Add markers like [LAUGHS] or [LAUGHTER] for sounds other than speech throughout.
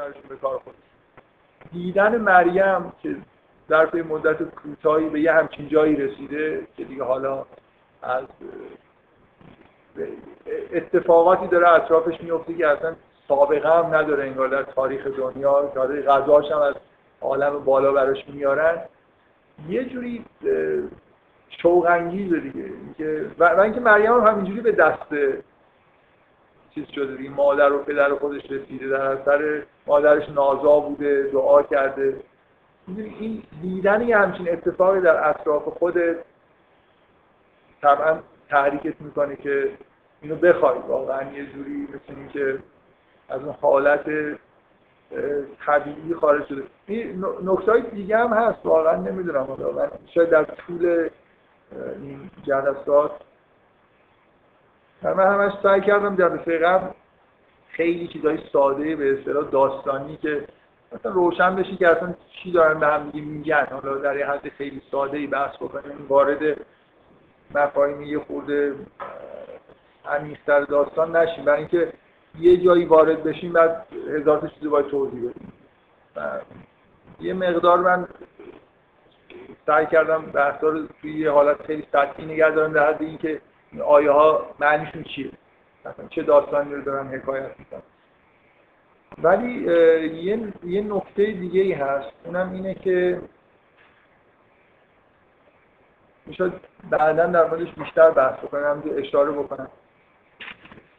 سرشون به کار خودش. دیدن مریم که ظرف مدت کوتاهی به یه همچین جایی رسیده که دیگه حالا از اتفاقاتی داره اطرافش میفته که اصلا سابقه هم نداره انگار در تاریخ دنیا که غذاش هم از عالم بالا براش میارن. یه جوری شوق انگیزه دیگه. و اینکه مریم هم همینجوری به دست چیز شده دیگه. مادر و پدر خودش رسیده در اثر مادرش نازا بوده دعا کرده. این دیدن یه همچین اتفاقی در اطراف خودت طبعا تحریکت می‌کنه که اینو بخوای. واقعا یه جوری مثل اینکه از اون حالت طبیعی خارج شده. نکته دیگه هم هست. واقعا نمی‌دونم. شاید در طول این جلسات من همش سعی کردم جلسه قبل خیلی چیزای ساده به اصطلاح داستانی که مثلا روشن بشه که اصلا چی دارن به هم میگن. حالا در یه حد خیلی ساده ای بحث بکنیم وارد مفاهیم یه خورده عمیق‌تر داستان نشیم. برای اینکه یه جایی وارد بشیم بعد هزار تا چیز باید توضیح بدیم. یه مقدار من سعی کردم بحثا رو توی یه حالت خیلی سطحی نگه دارم در حد اینکه این آیه ها معنیشون چیه؟ مثلا چه داستانی رو دارن حکایت می‌کنن. ولی یه, یه نکته دیگه ای هست. اونم اینه که می‌شد بعدا در موردش بیشتر بحث بکنم اشاره بکنم.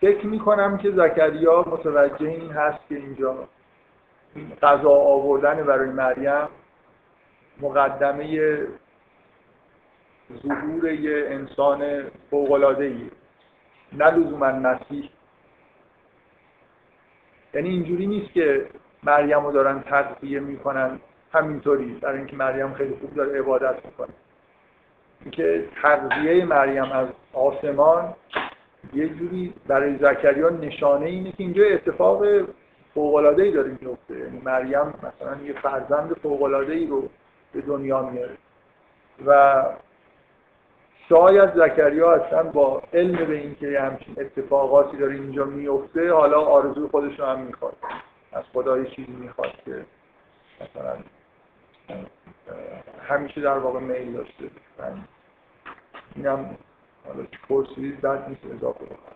فکر می‌کنم که زکریا متوجه این هست که اینجا این غذا آوردن برای مریم مقدمه ظهور یه انسان فوقلاده ای نه لزوما مسیح. یعنی اینجوری نیست که مریم رو دارن تغذیه می‌کنن. همینطوری. در اینکه مریم خیلی خوب داره عبادت می‌کنه. اینکه تغذیه مریم از آسمان یه جوری برای زکریا نشانه اینه که اینجا اتفاق فوقلاده ای داره میفته یعنی مریم مثلا یه فرزند فوقلاده ای رو به دنیا میاره. و شاید زکریا اصلا با علم به اینکه یه همچین اتفاقاتی داره اینجا میفته حالا آرزوی خودش رو هم می‌خواد. از خدای چیزی می‌خواد که مثلا همیشه در واقع میل داشته. اینم حالا پرسید بعد نیست اضافه بکنم.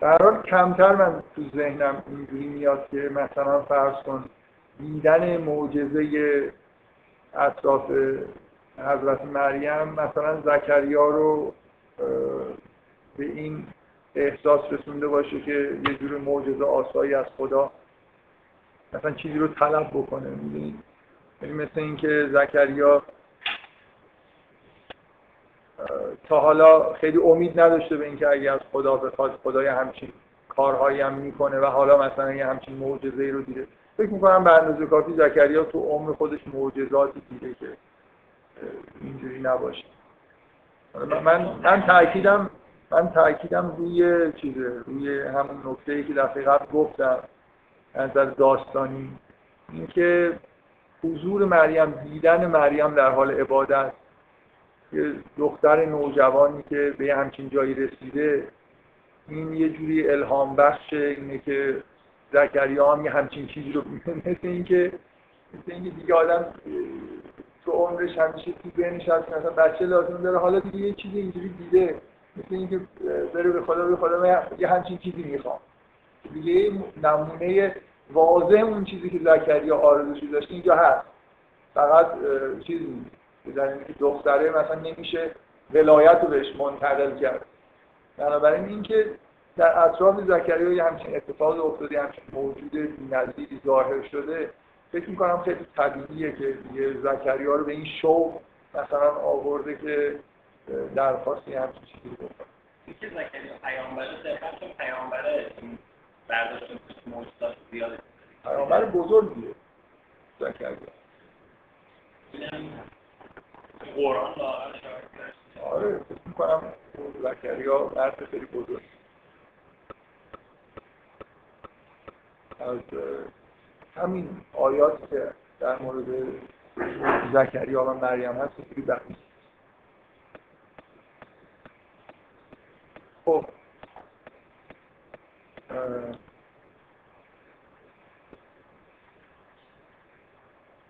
در حال کمتر من تو ذهنم اینجوری میاد که مثلا فرض کن دیدن معجزه اطراف حضرت مریم مثلا زکریا رو به این احساس رسونده باشه که یه جور معجزه آسایی از خدا مثلا چیزی رو طلب بکنه می‌دونید یعنی مثل اینکه زکریا تا حالا خیلی امید نداشته به اینکه اگه از خدا بخواد خدای همچین کارهایی هم می‌کنه و حالا مثلا یه همچین معجزه رو دیده. فکر می‌کنم به اندازه کافی زکریا تو عمر خودش معجزاتی دیده که اینجوری نباشه. من من تاکیدم من تاکیدم روی چیزه روی همون نکته ای که دفعه قبل گفتم نظر داستانی. اینکه حضور مریم دیدن مریم در حال عبادت. یه دختر نوجوانی که به همچین جایی رسیده این یه جوری الهام بخش اینه که زکریا هم یه همچین چیزی رو [LAUGHS] مثل اینکه مثل اینکه دیگه آدم تو عمرش همیشه تو ذهنش هست مثلا بچه لازم داره. حالا دیگه یه چیزی اینجوری دیده. مثل اینکه بره به خدا به خدا یه همچین چیزی می‌خوام. دیگه نمونه واضح اون چیزی که زکریا آرزوشی داشته اینجا هست. فقط چیز در اینکه دختره مثلا نمیشه ولایت رو بهش منتقل کرد. بنابراین اینکه در اطراف زکریا یه همچین اتفاق افتاده همچین موجود نزدیکی ظاهر شده فکر می‌کنم خیلی طبیعیه که یه زکریا رو به این شوق مثلا آورده که درخواست یه همچین چیزی بکنه. که زکریا پیامبره دقیقا پیامبره برداشت موجودات زیاده پیامبر بزرگیه زکریا. قرآن آره فکر می‌کنم زکریا مرد خیلی بزرگ از همین آیاتی که در مورد زکریا و مریم هست خیلی بحث. خب.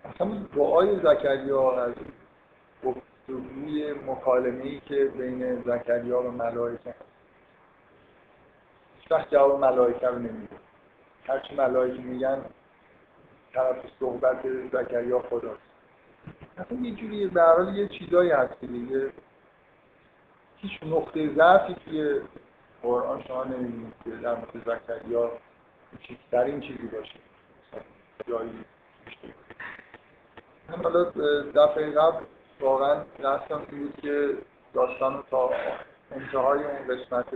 اصلا دعای زکریا از گفتگوی مکالمه ای که بین زکریا و ملائکه هست. وقت جواب ملائکه رو نمیده. هرچی ملائکه میگن طرف صحبت زکریا خداست. اصلا یه جوری به حال یه چیزایی هست دیگه. هیچ نقطه ضعفی توی قرآن شما نمی‌بینید که در مورد زکریا این چیزی باشه. جایی من حالا دفعه قبل واقعا دستم این بود که داستان تا انتهای اون قسمت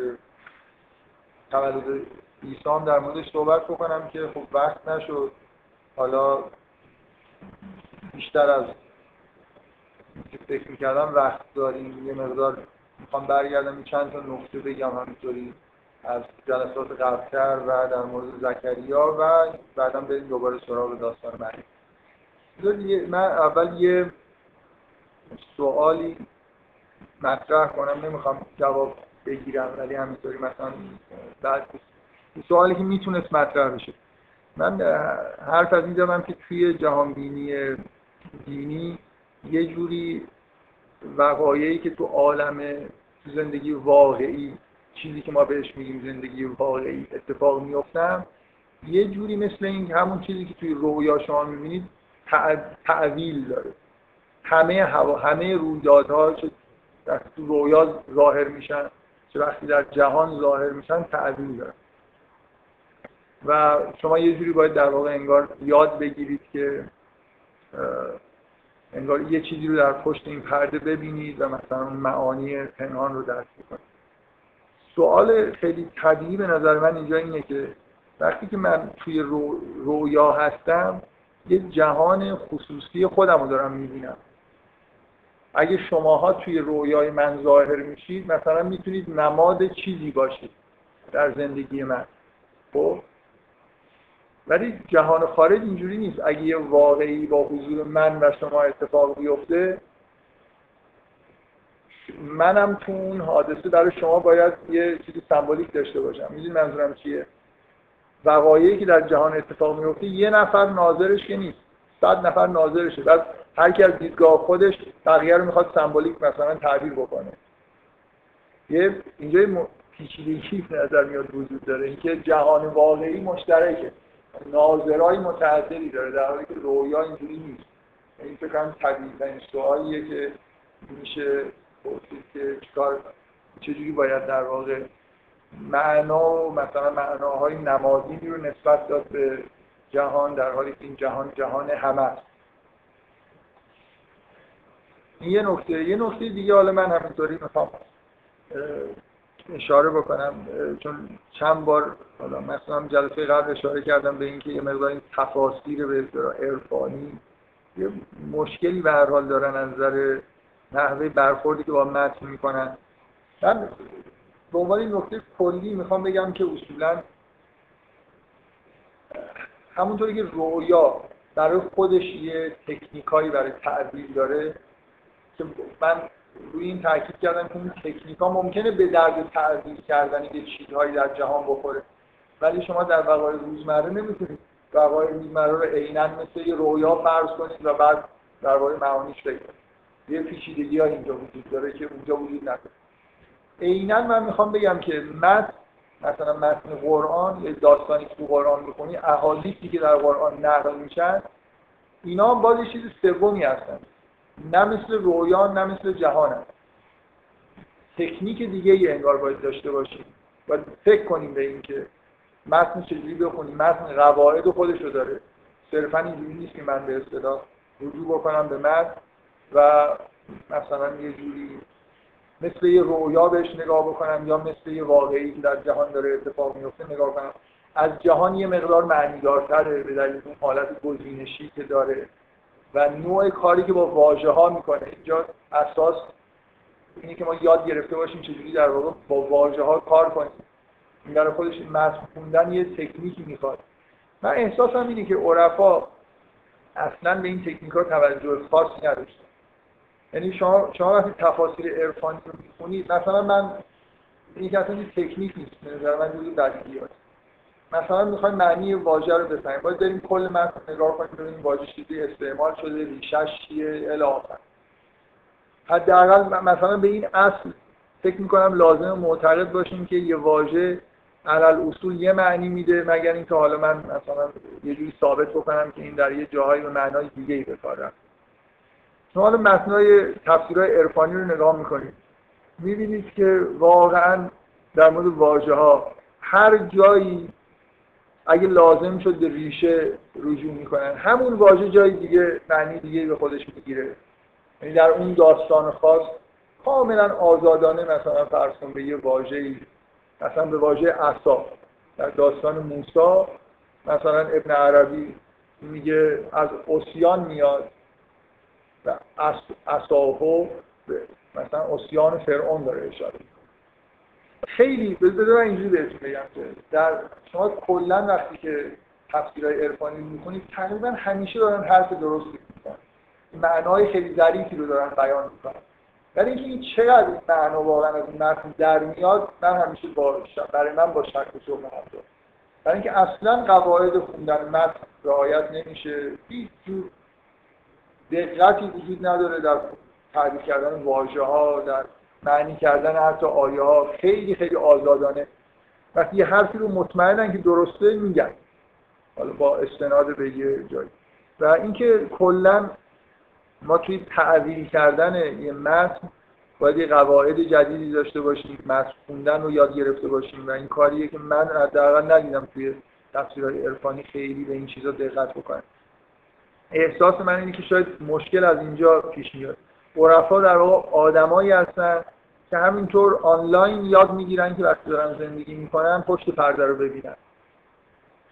تولد ایسان در موردش صحبت بکنم که خب وقت نشد. حالا بیشتر از که فکر می‌کردم وقت داریم. یه مقدار می‌خوام برگردم. این چند تا نقطه بگم همینطوری. از جلسات قبلتر و در مورد زکریا و بعدا بریم دوباره سراغ داستان مریم من اول یه سوالی مطرح کنم. نمی‌خوام جواب بگیرم ولی همینطوری مثلا بعد سوالی که می‌تونست مطرح بشه. من حرف از این زدم که توی جهانبینی دینی یه جوری وقایعی که تو عالم زندگی واقعی چیزی که ما بهش میگیم زندگی واقعی اتفاق میفتن یه جوری مثل این همون چیزی که توی رویا شما می‌بینید تعویل داره. همه هوا همه رویدادها چه در تو رویا ظاهر میشن چه وقتی در جهان ظاهر میشن تعویل داره. و شما یه جوری باید در واقع انگار یاد بگیرید که انگار یه چیزی رو در پشت این پرده ببینید و مثلا معانی پنهان رو درک کنید سوال خیلی طبیعی به نظر من اینجا اینه که وقتی که من توی رو، رویا هستم یه جهان خصوصی خودم رو دارم می‌بینم. اگه شماها توی رویای من ظاهر میشید مثلا می‌تونید نماد چیزی باشید در زندگی من. خب؟ ولی جهان خارج اینجوری نیست. اگه یه واقعی با حضور من و شما اتفاق بیفته منم تو اون حادثه برای شما باید یه چیزی سمبولیک داشته باشم. می‌دونی منظورم چیه؟ وقایعی که در جهان اتفاق میفته یه نفر ناظرش که نیست. صد نفر ناظرشه. بعد هر کی از دیدگاه خودش بقیه رو می‌خواد سمبولیک مثلا تعبیر بکنه. یه اینجا پیچیدگی به نظر میاد وجود داره. اینکه جهان واقعی مشترکه. ناظرای متعددی داره در حالی که رویا اینجوری نیست. این فکر کنم طبیعی سوالیه که میشه پرسید که چیکار چجوری باید در واقع معنا و مثلا معناهای نمادینی رو نسبت داد به جهان در حالی که این جهان جهان همه است. این یه نکته یه نکته دیگه حالا من همینطوری می‌خوام اشاره بکنم چون چند بار حالا مثلا جلسه قبل اشاره کردم به اینکه یه مقدار این تفاسیر به عرفانی یه مشکلی به هر حال دارن از نظر نحوه برخوردی که با متن می‌کنن. من به عنوان نکته کلی می‌خوام بگم که اصولا همونطوری که رویا برای خودش یه تکنیکایی برای تعبیر داره که من روی این تاکید کردم که این تکنیک ها ممکنه به درد تعبیر کردن یه چیزهایی در جهان بخوره. ولی شما در وقایع روزمره نمی‌تونید وقایع روزمره رو عینا مثل یه رویا فرض کنید و بعد در واقع معانیش بگیرید یه پیچیدگی ها اینجا وجود داره که اونجا وجود نداره. عینا من می‌خوام بگم که متن مثلا متن قرآن یه داستانی که تو قرآن می‌خونی احادیثی که در قرآن نقل میشن اینا هم باز چیز سومی هستن. نه مثل رویان نه مثل جهان هست. تکنیک دیگه ای انگار باید داشته باشیم. باید فکر کنیم به اینکه متن چجوری بخونیم. متن قواعد خودش رو داره. صرفا اینجوری نیست که من به اصطلاح رجوع بکنم به متن و مثلا یه جوری مثل یه رویا بهش نگاه بکنم یا مثل یه واقعی که در جهان داره اتفاق میفته نگاه کنم. از جهان یه مقدار معنیدارتره به دلیل اون حالت گزینشی که داره. و نوع کاری که با واژه ها می‌کنه. اینجا اساس اینه که ما یاد گرفته باشیم چجوری در واقع با واژه ها کار کنیم. این برای خودش متن خوندن یه تکنیکی می‌خواد. من احساسم اینه که عرفا اصلا به این تکنیک ها توجه خاصی نداشتن. یعنی شما شما وقتی تفاسیر عرفانی رو می‌خونید مثلا من این که اصلا تکنیک نیست به نظر من جزو بدیهیات مثلا می‌خوایم معنی واژه رو بفهمیم. باید بریم کل متن نگاه کنیم ببینیم واژه چیزی استعمال شده ریشش چیه الی حداقل مثلا به این اصل فکر می‌کنم لازم معتقد باشیم که یه واژه علل اصول یه معنی میده مگر اینکه حالا من مثلا یه جوری ثابت بکنم که این در یه جاهایی به معنای دیگه ای به کار شما حالا متنای تفسیرهای عرفانی رو نگاه می‌کنید. می‌بینید که واقعا در مورد واژه ها هر جایی اگه لازم شد به ریشه رجوع می‌کنن. همون واژه جای دیگه معنی دیگه به خودش می‌گیره. یعنی در اون داستان خاص کاملا آزادانه مثلا فرض به یه واژه‌ای مثلا به واژه عصا. در داستان موسی مثلا ابن عربی میگه از اوسیان میاد و اصاهو مثلا اوسیان فرعون داره اشاره خیلی بذار اینجوری بهتون بگم که در شما کلا وقتی که تفسیرهای عرفانی می‌کنید تقریبا همیشه دارن حرف درستی می‌کنن معنای خیلی ظریفی رو دارن بیان می‌کنن. ولی اینکه این چقدر این معنا واقعا از این متن در میاد من همیشه با برای من با شک و شبهه برای اینکه اصلا قواعد خوندن متن رعایت نمیشه. هیچ جور دقتی وجود نداره در تعریف کردن واژه ها در معنی کردن حتی آیه ها خیلی خیلی آزادانه. وقتی یه حرفی رو مطمئنن که درسته میگن. حالا با استناد به یه جایی. و اینکه کلا ما توی تعویل کردن یه متن باید یه قواعد جدیدی داشته باشیم متن خوندن رو یاد گرفته باشیم. و این کاریه که من حداقل ندیدم توی تفسیرهای عرفانی خیلی به این چیزا دقت بکنم. احساس من اینه که شاید مشکل از اینجا پیش میاد. عرفا در واقع آدمایی هستن که همینطور آنلاین یاد می‌گیرن که وقتی دارن زندگی می‌کنن پشت پرده رو ببینن.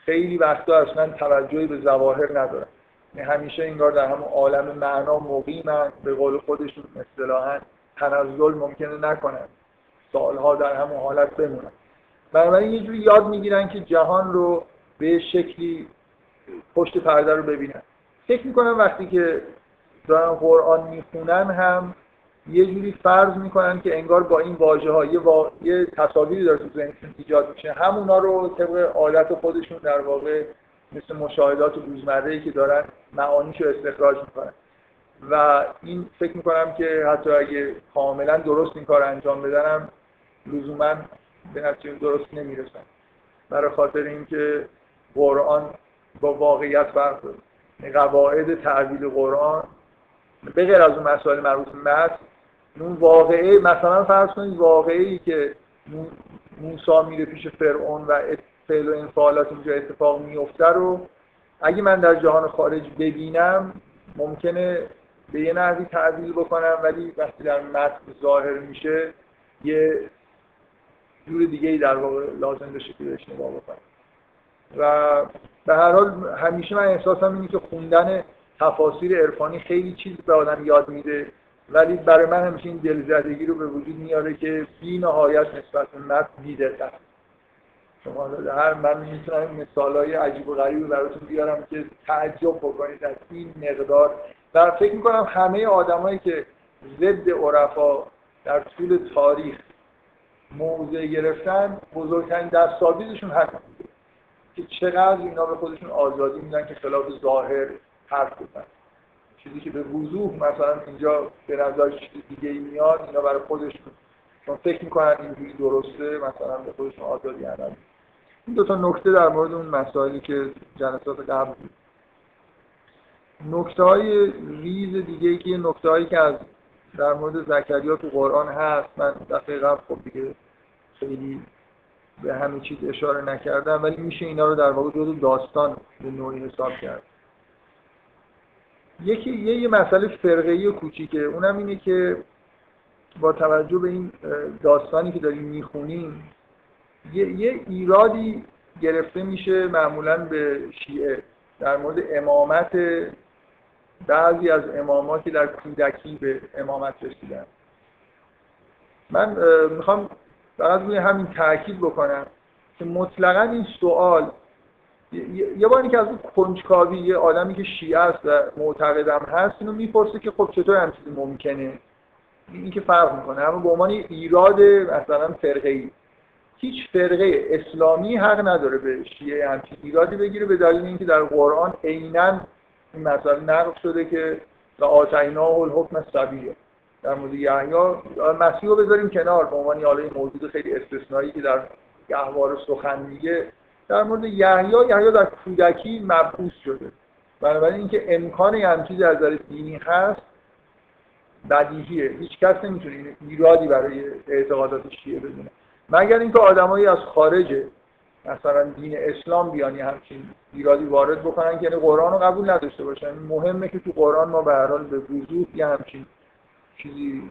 خیلی وقتا اصلا توجهی به ظواهر ندارن. یعنی همیشه انگار در همون عالم معنا مقیمن به قول خودشون اصطلاحا تنزل ممکنه نکنن. سالها در همون حالت بمونن. بنابراین یه جوری یاد می‌گیرن که جهان رو به شکلی پشت پرده رو ببینن. فکر می‌کنم وقتی که دارن قرآن می‌خونن هم یه جوری فرض می‌کنن که انگار با این واژه ها یه, یه تصاویری داره تو ذهنشون ایجاد میشه. همونا رو طبق عادت خودشون در واقع مثل مشاهدات روزمره که دارن معانیشو استخراج می‌کنن. و این فکر می‌کنم که حتی اگه کاملا درست این کار انجام بدنم لزوما به نتیجه درست نمی‌رسن برای خاطر اینکه قرآن با واقعیت فرق داره. قواعد تعویل قرآن به غیر از اون مسائل مربوط به اون واقعه مثلا فرض کنید واقعی که موسی میره پیش فرعون و فعل و انفعالات اینجا اتفاق میفته رو اگه من در جهان خارج ببینم ممکنه به یه نحوی تعبیل بکنم ولی وقتی در متن ظاهر میشه یه جور دیگه ای در واقع لازم بشه که بهش نگاه بکنم. و به هر حال همیشه من احساسم اینه که خوندن تفاسیر عرفانی خیلی چیز به آدم یاد میده. ولی برای من همیشه این دلزدگی رو به وجود میاره که بی نهایت نسبت به متن بی‌دقت شما هر من می‌تونم مثال های عجیب و غریبی براتون بیارم که تعجب بکنید از این مقدار. و فکر می‌کنم همه آدمایی که ضد عرفا در طول تاریخ موضع گرفتن بزرگترین دستاویزشون همین که چقدر اینا به خودشون آزادی میدن که خلاف ظاهر حرف بزنن. چیزی که به وضوح مثلا اینجا به نظر چیز دیگه ای میاد اینا برای خودشون چون فکر می‌کنن اینجوری درسته مثلا به خودشون آزادی هستن این دو تا نکته در مورد اون مسائلی که جلسات قبل بود. نکته های ریز دیگه ای که نکته هایی که از در مورد زکریا تو قرآن هست من دفعه قبل خب دیگه خیلی به همه چیز اشاره نکردم ولی میشه اینا رو در واقع جزو داستان به نوعی حساب کرد. یکی یه, یه مسئله فرقه کوچیکه. اونم اینه که با توجه به این داستانی که داریم می‌خونیم یه, یه ایرادی گرفته میشه معمولا به شیعه در مورد امامت بعضی از اماماتی در کودکی به امامت رسیدن. من می‌خوام فقط روی همین تاکید بکنم که مطلقا این سوال یه بار که از اون کنجکاوی یه آدمی که شیعه است و معتقدم هست اینو می‌پرسه که خب چطور هم چیزی ممکنه؟ این که فرق می‌کنه. اما به عنوان ایراد مثلا فرقه ای هیچ فرقه اسلامی حق نداره به شیعه همچین ایرادی بگیره به دلیل اینکه در قرآن عینا این مسئله نقل شده که و آتینا الحکم سبیه در مورد یحیی مسیح رو بذاریم کنار به عنوان یه موجود خیلی استثنایی که در گهوار سخن میگه. در مورد یحیی یحیی در کودکی مبعوث شده. بنابراین اینکه امکان یه چیزی از نظر دینی هست بدیهیه. هیچ کس نمی‌تونه ایرادی برای اعتقادات شیعه بدونه. مگر اینکه آدمایی از خارج مثلا دین اسلام بیان همچین ایرادی وارد بکنن که یعنی قرآن رو قبول نداشته باشن. مهمه که تو قرآن ما به هر حال به وضوح یه همچین چیزی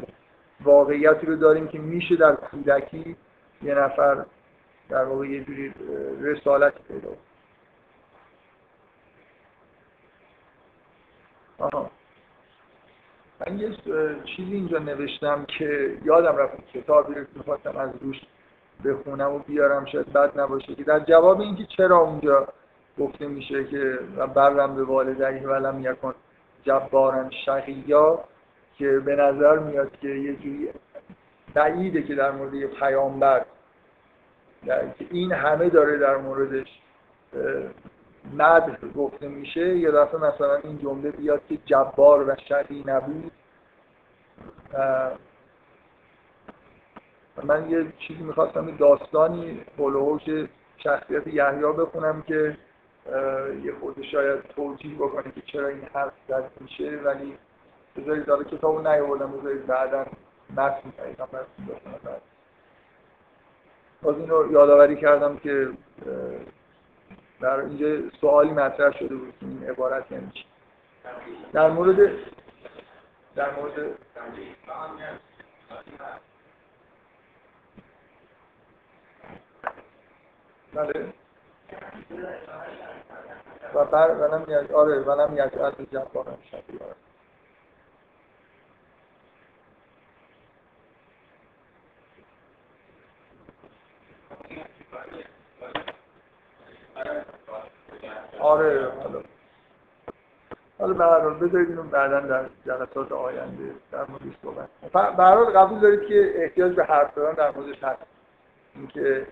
واقعیتی رو داریم که میشه در کودکی یه نفر در واقع یه جوری رسالتی پیدا آها. من یه چیزی اینجا نوشتم که یادم رفت کتابی رو می‌خواستم از روش بخونم و بیارم شاید بد نباشه که در جواب اینکه چرا اونجا گفته میشه که برم به والدهی ولم یکن جبارن شقیا که به نظر میاد که یه جوری بعیده که در مورد یه پیامبر که این همه داره در موردش مدح گفته میشه. یه دفعه مثلا این جمله بیاد که جبار و شقی نبود. من یه چیزی می‌خواستم داستانی هولوهوش شخصیت یحیی بخونم که یه خود شاید توجیه بکنه که چرا این حرف زد میشه. ولی بذارید داره کتاب نیاوردم بذارید بعدا متن پیغمبر بخونم باز این رو یادآوری کردم که در اینجا سوالی مطرح شده بود این عبارت یعنی چی؟ در مورد در مورد بله. و بر ولم آره ولم از جبارم شدی آره حالا. حالا به هر حال بذارید اینو بعدا در جلسات آینده در موردش صحبت به هر حال قبول دارید که احتیاج به حرف زدن در موردش هست. اینکه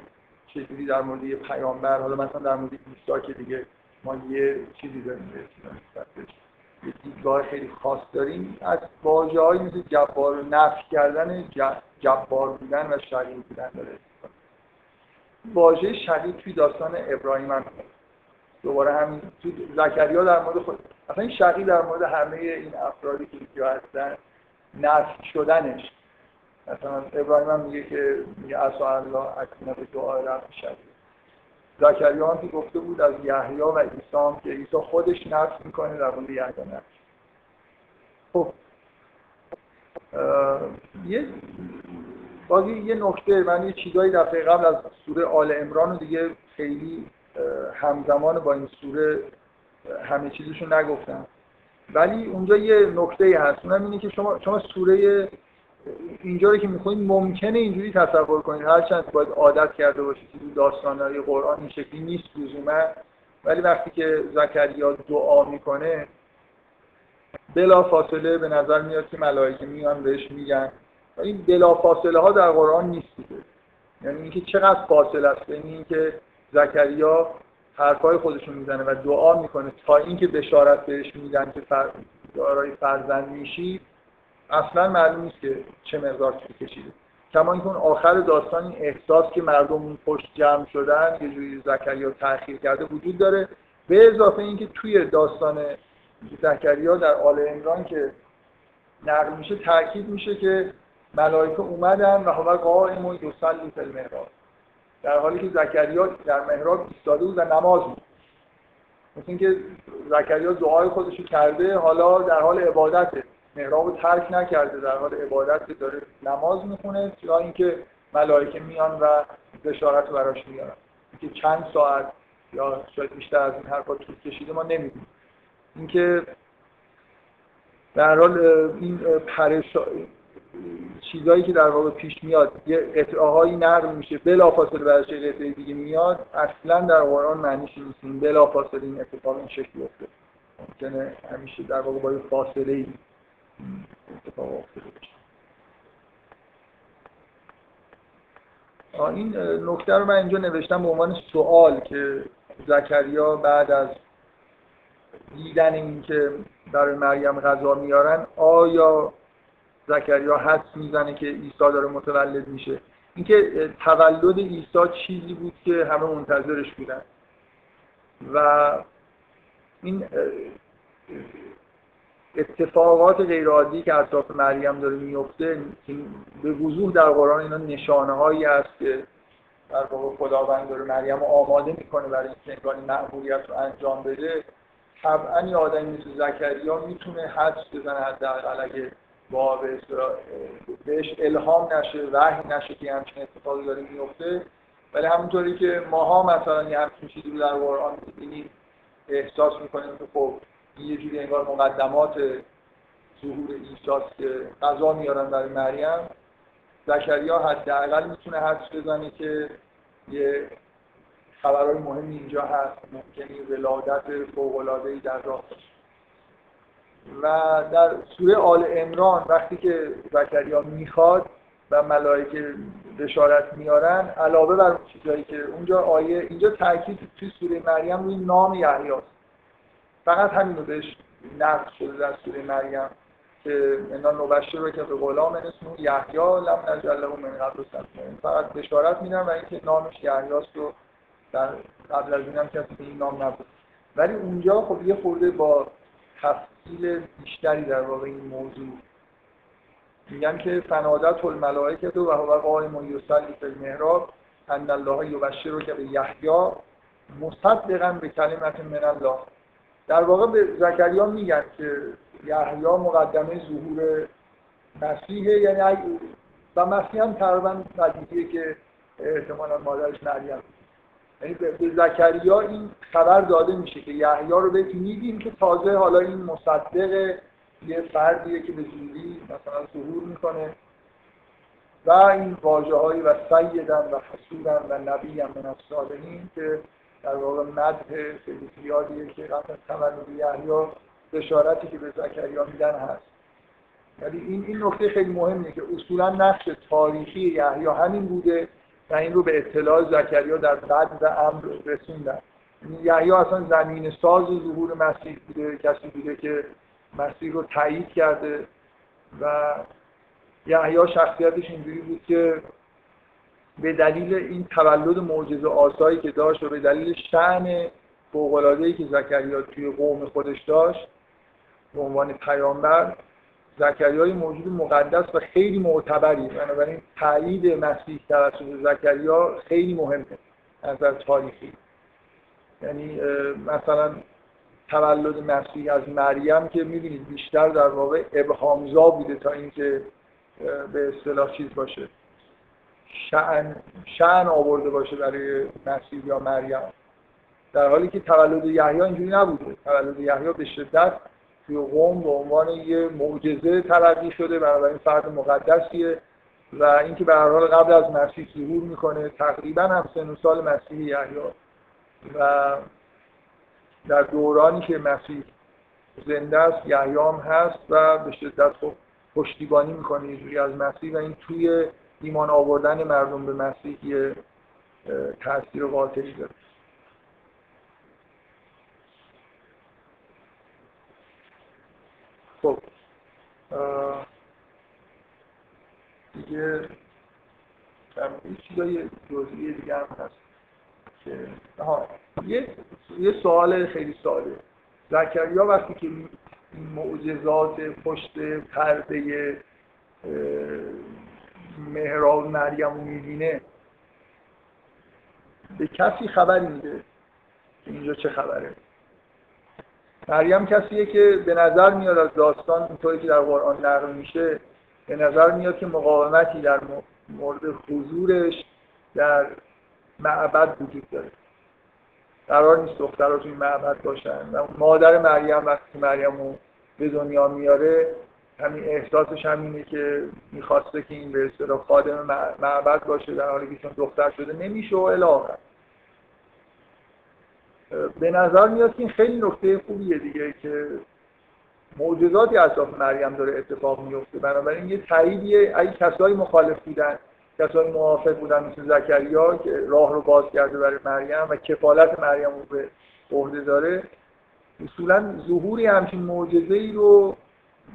چجوری در مورد یه پیامبر حالا مثلا در مورد عیسی که دیگه ما یه چیزی داریم یه دیدگاه خیلی خاص داریم از واژه های مثل جبار نفی کردن جبار بودن و شریع بودن داره. واژه شریع توی داستان ابراهیم هم دوباره همین تو زکریا در مورد خود اصلا این شقی در مورد همه این افرادی که اینجا هستن نفی شدنش. مثلا ابراهیم هم میگه که میگه اصلا الله اکنه به دعای رفت شد زکریا هم که گفته بود از یحیی و عیسی که عیسی خودش نفس می‌کنه در مورد یحیی نفس خب. یه بازی یه نکته من یه چیزایی دفعه قبل از سوره آل امران رو دیگه خیلی همزمان با این سوره همه چیزشون نگفتم. ولی اونجا یه نکته هست. اونم اینه که شما شما سوره اینجا رو که می‌خونید ممکنه اینجوری تصور کنید. هرچند باید عادت کرده باشید که داستانهای قرآن این شکلی نیست لزوما. ولی وقتی که زکریا دعا می‌کنه بلا فاصله به نظر میاد که ملائکه میان بهش میگن. این بلا فاصله ها در قرآن نیست دیگه. یعنی اینکه چقدر فاصله است؟ بین اینکه زکریا حرفای خودشون می‌زنه و دعا می‌کنه. تا اینکه بشارت بهش میدن که فر... دارای فرزند میشی اصلا معلوم نیست که چه مقدار طول کشیده. کما اینکه اون آخر داستان این احساس که مردم اون پشت جمع شدن یه جوری زکریا تاخیر کرده وجود داره. به اضافه اینکه توی داستان زکریا در آل عمران که نقل میشه تاکید میشه که ملائکه اومدن و هوا قائم و یصلی فی المحراب در حالی که زکریا در محراب ایستاده بود و نماز بود. مثل اینکه زکریا دعای خودشو کرده حالا در حال عبادته محراب ترک نکرده در حال عبادت داره نماز می‌خونه یا اینکه ملائکه میان و بشارت براش میارن اینکه چند ساعت یا شاید بیشتر از این حرفا طول کشیده ما نمی‌دونیم. اینکه در حال این پرش چیزایی که در واقع پیش میاد یه قطعه نقل میشه بلافاصله یه قطعه دیگه میاد اصلا در قرآن معنیش نیست. این بلافاصله این اتفاق این شکلی افتاد ممکنه همیشه در واقع با یه فاصله ای اتفاق افتاده این نکته رو من اینجا نوشتم به عنوان سوال که زکریا بعد از دیدن اینکه برای مریم غذا میارن آیا زکریا حس می‌زنه که عیسی داره متولد میشه. اینکه تولد عیسی چیزی بود که همه منتظرش بودن. و این اتفاقات غیرعادی که اطراف مریم داره میفته به وضوح در قرآن اینا نشانه هایی است که در واقع خداوند داره مریم آماده می‌کنه برای اینکه انگار معمولیت رو انجام بده. طبعا یه آدمی مثل زکریا می‌تونه حدس بزنه حداقل اگه با بهش الهام نشه وحی نشه که همچین اتفاقی داره میفته. ولی همونطوری که ماها مثلا یه همچین چیزی رو در قرآن می‌بینیم احساس می‌کنیم که خب یه جوری انگار مقدمات ظهور عیسی که غذا میارن برای مریم. زکریا حداقل می‌تونه حدس بزنه که یه خبرهای مهمی اینجا هست ممکنی ولادت فوق‌العاده‌ای در راه و در سوره آل امران وقتی که زکریا می‌خواد و ملائکه بشارت میارن علاوه بر اون که اونجا آیه اینجا تاکید توی سوره مریم روی نام یحیی فقط همین رو بهش نقل شده در سوره مریم که انا نبشر رو که به غلام اسمه یحیی لم نجعل له من قبل فقط بشارت میدن و اینکه نامش یحیاست رو در قبل از اینم کسی به این نام نبود. ولی اونجا خب یه خورده با تفصیل بیشتری در واقع این موضوع. میگن که فنادت الملائکه و هو قائم یصلی فی المحراب ان الله که به یحیی مصدقا به کلمت من الله. در واقع به زکریا میگن که یحیی مقدمه ظهور مسیحه یعنی و مسیح هم تقریبا که احتمالا مادرش مریم. یعنی به زکریا این خبر داده میشه که یحیی رو بهت میدیم که تازه حالا این مصدق یه فردیه که به زودی مثلا ظهور می‌کنه. و این واجه هایی و سیدن و حسودن و نبی هم من که در واقع مدح خیلی زیادیه که قبل تولد یحیی بشارتی که به زکریا میدن هست. یعنی این این نکته خیلی مهمه که اصولا نقش تاریخی یحیی همین بوده و این رو به اطلاع زکریا در بعد و امر رسوندن. یحیی اصلا زمین ساز ظهور مسیح بوده کسی بوده که مسیح رو تایید کرده و یحیی شخصیتش اینجوری بود که به دلیل این تولد معجزه آسایی که داشت و به دلیل شعن فوق‌العاده‌ای که زکریا توی قوم خودش داشت به عنوان پیامبر زکریای موجود مقدس و خیلی معتبری. بنابراین تایید مسیح توسط زکریا خیلی مهمه از نظر تاریخی. یعنی مثلا تولد مسیح از مریم که می‌بینید بیشتر در واقع ابهامزا بوده تا اینکه به اصطلاح چیز باشه شعن, شعن آورده باشه برای مسیح یا مریم. در حالی که تولد یحیی اینجوری نبوده. تولد یحیی به شدت توی قوم به عنوان یه معجزه تلقی شده بنابراین فرد مقدسیه و اینکه به هر حال قبل از مسیح ظهور می‌کنه تقریبا هم سن و سال مسیح یحیی و در دورانی که مسیح زنده است یحیی هم هست و به شدت خب پشتیبانی می‌کنه یه از مسیح و این توی ایمان آوردن مردم به مسیح یه تاثیر قاطعی داره. خب دیگه چیزای جزئی دیگه هم هست که یه یه سوال خیلی ساله زکریا وقتی که معجزات پشت پرده مهراب مریم رو می‌بینه به کسی خبری میده اینجا چه خبره؟ مریم کسیه که به نظر میاد از داستان اینطوری که در قرآن نقل میشه به نظر میاد که مقاومتی در مورد حضورش در معبد وجود داره. قرار نیست دخترها توی معبد باشن. و مادر مریم وقتی مریم رو به دنیا میاره همین احساسش همینه که می‌خواسته که این به اصطلاح خادم معبد باشه در حالی که چون دختر شده نمیشه و الاخر به نظر میاد که این خیلی نکته خوبیه دیگه که معجزاتی اطراف مریم داره اتفاق میفته. بنابراین یه تاییدیه. اگه کسایی مخالف بودن کسانی موافق بودن مثل زکریا که راه رو باز کرده برای مریم و کفالت مریم رو به عهده داره اصولا ظهوری همچین معجزه ای رو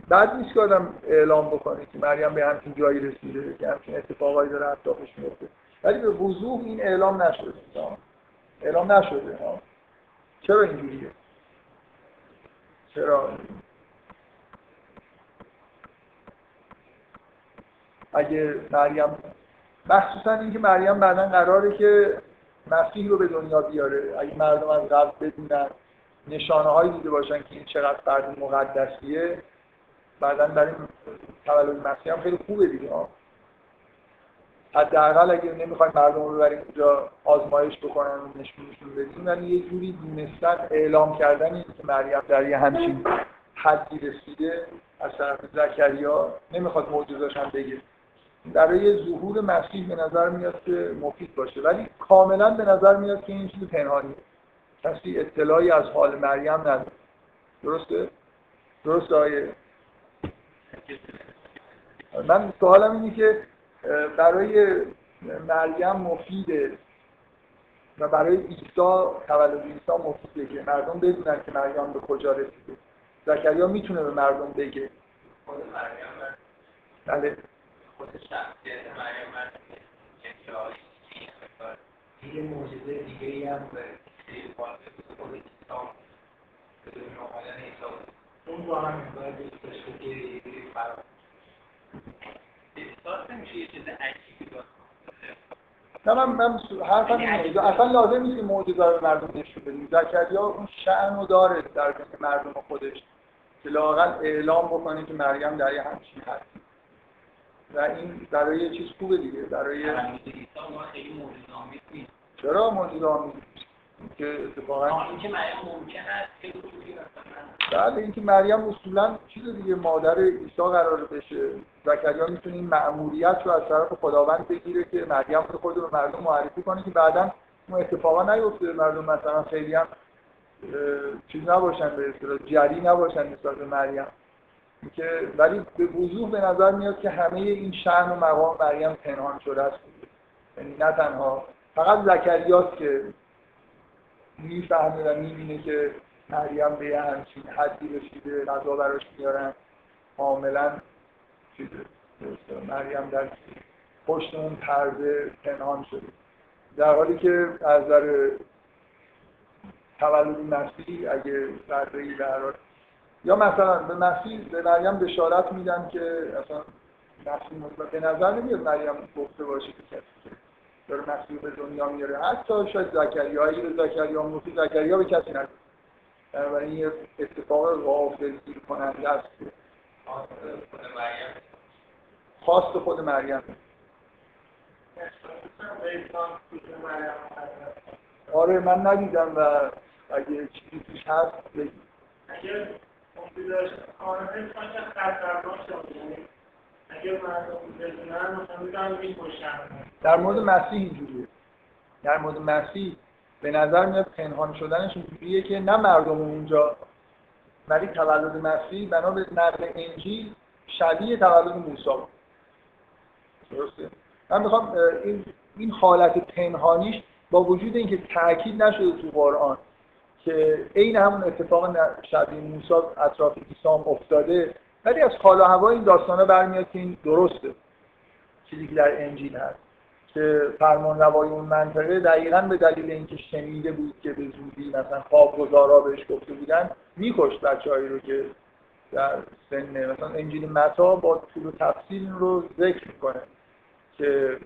بعد نیست که آدم اعلام بکنه که مریم به همچین جایی رسیده که همچین اتفاقایی داره اطرافش میفته. ولی به وضوح این اعلام نشده. اعلام نشده. چرا اینجوریه چرا؟ اگه مریم مخصوصا اینکه مریم بعدا قراره که مسیح رو به دنیا بیاره. اگه مردم از قبل بدونن نشانه هایی دیده باشن که این چقدر فرد مقدسیه بعدا برای تولد مسیح هم خیلی خوبه دیگه. حداقل اگه نمی‌خوایم مردم رو ببریم اونجا آزمایش بکنن و نشونشون بدیم یعنی یه جوری دونستن اعلام کردن این که مریم در یه همچین حدی رسیده از طرف زکریا نمی‌خواد معجزش هم بگه. برای ظهور مسیح به نظر میاد که مفید باشه. ولی کاملا به نظر میاد که این چیز پنهانیه. کسی اطلاعی از حال مریم نداره. درسته؟ درست آیه؟ من سوالم اینه که برای مریم مفیده و برای عیسی تولد عیسی مفیده که مردم بدونن که مریم به کجا رسیده. زکریا می‌تونه به مردم بگه. بله. مریم یه معجزه دیگه ای هم به خود عیسی اون با هم باید داشته که نه من من حرفم اینه اصلا لازم نیست که معجزه رو مردم نشون بدیم زکریا اون شأن رو داره در بین مردم خودش که لاقل اعلام بکنه که مریم در یه همچین هست و این برای یه چیز خوبه دیگه برای چرا معجزه آمیز که اتفاقا اینکه مریم ممکن است بعد اینکه مریم اصولا چیز دیگه مادر عیسی قرار بشه. زکریا می‌تونه این مأموریت رو از طرف خداوند بگیره که مریم رو خود به مردم معرفی کنه که بعدا اون اتفاقا نیفته مردم. مثلا خیلی هم چیز نباشن به اصطلاح جری نباشن نسبت به مریم. که ولی به وضوح به نظر میاد که همه این شأن و مقام مریم پنهان شده است. یعنی نه تنها فقط زکریاست که می‌فهمه و می‌بینه که مریم به همچین حدی رسیده غذا براش میارن کاملا مریم در پشت اون پرده پنهان شده. در حالی که از نظر تولد مسیح اگه پرده ای یا مثلا به مسیح به مریم بشارت میدن که اصلا مسیح به نظر نمیاد مریم گفته باشه که کسی داره مسیح به دنیا میاره. حتی شاید زکریا اگه به زکریا موسی زکریا به کسی نگه بنابراین یه اتفاق غافل گیر کننده است. خواست خود مریم. آره من ندیدم و اگه چیزی توش هست بگید. اگه در مورد مسیح اینجوریه. در مورد مسیح به نظر میاد پنهان شدنش اینجوریه که نه مردم اونجا ولی تولد مسیح بنا به نقل انجیل شبیه تولد موسی. درسته؟ من می‌خوام این این حالت پنهانیش با وجود اینکه تاکید نشده تو قرآن که عین همون اتفاق شبیه موسی اطراف عیسی افتاده ولی از حال و هوا این داستانا برمیاد که این درسته. چیزی که در انجیل هست که فرمان روای اون منطقه دقیقا به دلیل اینکه شنیده بود که به زودی مثلا خواب گزارا بهش گفته بودن میکشت بچههایی رو که در سن مثلا انجیل متا با طول و تفصیل رو ذکر می‌کنه. که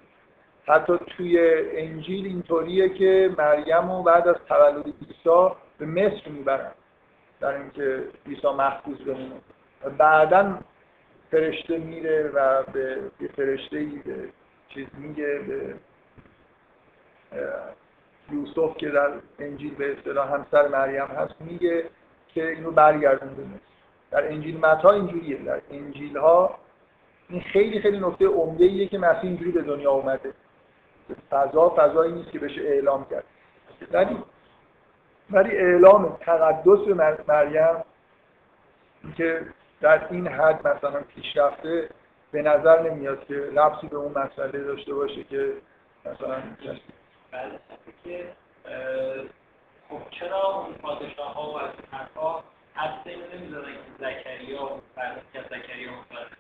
حتی توی انجیل اینطوریه که مریم و بعد از تولد عیسی به مصر می‌برن. در اینکه عیسی محفوظ بمونه. بعدا فرشته میره و به فرشته به چیز میگه به یوسف که در انجیل به اصطلاح همسر مریم هست میگه که اینو برگردون به در انجیل متا اینجوریه در انجیل ها این خیلی خیلی نکته عمده ایه که مسیح اینجوری به دنیا اومده. فضا فضایی نیست که بشه اعلام کرد. ولی ولی اعلام تقدس به مریم که در این حد مثلا پیشرفته به نظر نمیاد که ربطی به اون مسئله داشته باشه که مثلا که خب چرا اون پادشاه ها و از حرفا حدس اینو نمی‌زدن که زکریا بعد که زکریا میشه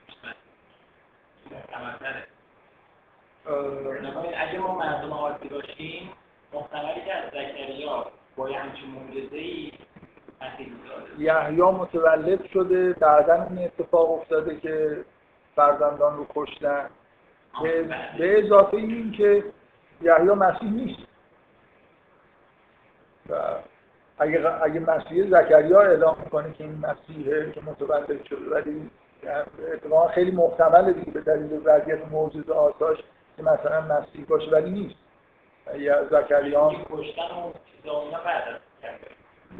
اگه ما مردم عادی باشیم محتملی که از زکریا با یه همچین معجزه ای یحیی متولد شده بعدا این اتفاق افتاده که فرزندان رو کشتن. به اضافه این که یحیی مسیح نیست. و اگه اگه مسیح زکریا اعلام می‌کنه که این مسیحه که متولد شده ولی اتفاقا خیلی محتمله دیگه به دلیل وضعیت معجزه آساش که مثلا مسیح باشه ولی نیست. یا زکریا کشتن و بعد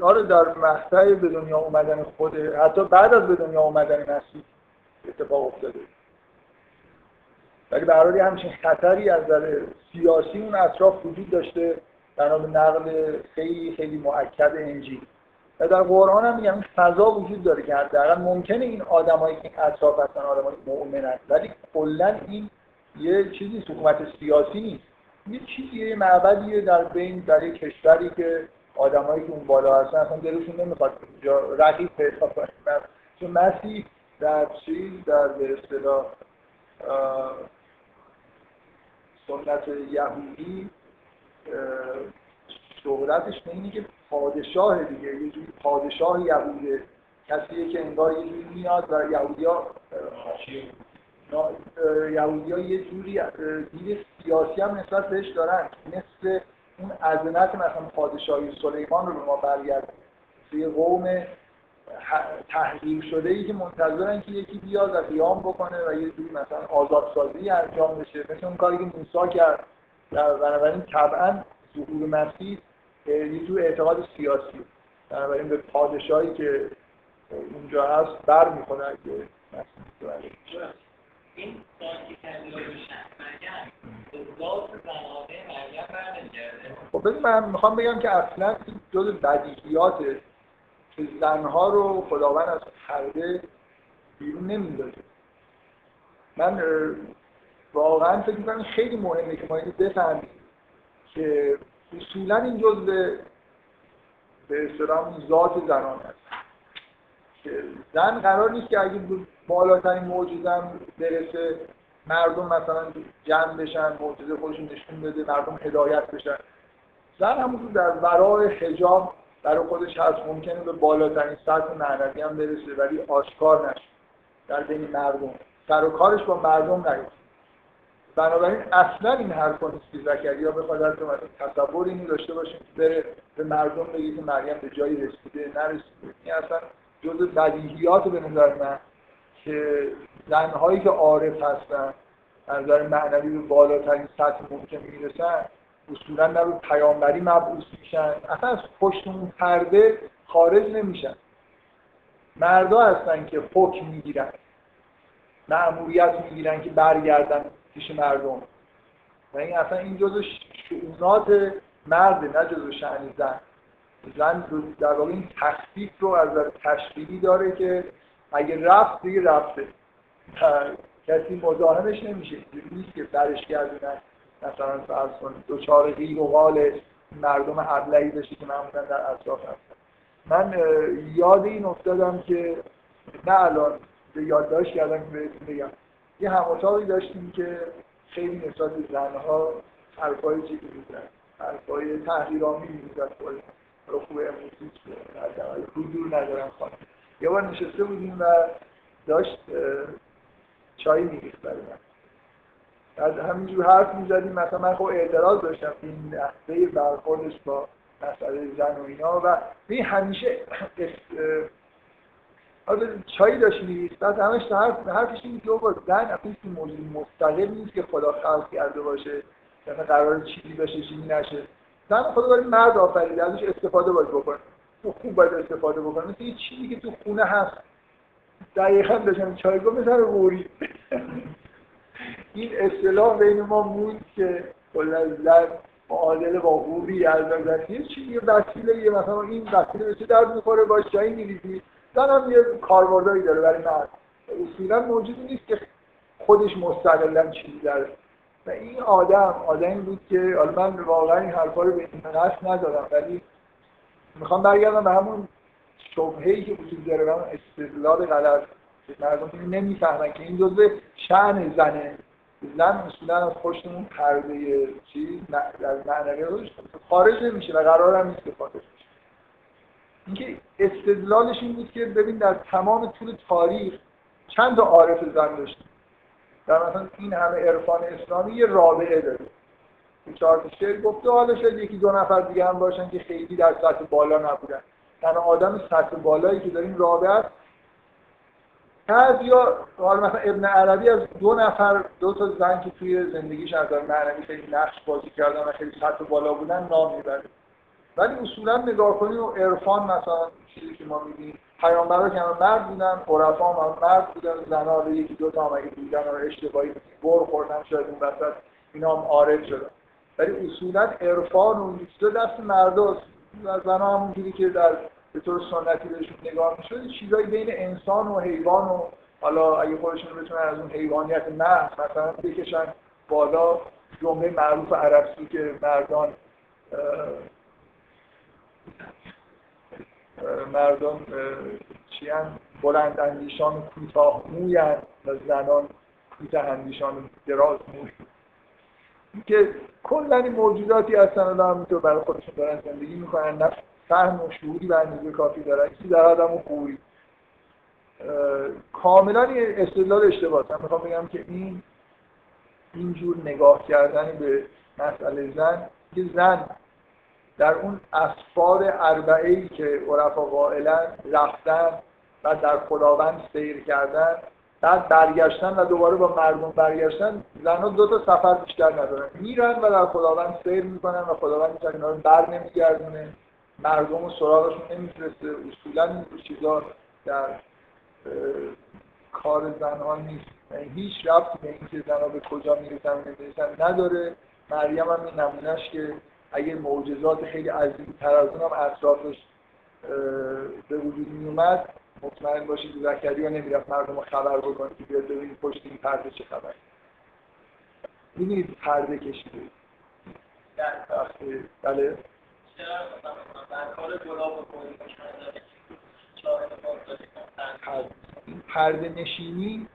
آره در مقطع به دنیا اومدن خود حتی بعد از به دنیا اومدن مسیح اتفاق افتاده. ولی برای همچین خطری از نظر سیاسی اون اطراف وجود داشته بنا به نقل خیلی خیلی مؤکد انجیل. و در قرآن هم میگم فضا وجود داره که حداقل ممکنه این آدمایی که اطراف هستن آدمای مؤمنن. ولی کلا این یه چیزی حکومت سیاسی نیست. یه چیزی یه معبدیه در بین در یک کشوری که آدمایی که اون بالا هستن اصلا دلشون نمی‌خواد اونجا رقیب پیدا کنه چون مسیح در چیز در به اصطلاح سنت یهودی شهرتش به اینه که پادشاه دیگه یه جوری پادشاه یهوده. کسیه که انگار یه جوری میاد و یهودی ها یهودی ها یه جوری دید سیاسی هم نسبت بهش دارن. مثل اون عظمت مثلا پادشاهی سلیمان رو به ما برگرد. توی قوم تحقیر شده ای که منتظرن که یکی بیاد و قیام بکنه و یه جوری مثلا آزادسازی انجام بشه. مثل اون کاری که موسی کرد. بنابراین طبعا ظهور مسیح یه جور اعتقاد سیاسی. بنابراین به پادشاهی که اونجا هست بر اگه مسیح این کردی رو خب من می‌خوام بگم که اصلا جز بدیهیات که زنها رو خداوند از پرده بیرون نمی‌داده من واقعا فکر می‌کنم خیلی مهمه که ما اینو بفهمیم که اصولا این جزء به اصطلاح ذات زنان هست. که زن قرار نیست که اگه بالاترین موجودم برسه. مردم مثلا جمع بشن معجزه خودشون نشون بده مردم هدایت بشن. زن همون در ورای حجاب برای خودش هست. ممکنه به بالاترین سطح معنوی هم برسه ولی آشکار نشه در بین مردم. سر و کارش با مردم نیست. بنابراین اصلا این حرف نیست که زکریا بخواد از مثلا تصور اینو داشته باشیم که بره به مردم بگه که مریم به جایی رسیده نرسیده. این اصلا جز بدیهیات به نظر من. که زنهایی که عارف هستن از نظر معنوی به بالاترین سطح ممکن می‌رسن اصولا نه به پیامبری مبعوث میشن اصلا از پشت اون پرده خارج نمیشن. مردا هستن که حکم می‌گیرن معمولیت می‌گیرن که برگردن پیش مردم. و این اصلا این جزو شعونات مرده نه جزو شعن زن. زن در واقع این تخصیف رو از تشکیلی داره که اگه رفت دیگه رفته. کسی مزاحمش نمیشه. نیست که برش گردونن. مثلا فرض کنید دوچار غیر و قال مردم ابلهی بشه که معمولا در اطراف هستن. من یاد این افتادم که نه الان به یادداشت کردم که بهتون بگم. یه هم داشتیم که خیلی نسبت به زنها حرفای چیزی میزن حرفای تحریرامی میزن رو خوب امروزی حضور ندارم خانم. یه بار نشسته بودیم و داشت چای میریخت برای من. از همینجور حرف می‌زدیم. مثلا من خب اعتراض داشتم این نحوه برخوردش با مسئله زن و اینا و این همیشه چایی داشت میریخت. بعد همش حرف حرفش این که با زن اصلا موضوع مستقل نیست که خدا خلق کرده باشه. مثلا قرار چیزی بشه چیزی نشه. زن خدا برای مرد آفریده ازش استفاده باید بکنه. خوب باید استفاده بکنه مثل یه چیزی که تو خونه هست. دقیقا داشتم چایگاه مثل روری این اصطلاح بین ما موند که کلا زن معادله با غوری از نظر یه چیزی وسیله یه مثلا این وسیله به چه درد می‌خوره؟ باش جایی میریزی. هم یه کاربرداری داره برای مرد اصولا موجودی نیست که خودش مستقلا چیزی داره. و این آدم آدمی بود که من واقعا این حرفا رو به این ندارم ولی می‌خوام برگردم به همون شبهه‌ای که وجود داره همون استدلال غلط. مردم نمی‌فهمن که این جزء شأن زنه. زن اصولا از پشتمون پرده چیز در معنوی خارج نمیشه و قرار هم نیست که خارج بشه. اینکه استدلالش این بود که ببین در تمام طول تاریخ چند تا عارف زن داشتیم. در مثلا این همه عرفان اسلامی یه رابعه داره. چهار شعر گفته حالا شاید یکی دو نفر دیگه هم باشن که خیلی در سطح بالا نبودن. تنها آدم سطح بالایی که داریم رابعه است. یا حالا مثلا ابن عربی از دو نفر دو تا زن که توی زندگیش از معنوی خیلی نقش بازی کردن و خیلی سطح بالا بودن نام می‌بره. ولی اصولا نگاه کنیم و عرفان مثلا چیزی که ما می‌بینیم پیامبرا که مرد بودن عرفا هم مرد بودن زنا رو یکی دو تا هم اگه بودن رو اشتباهی بر خوردن شاید اون وسط اینا هم عارف شدن. ولی اصولا عرفان و چیزا دست مرداست و همونجوری که در به طور سنتی بهشون نگاه می‌شد چیزایی بین انسان و حیوان و حالا اگه خودشون بتونن از اون حیوانیت محض مثلا بکشن بالا جمله معروف عربی که مردان مردان چیان بلند اندیشان کوتاه مویان و زنان کوتاه اندیشان دراز موی که کلا این موجوداتی هستن و تو برای خودشون دارن زندگی می‌کنن نه فهم و شعوری به اندازه کافی دارن چیزی در آدم و خوبی. کاملا این استدلال اشتباه من می‌خوام بگم که این اینجور نگاه کردن به مسئله زن که زن در اون اسفار اربعه ای که عرفا قائلا رفتن و در خداوند سیر کردن بعد برگشتن و دوباره با مردم برگشتن زنها دو تا سفر بیشتر ندارن. میرن و در خداوند سیر می‌کنن و خداوند اینا رو بر نمیگردونه. مردم و سراغشون نمیفرسته اصولا این چیزا در کار زنها نیست. هیچ ربطی به اینکه زنها به کجا می‌رسن و نمی‌رسن نداره. مریم هم این نمونهش که اگه معجزات خیلی عظیم تر از اونم اطرافش به وجود می اومد مطمئن باشید زکریا نمی‌رفت مردم خبر بکنه که بیاد ببینید پشت این پرده چه خبر. ببینید پرده کشیده. بله. پرده نشینی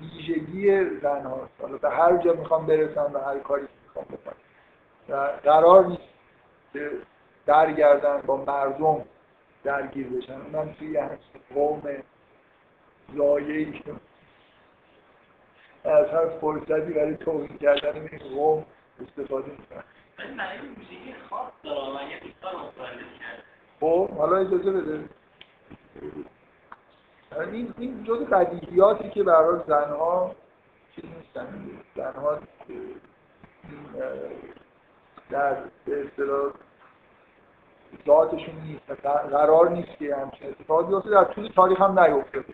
ویژگی زن هاست. حالا به هر جا می‌خوام برسن و هر کاری می‌خوام بکنم. و قرار نیست که درگردن با مردم درگیر بشن. من توی همین قوم لایه‌ای که از هر فرصتی برای توهین کردن این قوم استفاده می‌کنن خب حالا اجازه بده. این این جزء بدیهیاتی که برای زنها چیز نیستن. زنها در به اصطلاح ذاتشون نیست قرار نیست که همچین اتفاقی بیفته. در طول تاریخ هم نیفته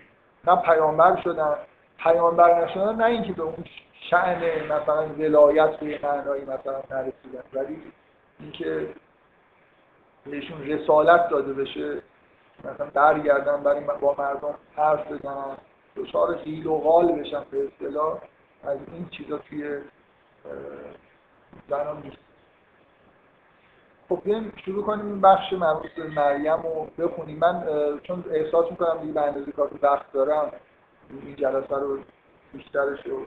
نه پیامبر شدن پیامبر نشدن نه اینکه به اون شأن مثلا ولایت به معنایی مثلا نرسیدن. ولی اینکه بهشون رسالت داده بشه مثلا برگردن برای با مردم حرف بزنن دچار حیل و غال بشن به اصطلاح از این چیزا توی زنان نیست. خب بیایم شروع کنیم این بخش مربوط به مریم رو بخونیم. من چون احساس می‌کنم دیگه به اندازه کافی وقت دارم این جلسه رو بیشترش رو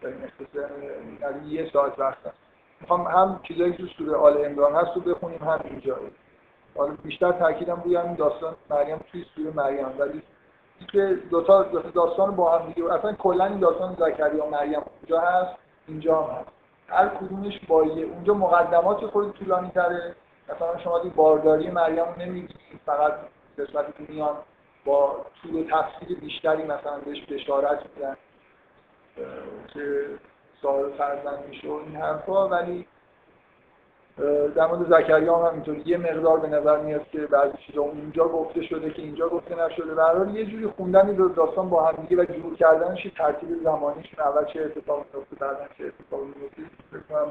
داریم اختصار یه ساعت وقت هست می‌خوام هم چیزایی که سوره آل عمران هست رو بخونیم هم اینجا. حالا بیشتر تاکیدم روی همین داستان مریم توی سوره مریم ولی که دو تا داستان با هم دیگه اصلا کلا این داستان زکریا و مریم اونجا هست اینجا هست. هر کدومش با اونجا مقدمات خود طولانی تره. مثلا شما دی بارداری مریم رو نمی‌دید فقط قسمتی که میان با طول و تفصیل بیشتری مثلا بهش بشارت میدن. که صاحب فرزند میشه و این حرفا. ولی در مورد زکریا هم همینطور یه مقدار به نظر میاد که بعضی چیزا اونجا گفته شده که اینجا گفته نشده. به یه جوری خوندن این داستان با هم دیگه و جور کردنش ترتیب زمانیشون اول چه اتفاقی میفته بعدا چه اتفاقی میفته فکر کنم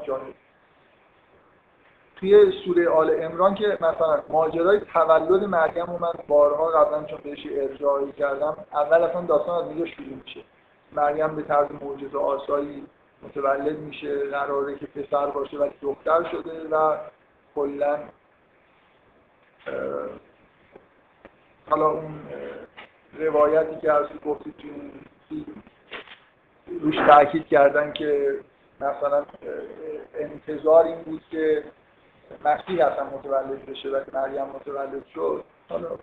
توی سوره آل امران که مثلا ماجرای تولد مریم رو من بارها قبلا چون بهش ارجاعی کردم اول اصلا داستان از اینجا شروع میشه. مریم به طرز معجزه آسایی متولد میشه قراره که پسر باشه ولی دختر شده و کلا حالا اون روایتی که از گفتید توی روش تاکید کردن که مثلا انتظار این بود که مسیح اصلا متولد بشه و مریم متولد شد. حالا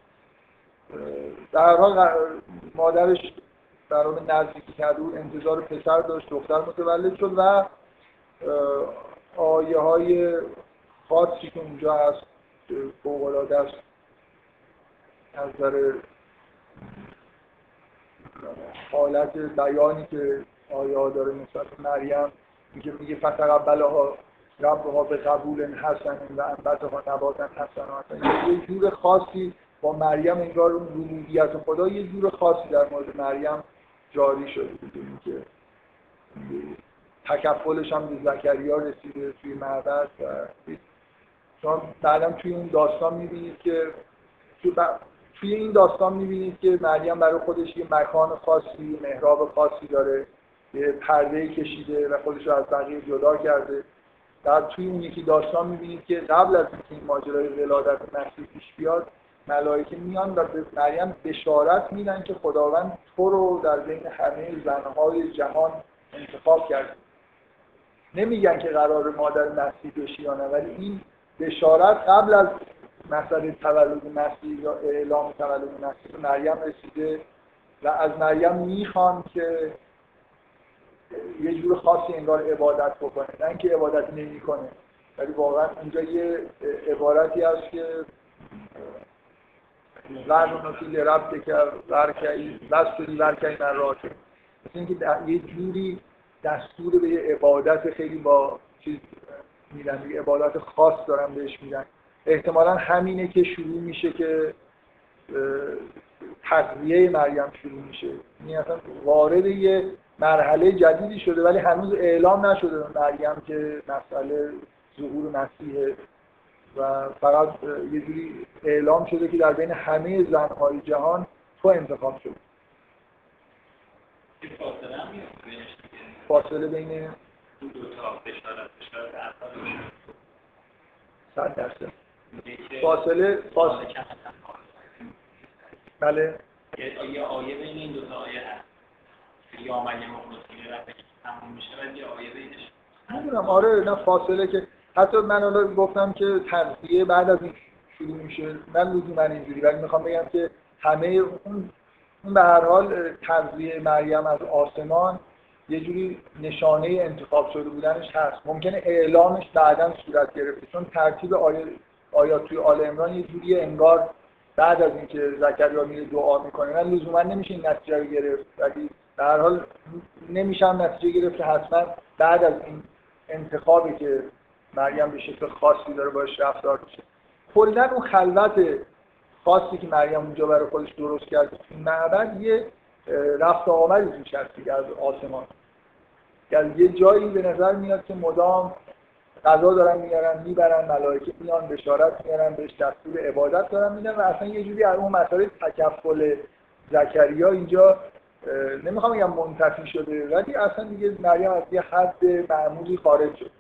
در حال مادرش در حال نزدیکی کرده بود انتظار پسر داشت دختر متولد شد و آیه های خاصی که اونجا هست فوقلاده است از نظر حالت بیانی که آیه داره نسبت مریم میگه میگه فتقبلها ربها به قبول حسن و انبتها نباتا حسن یه جور خاصی با مریم انگار اون ربوبیت خدا یه جور خاصی در مورد مریم جاری شده دیدیم که تکفلش هم به زکریا رسیده توی معبد و شما بعدم توی اون داستان می‌بینید که توی این داستان می‌بینید که مریم برای خودش یه مکان خاصی محراب خاصی داره یه پرده کشیده و خودش رو از بقیه جدا کرده. بعد توی اون یکی داستان می‌بینید که قبل از اینکه این ماجرای ولادت مسیح پیش بیاد ملائکه میان و به مریم بشارت میدن که خداوند تو رو در بین همه زنهای جهان انتخاب کرده. نمیگن که قرار مادر مسیح بشی یا نه ولی این بشارت قبل از مسئله تولد مسیح یا اعلام تولد مسیح مریم رسیده و از مریم می‌خوان که یه جور خاصی انگار عبادت بکنه. نه اینکه عبادت نمی‌کنه ولی واقعا اونجا یه عبارتی هست که ورن فی رب که ورکی بستوری ورکی من راکه مثل اینکه یه جوری دستور به یه عبادت خیلی با چیز میدن یه عبادت خاص دارن بهش میدن. احتمالا همینه که شروع میشه که تقویه مریم شروع میشه. این اصلا وارد یه مرحله جدیدی شده ولی هنوز اعلام نشده مریم که مسئله ظهور مسیحه و فقط یه جوری اعلام شده که در بین همه زنهای جهان تو انتخاب شد فاصله بین صد درصد. فاصله فاصله بله. یه آیه بین این دو تا آیه هست. یا رفته که تموم میشه ولی یه آیه بینش. نمی‌دونم. آره نه فاصله که حتی من الان گفتم که تغذیه بعد از این شروع میشه من لزوما اینجوری ولی می‌خوام بگم که همه اون اون به هر حال تغذیه مریم از آسمان یه جوری نشانه انتخاب شده بودنش هست. ممکنه اعلامش بعدا صورت گرفته چون ترتیب آیات توی آل امران یه جوری انگار بعد از اینکه زکریا میره دعا می‌کنه. من لزوما نمیشه این نتیجه رو گرفت ولی به هر حال نمیشه نتیجه گرفت که حتما بعد از این انتخابی که مریم به شکل خاصی داره باش رفتار میشه کلا اون خلوت خاصی که مریم اونجا برای خودش درست کرد معبد یه رفت آمدی توش هست دیگه از آسمان. یعنی یه جایی به نظر میاد که مدام غذا دارن میارن می‌برن ملائکه میان بشارت میارن بهش دستور عبادت دارن میدن و اصلا یه جوری از اون مسئله تکفل زکریا اینجا نمی‌خوام بگم منتفی شده ولی اصلا دیگه مریم از یه حد معمولی خارج شد.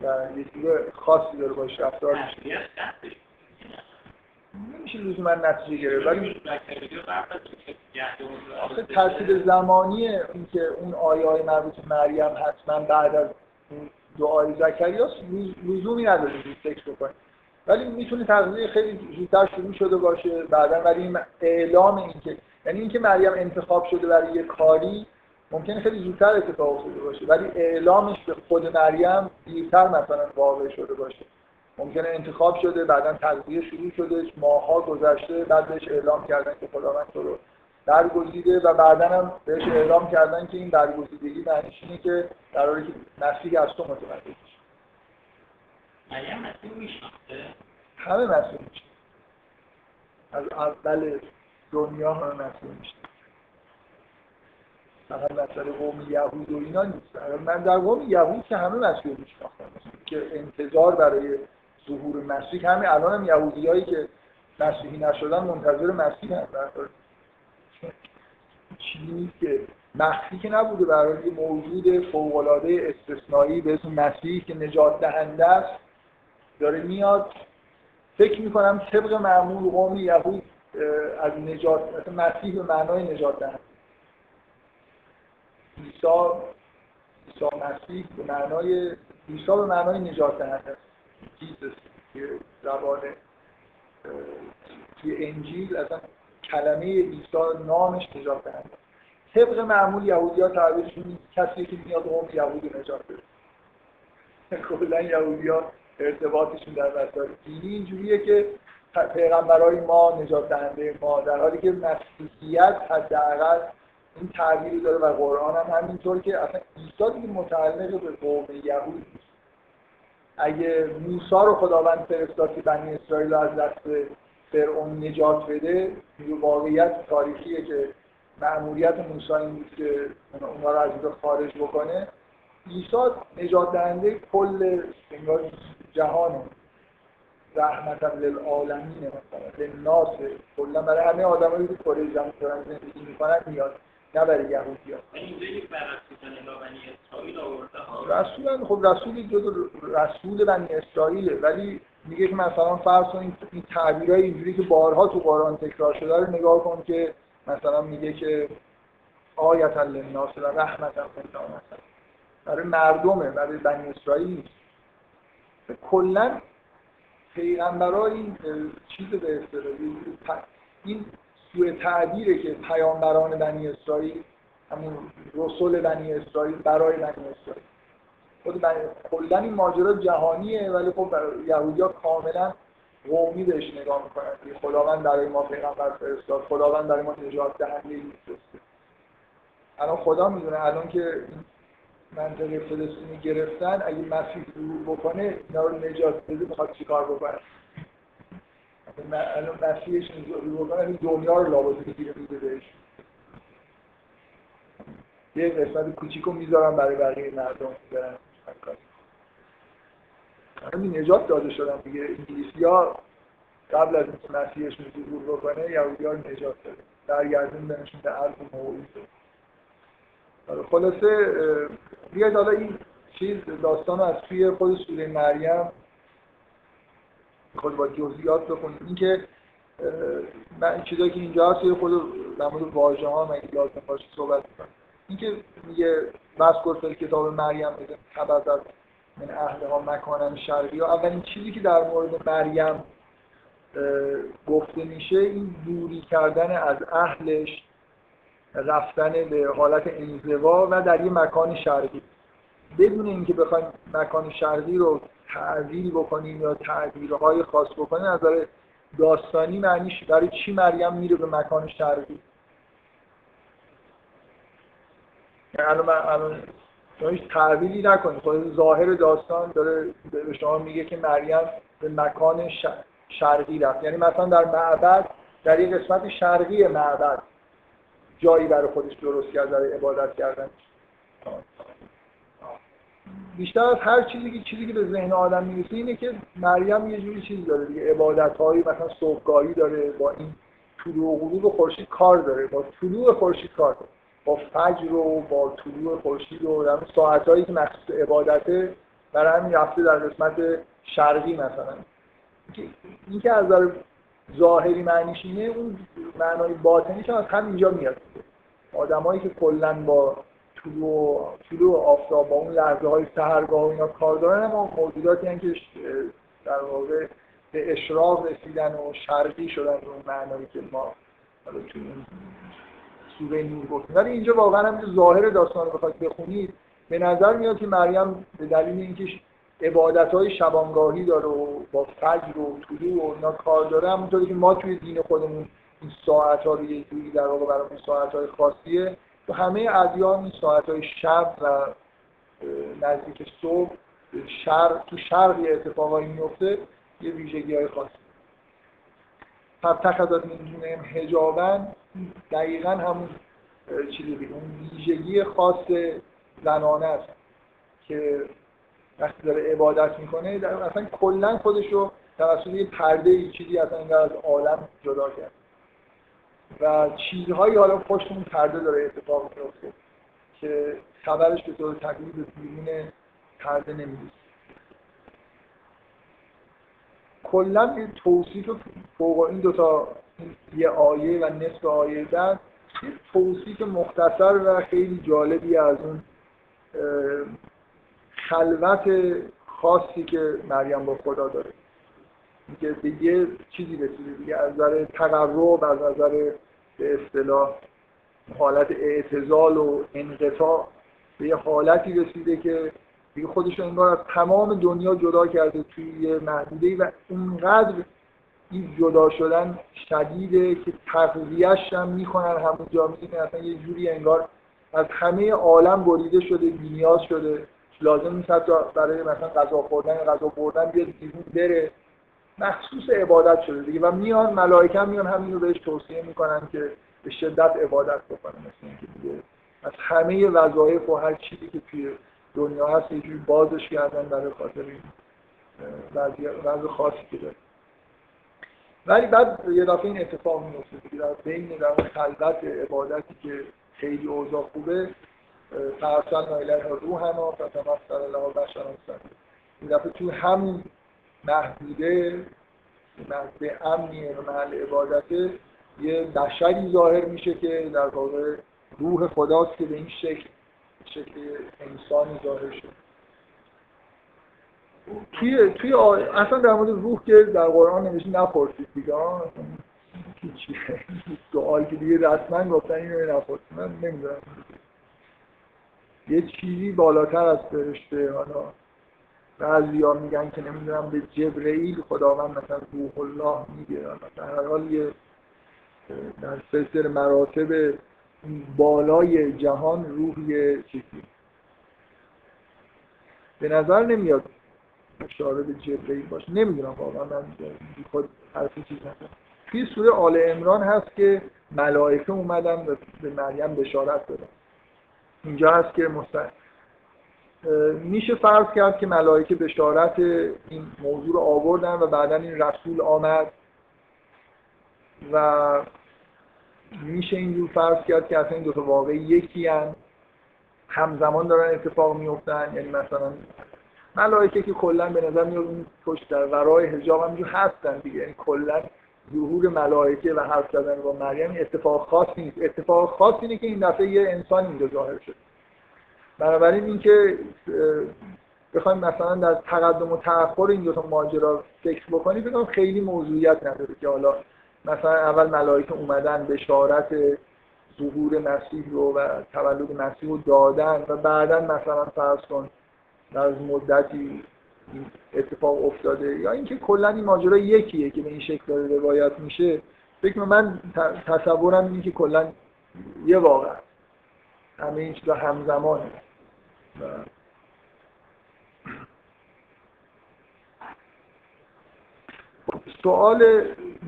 و یه چیز خاصی داره باش رفتار. میشه نمیشه لزوما نتیجه گرفت ولی آخه ترتیب زمانی اینکه اون آیه مربوط مریم حتما بعد از دعای زکریاس لزومی نداره فکر بکنید ولی می‌تونه تغذیه خیلی زودتر شروع شده باشه بعدا ولی اعلام اینکه یعنی اینکه مریم انتخاب شده برای یه کاری ممکنه خیلی زودتر اتفاق افتاده باشه ولی اعلامش به خود مریم دیرتر مثلا واقع شده باشه. ممکنه انتخاب شده بعدا تغذیه شروع شده ماها گذشته بعد بهش اعلام کردن که خداوند تو رو برگزیده و بعدا هم بهش اعلام کردن که این برگزیدگی معنیش اینه که قراره که مسیح از تو متولد بشه. مریم مسیح همه مسیح میشه از اول دنیا همه مسیح میشه فقط مسئله قوم یهود و اینا نیست. من در قوم یهود که همه مسیح میشناختم. که انتظار برای ظهور مسیح همه الان هم یهودی هایی که مسیحی نشدن منتظر مسیح هم چیزی نیست که مخفی که نبوده. برای یه موجود فوق‌العاده استثنایی به اسم مسیح که نجات دهنده است داره میاد. فکر می‌کنم طبق معمول قوم یهود از نجات مسیح به معنای نجات دهنده. عیسی عیسی مسیح به معنای عیسی به معنای نجات دهنده. است جیزس که زبان توی انجیل اصلا کلمه عیسی نامش نجات دهنده. طبق معمول یهودی ها تعبیرشون کسی که میاد قوم یهود نجات بده. کلا یهودی ها ارتباطشون در مسائل دینی اینجوریه که پیغمبرای ما نجات دهنده ما در حالی که مسیحیت حداقل این تعبیری داره و قرآن هم همینطور که اصلا عیسی دیگه متعلق به قوم یهود اگه موسی رو خداوند فرستاد که بنی اسرائیل از دست فرعون نجات بده واقعیت تاریخیه که معمولیت موسی این بود که اونها رو از اینجا خارج بکنه. عیسی نجات دهنده کل انگار جهان رحمت للعالمین مثلا للناس کلا برای همه آدمایی که کره زمین دارن زندگی می‌کنن میاد. نه برای یهودی ها رسول خب رسول جز رسول بنی اسرائیله ولی میگه که مثلا فرض کنید این تعبیرهای اینجوری که بارها تو قرآن تکرار شده رو نگاه کن که مثلا میگه که آیت للناس و رحمت مثلا برای مردمه برای بنی اسرائیل نیست. کلا پیغمبرای این چیز به اصطلاح این سوء تعبیره که پیامبران بنی اسرائیل همون رسول بنی اسرائیل برای بنی اسرائیل. خود کلا این ماجرا جهانیه ولی خب یهودیا کاملا قومی بهش نگاه می‌کنن. خداوند برای ما پیغمبر فرستاد خداوند برای ما نجات دهنده میفرسته. الان خدا می‌دونه الان که منطقه فلسطینی گرفتن اگه مسیح ظهور بکنه اینا رو نجات بده می‌خواد چیکار بکنه؟ الان مسیحش دنیا رو لابد بگیره میده بهش. یه قسمت کوچیکو می‌ذارم برای بقیه مردم برن. همین نجات داده شدن دیگه. انگلیسی ها قبل از اینکه مسیحش ظهور بکنه یهودی ها نجات داده برگردون بنشون به عرض موعود خلاصه بیاید حالا این چیز داستان از توی خود سوره مریم خود با جزئیات بخونیم اینکه من چیزایی که اینجا هست خود در مورد واژه ها من لازم باشه صحبت کنم. اینکه میگه بس گفت کتاب مریم خبر در من اهل ها مکانن شرقی. ها اولین چیزی که در مورد مریم گفته میشه این دوری کردن از اهلش رفتن به حالت انزوا و در یه مکان شرقی. بدون اینکه بخوایم مکان شرقی رو تعدیل بکنیم یا تعبیرهای خاص بکنیم نظر داستانی معنیش برای چی مریم میره به مکان شرقی؟ یعنی الان الان هیچ تعبیری نکنید. خود ظاهر داستان داره به شما میگه که مریم به مکان شرقی رفت. یعنی مثلا در معبد در یک قسمت شرقی معبد جایی برای خودش درست کرد برای عبادت کردن. بیشتر از هر چیزی که چیزی که به ذهن آدم می‌رسه اینه که مریم یه جوری چیز داره دیگه. عبادت هایی مثلا صبحگاهی داره با این طلوع و غروب خورشید کار داره. با طلوع خورشید کار داره. با فجر و با طلوع خورشید و در ساعت هایی که مخصوص عبادته برای همین رفته در قسمت شرقی مثلا. اینکه از نظر ظاهری معنیش اینه اون معنای باطنی که از همینجا میاد. آدمایی که کلا با طلوع طلوع آفتاب با اون لحظه های سهرگاه و اینا کار دارن اما موجوداتی هستن که در واقع به اشراق رسیدن و شرقی شدن به اون معنایی که ما حالا تو سوره نور گفتیم. ولی اینجا واقعا هم ظاهر داستان رو بخواید بخونید. به نظر میاد که مریم به دلیل اینکه عبادت های شبانگاهی داره و با فجر و طلوع و اینا کار داره همونطوری که ما توی دین خودمون این ساعت ها رو یه جوری در واقع برای ساعت های خاصیه تو همه ادیان ساعت های شب و نزدیک صبح شر تو شرق یه اتفاقایی میفته یه ویژگی های خاصی. فبتخذت من دونهم هجابن دقیقا همون چیزی اون ویژگی خاص زنانه است که وقتی داره عبادت می‌کنه اصلا کلا خودش رو توسط یه پرده ای چیزی اصلا از عالم جدا کرد و چیزهایی حالا پشت اون پرده داره اتفاق میفته که خبرش به طور تقریبی به بیرون پرده نمی‌رسه کلا توصیف فوق این دوتا یه آیه و نصف آیه بعد یه توصیف مختصر و خیلی جالبی از اون خلوت خاصی که مریم با خدا داره. که به یه چیزی رسیده دیگه. از نظر تقرب از نظر به اصطلاح حالت اعتزال و انقطاع به یه حالتی رسیده که دیگه خودش انگار از تمام دنیا جدا کرده توی یه محدوده و اونقدر این جدا شدن شدیده که تقویهش هم می‌کنن همونجا می‌دونی؟ اصلا یه جوری انگار از همه عالم بریده شده بینیاز شده. لازم نیست حتی برای مثلا غذا خوردن غذا بردن بیاد بیرون بره. مخصوص عبادت شده دیگه. و میان ملائکه میان همین رو بهش توصیه می‌کنن که به شدت عبادت بکنه. مثل اینکه دیگه از همه وظایف و هر چیزی که توی دنیا هست یه جوری بازش کردن برای خاطر این وضع خاصی که داره. ولی بعد یه دفعه این اتفاق میفته دیگه. در بین در خلوت عبادتی که خیلی اوضاع خوبه فرسل الیه روحنا فتمثل له بشرا این دفعه تو همون محدوده محدوده امنیه و محل عبادته یه بشری ظاهر میشه که در واقع روح خداست که به این شکل شکل انسانی ظاهر شد. توی توی اصلا در مورد روح که در قرآن نمیشه نپرسید دیگه سوال که دیگه رسما گفتن اینو نپرسید. من نمی‌دونم. یه چیزی بالاتر از فرشته حالا بعضی ها میگن که نمی‌دونم به جبرئیل خداوند مثلا روح الله میگه. در هر حال یه در سلسله مراتب بالای جهان روح یه چیزی. به نظر نمیاد اشاره به جبرئیل باشه. نمی‌دونم واقعا من خود حرف چیز نکنم توی سوره آل امران هست که ملائکه اومدن به مریم بشارت دادن. اینجا هست که مستن... میشه فرض کرد که ملائکه بشارت این موضوع رو آوردن و بعدا این رسول آمد و میشه اینجور فرض کرد که اصلا این دو تا واقعی یکی هن. همزمان دارن اتفاق میفتن یعنی مثلا ملائکه که کلا به نظر میاد اون پشت در ورای حجاب هم هستن دیگه. یعنی کلا ظهور ملائکه و حرف زدن با مریم اتفاق خاص نیست. اتفاق خاص اینه که این دفعه یه انسان اینجا ظاهر شد بنابراین اینکه بخوایم مثلا در تقدم و تأخر این دو تا ماجرا فکر بکنیم بگم خیلی موضوعیت نداره که حالا مثلا اول ملائکه اومدن بشارت ظهور مسیح رو و تولد مسیح رو دادن و بعدا مثلا فرض کن در مدتی اتفاق افتاده. یا اینکه کلا این ماجرا یکیه که به این شکل داره روایت میشه. فکر من تصورم اینه که کلا یه واقع همه این چیزا همزمانه سوال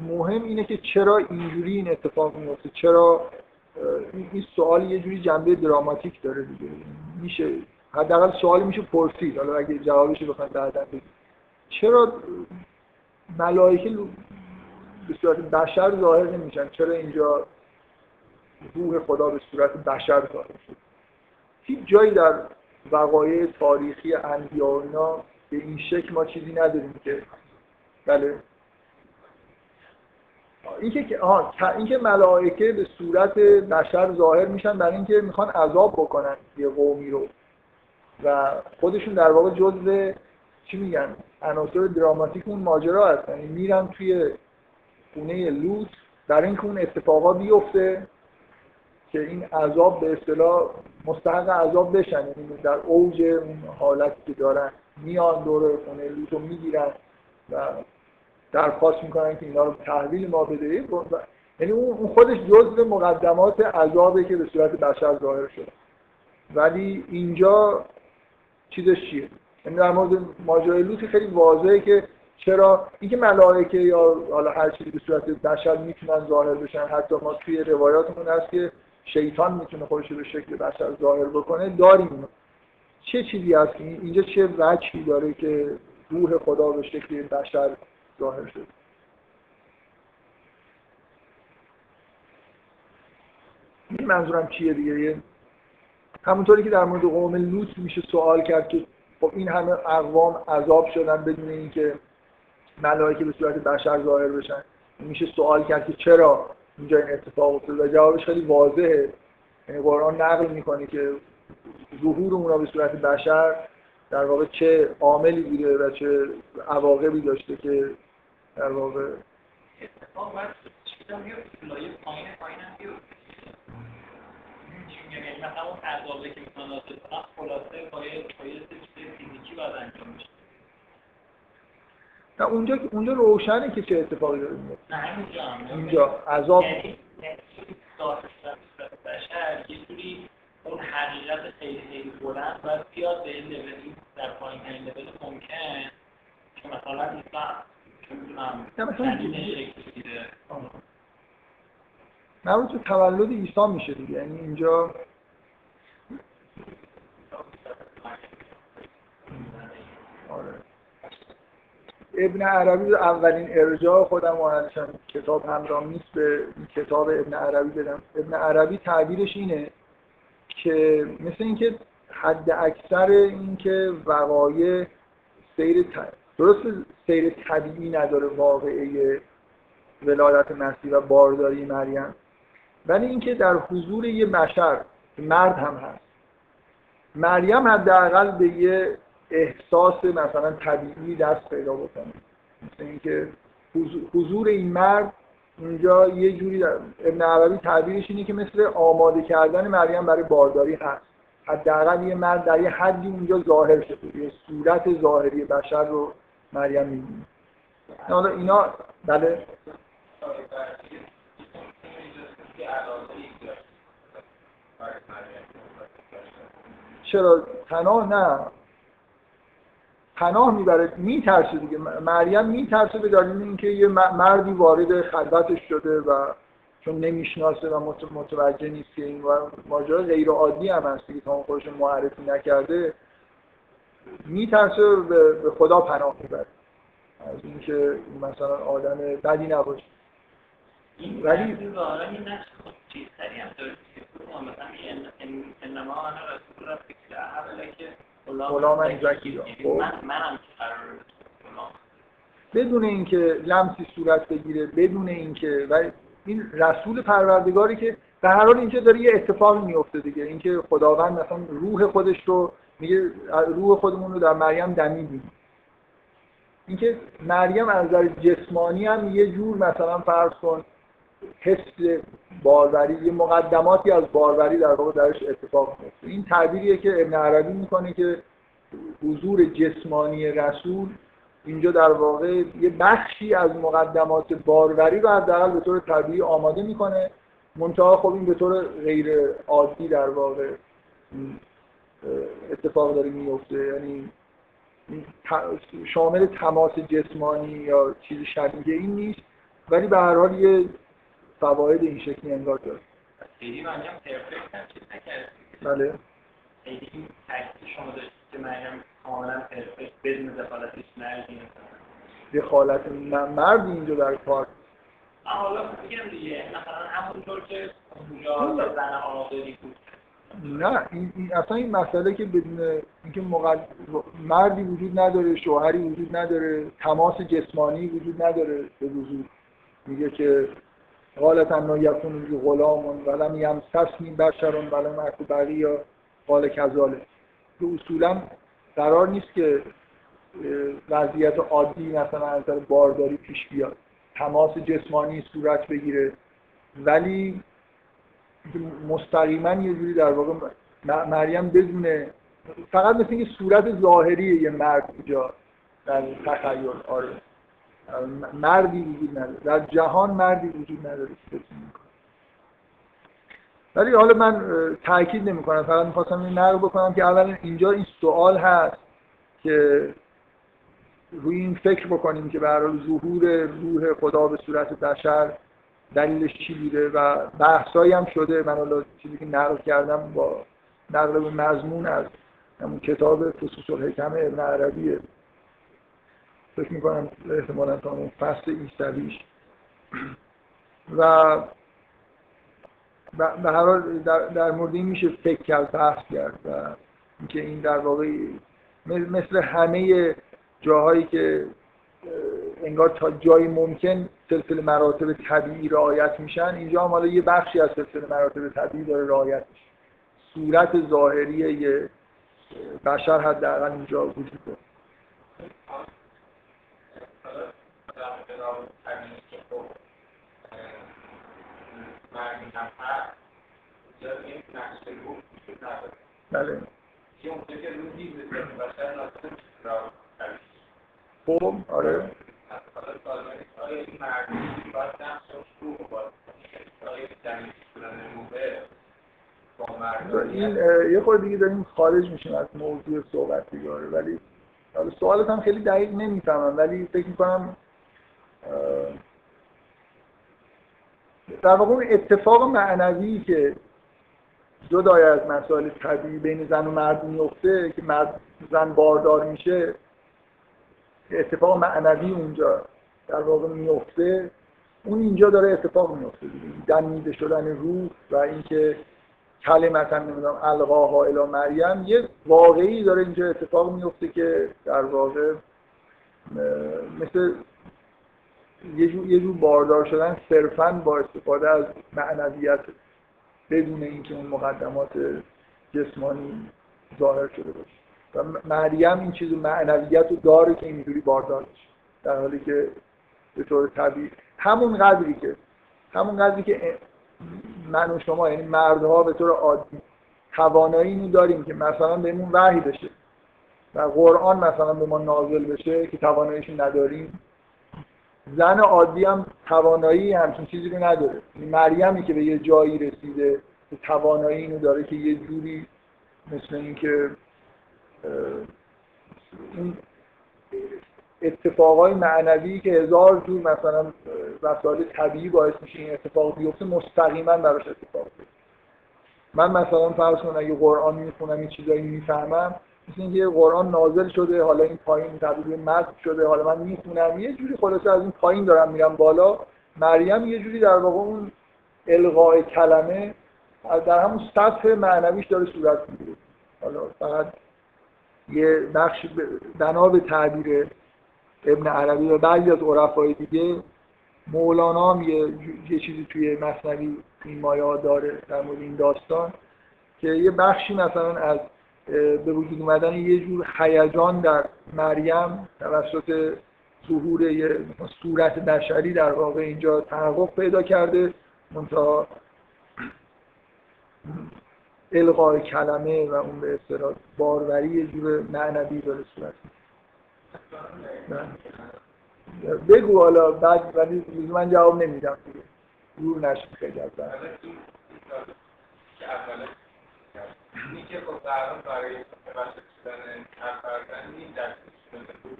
مهم اینه که چرا اینجوری این اتفاق میفته؟ چرا این سوال یه جوری جنبه دراماتیک داره دیگه. میشه حداقل سوالی میشه پرسید. حالا اگه جوابش بخواید بعدا بگید چرا ملائکه به صورت بشر ظاهر نمیشن؟ چرا اینجا روح خدا به صورت بشر ظاهر شد هیچ جایی در وقایع تاریخی انبیا اینا به این شکل ما چیزی نداریم که. بله. اینکه آها اینکه ملائکه به صورت بشر ظاهر میشن برای اینکه می‌خوان عذاب بکنن یه قومی رو. و خودشون در واقع جزء چی میگن؟ عناصر دراماتیک اون ماجرا هستن. یعنی میرن توی خونه لوط در اینکه اون اتفاقا بیفته. که این عذاب به اصطلاح مستحق عذاب بشن. یعنی در اوج اون حالتی که دارن میان دور خونه لوط رو می‌گیرن و درخواست می‌کنن که اینا رو تحویل ما بده. یعنی اون خودش جزء مقدمات عذابه که به صورت بشر ظاهر شده. ولی اینجا چیزش چیه؟ یعنی در مورد ماجرای لوط خیلی واضحه که چرا اینکه ملائکه یا حالا هر چیزی به صورت بشر می‌تونن ظاهر بشن. حتی ما توی روایاتمون هست که شیطان می‌تونه خودش به شکل بشر ظاهر بکنه داریم. چه چیزی هست که اینجا چه وجهی داره که روح خدا به شکل بشر ظاهر شده؟ منظورم چیه دیگه؟ همونطوری که در مورد قوم لوط میشه سوال کرد که خب این همه اقوام عذاب شدن بدون اینکه ملائکه به صورت بشر ظاهر بشن. میشه سوال کرد که چرا اینجا این اتفاق افتاد و جوابش خیلی واضحه. یعنی قرآن نقل می‌کنه که ظهور اونا به صورت بشر در واقع چه عاملی بوده و چه عواقبی داشته که در واقع یعنی مثلا اون که می‌تونن خلاصه باید چیز فیزیکی باید انجام بشه نه اونجا اونجا روشنه که چه اتفاقی داره میفته اینجا عذاب. یعنی یعنی ظاهر شدن بشر یه جوری اون حقیقت خیلی خیلی بلند باید بیاد به این لولی در پایین ترین لول ممکن. که مثلا اسلام چه مثلا مربوط به تولد عیسی میشه دیگه. یعنی اینجا آره. ابن عربی اولین ارجاع خودم مهندسم کتاب همراه نیست به کتاب ابن عربی بدم. ابن عربی تعبیرش اینه که مثل اینکه حد اکثر اینکه وقایع سیر ت... درست سیر طبیعی نداره واقعه ولادت مسیح و بارداری مریم ولی اینکه در حضور یه بشر مرد هم هست. مریم حداقل به یه احساس مثلا طبیعی دست پیدا بکنه. مثل اینکه حضور- این مرد اینجا یه جوری ابن عربی تعبیرش اینه که مثل آماده کردن مریم برای بارداری هست. حداقل یه مرد در یه حدی اونجا ظاهر شده. یه صورت ظاهری بشر رو مریم می‌بینه. حالا اینا بله. چرا؟ پناه نه. پناه می‌بره میترسه دیگه. مریم میترسه به دلیل اینکه یه مردی وارد خلوتش شده و چون نمی‌شناسه و مت- متوجه نیست که این ماجرا غیر عادی هم هست دیگه تا خودش معرفی نکرده میترسه به خدا پناه می‌بره. از اینکه این مثلا آدم بدی نباشه. این ولی- غلاما زکیا. یعنی. من منم غلام بدون اینکه لمسی صورت بگیره بدون اینکه و این رسول پروردگاری که به هر حال اینجا داره یه اتفاق میفته دیگه اینکه خداوند مثلا روح خودش رو میگه روح خودمون رو در مریم دمیدیم اینکه مریم از نظر جسمانی هم یه جور مثلا فرض کن حس باروری یه مقدماتی از باروری در واقع درش اتفاق میفته این تعبیریه که ابن عربی می‌کنه که حضور جسمانی رسول اینجا در واقع یه بخشی از مقدمات باروری رو حداقل به طور طبیعی آماده می‌کنه. منتها خب این به طور غیر عادی در واقع اتفاق داره میفته یعنی شامل تماس جسمانی یا چیز شبیه این نیست. ولی به هر حال یه فواید این شکلی انگار داره خیلی من هم پرفکت هم چیز بله. خیلی شما داشتید که مریم کاملا پرفکت بدون دخالتش نردی مثلا دخالت م- مردی اینجا در کار حالا میگم دیگه مثلا همونطور که اونجا زن عاقلی بود. نه این, این اصلا این مسئله که بدون اینکه مقد... مردی وجود نداره شوهری وجود نداره تماس جسمانی وجود نداره به وجود میگه که قالت انا یکون لی غلام ولم یمسسنی بشر ولم اکو بقیه. قال کذاله که اصولا قرار نیست که وضعیت عادی مثلا از بارداری پیش بیاد. تماس جسمانی صورت بگیره. ولی مستقیما یه جوری در واقع مریم بدون فقط مثل اینکه صورت ظاهری یه مرد اینجا در تخیل. آره. مردی وجود نداره. در جهان مردی وجود نداره. ولی حالا من تاکید نمی کنم فقط می‌خواستم این نقل بکنم که اولا اینجا این سوال هست که روی این فکر بکنیم که حال ظهور روح خدا به صورت بشر دلیلش چی بوده و بحثایی هم شده. من حالا چیزی که نقل کردم با نقل به مضمون از همون کتاب خصوص الحکم ابن عربیه. فکر می‌کنم احتمالا تا اون فصل ایسویش و به هر حال در, در مورد این میشه فکر کرد بحث کرد و اینکه این در واقع مثل همه جاهایی که انگار تا جایی ممکن سلسله مراتب طبیعی رعایت میشن اینجا هم حالا یه بخشی از سلسله مراتب طبیعی داره رعایت میشه. صورت ظاهری یه بشر حداقل اینجا وجود داره. بله. خب آره. این یه خورده دیگه داریم خارج میشیم از موضوع صحبت دیگه ولی حالا سوالت هم خیلی دقیق نمی‌فهمم ولی فکر می‌کنم در واقع اتفاق معنوی که جدای از مسائل طبیعی بین زن و مرد میفته که مرد زن باردار میشه اتفاق معنوی اونجا در واقع میفته. اون اینجا داره اتفاق میفته دمیده شدن روح و اینکه کلمتا نمی‌دونم القاها الی مریم یه واقعی داره اینجا اتفاق میفته که در واقع مثل یه جور, یه جور باردار شدن صرفا با استفاده از معنویت بدون اینکه اون مقدمات جسمانی ظاهر شده باشه. و مریم این چیز معنویت رو داره که اینجوری باردار بشه در حالی که به طور طبیعی. همون قدری که همون قدری که من و شما یعنی مردها به طور عادی توانایی اینو داریم که مثلا بهمون وحی بشه و قرآن مثلا به ما نازل بشه که تواناییش نداریم. زن عادی هم توانایی همچین چیزی رو نداره. مریمی که به یه جایی رسیده که توانایی اینو داره که یه جوری مثل اینکه این اتفاقای معنوی که هزار جور مثلا وسایل طبیعی باعث میشه این اتفاق بیفته مستقیما براش اتفاق بیفته. من مثلا فرض کنم اگه قرآن می‌خونم این چیزایی می‌فهمم مثل اینکه قرآن نازل شده حالا این پایین تبدیل به شده حالا من می‌خونم یه جوری خلاصه از این پایین دارم میرم بالا. مریم یه جوری در واقع اون القاء کلمه در همون سطح معنویش داره صورت می‌گیره. حالا فقط یه بخش بنا به تعبیر ابن عربی و بعضی از عرفای دیگه. مولانا هم یه, یه چیزی توی مصنوی این مایه داره در مورد این داستان که یه بخشی مثلا از به وجود اومدن یه جور هیجان در مریم توسط ظهور یه صورت بشری در واقع اینجا تحقق پیدا کرده منتها القای کلمه و اون به اصطلاح باروری یه جور معنوی داره صورت بگو حالا بعد ولی من جواب نمیدم دور نشد خیلی از اینی که خب در برای متوسط شدن هر فرزندی در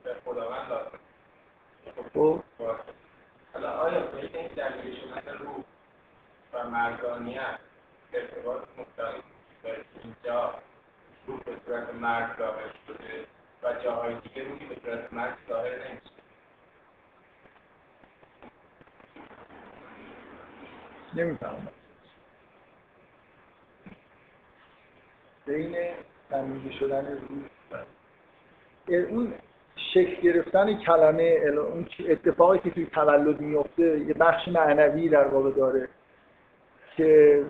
به خداوند لازم خب حالا آیا به این دلیل شدن روح و مردانیت ارتباط مستقیم در اینجا روح به صورت مرد ظاهر شده و جاهای دیگه روحی به صورت مرد ظاهر نمیشه نمی‌فهمم. بین تمیزی شدن روح اون شکل گرفتن کلمه اون اتفاقی که توی تولد میفته یه بخش معنوی در واقع داره که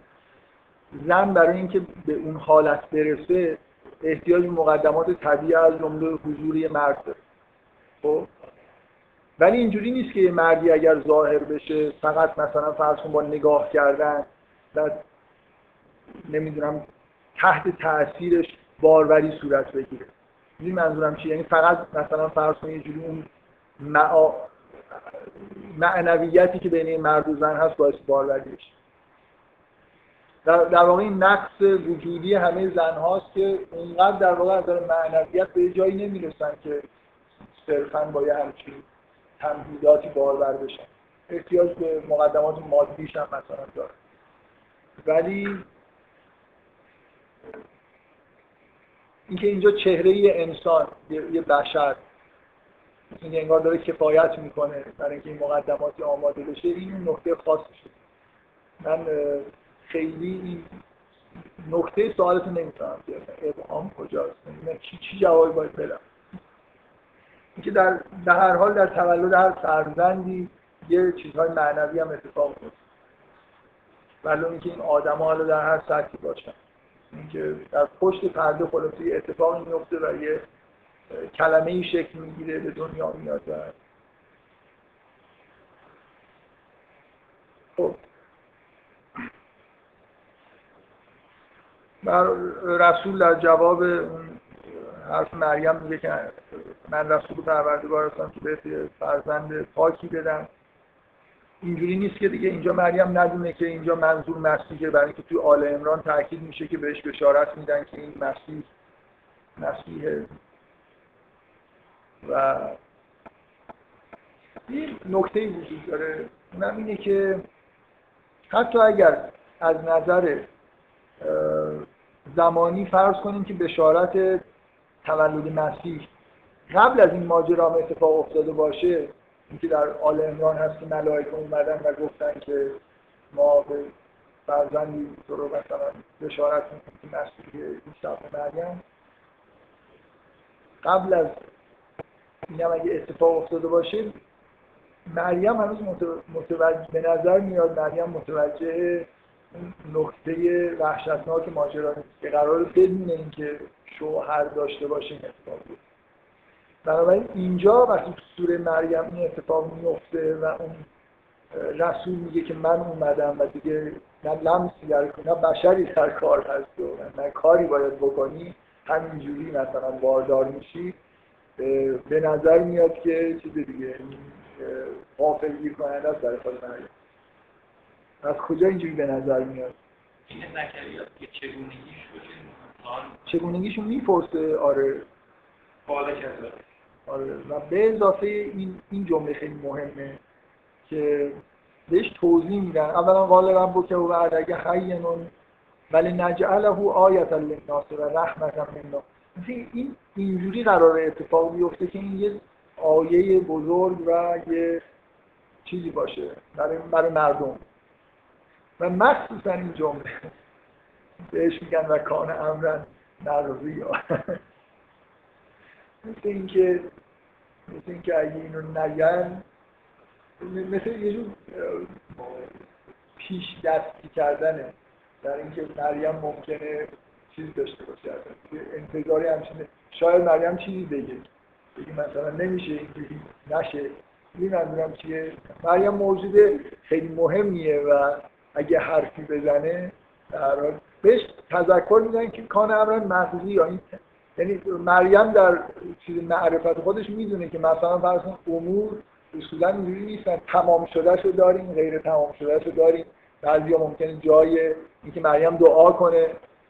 زن برای اینکه به اون حالت برسه احتیاج مقدمات طبیعی از جمله حضور یه مرد داره. خب؟ ولی اینجوری نیست که یه مردی اگر ظاهر بشه فقط مثلا فرض با نگاه کردن و نمی‌دونم تحت تاثیرش باروری صورت بگیره. این منظورم چیه؟ یعنی فقط مثلا فرض کنید یه جوری اون معا... معنویتی که بین مرد و زن هست باعث باروری بشه در, در واقع این نقص وجودی همه زن هاست که اونقدر در واقع از معنویت به جایی نمی‌رسن که صرفا با یه همچین تمهیداتی بارور بشن. احتیاج به مقدمات مادیش هم مثلا داره. ولی اینکه اینجا چهره یه انسان یه بشر این انگار داره کفایت می‌کنه برای اینکه این مقدماتی آماده بشه این نکته خاص شد من خیلی این نکته سوالت رو نمی‌تونم ابهام کجاست؟ چی چی جوابی باید بدم؟ اینکه در, در هر حال در تولد هر فرزندی یه چیزهای معنوی هم اتفاق میفته ولی اینکه این آدم حالا در هر سطحی باشن. اینکه در پشت پرده خلاصه یه اتفاقی میفته و یه کلمه ای شکل می‌گیره به دنیا میاد و خب. رسول در جواب حرف مریم میگه که من رسول پروردگار هستم که به فرزند پاکی بدم. اینجوری نیست که دیگه اینجا مریم ندونه که اینجا منظور مسیحه. برای اینکه توی آل امران تاکید میشه که بهش بشارت میدن که این مسیح مسیحه و این نکته وجود داره. اونم اینه که حتی اگر از نظر زمانی فرض کنیم که بشارت تولد مسیح قبل از این ماجرا اتفاق افتاده باشه اینکه در آل امران هست که ملائکه اومدن و گفتن که ما به فرزندی تو رو مثلا بشارت می‌کنیم که مسیح عیسی مریم. قبل از اینم اگه اتفاق افتاده باشه مریم هنوز متوجه به نظر میاد مریم متوجه نقطه وحشتناک ماجرا نیست که قرار بدون اینکه شوهر داشته باشه این اتفاق بنابراین اینجا وقتی تو سوره مریم این اتفاق میفته و اون رسول میگه که من اومدم و دیگه نه لمسی در نه بشری در کار هست و نه کاری باید بکنی همینجوری مثلا باردار میشی. به نظر میاد که چیز دیگه غافل گیر کننده است برای خود مریم. از کجا اینجوری به نظر میاد؟ چگونگیشون می‌پرسه؟ آره. آره. و به اضافه این این جمله خیلی مهمه که بهش توضیح میدن. اولا قال ربک و بعد حینون ولی نجعله آیت للناس و رحمت منا این اینجوری قرار اتفاق بیفته که این یه آیه بزرگ و یه چیزی باشه برای, برای مردم. و مخصوصا این جمله. بهش میگن و کان امرن نرزی [LAUGHS] مثل اینکه مثل اینکه اگه اینو نگن مثل یه جور پیش دستی کردنه. در اینکه مریم ممکنه چیزی داشته باشه. انتظاری همچینه شاید مریم چیزی بگه. بگی مثلا نمیشه اینجوری نشه. این منظورم چیه. مریم موجود خیلی مهمیه و اگه حرفی بزنه در بهش تذکر میدن که کان امرن مغزی یا این یعنی مریم در چیز معرفت خودش می‌دونه که مثلا فرض امور اصولا اینجوری نیستن. تمام شده شو داریم غیر تمام شده شو داریم. بعضیا ممکنه جای اینکه مریم دعا کنه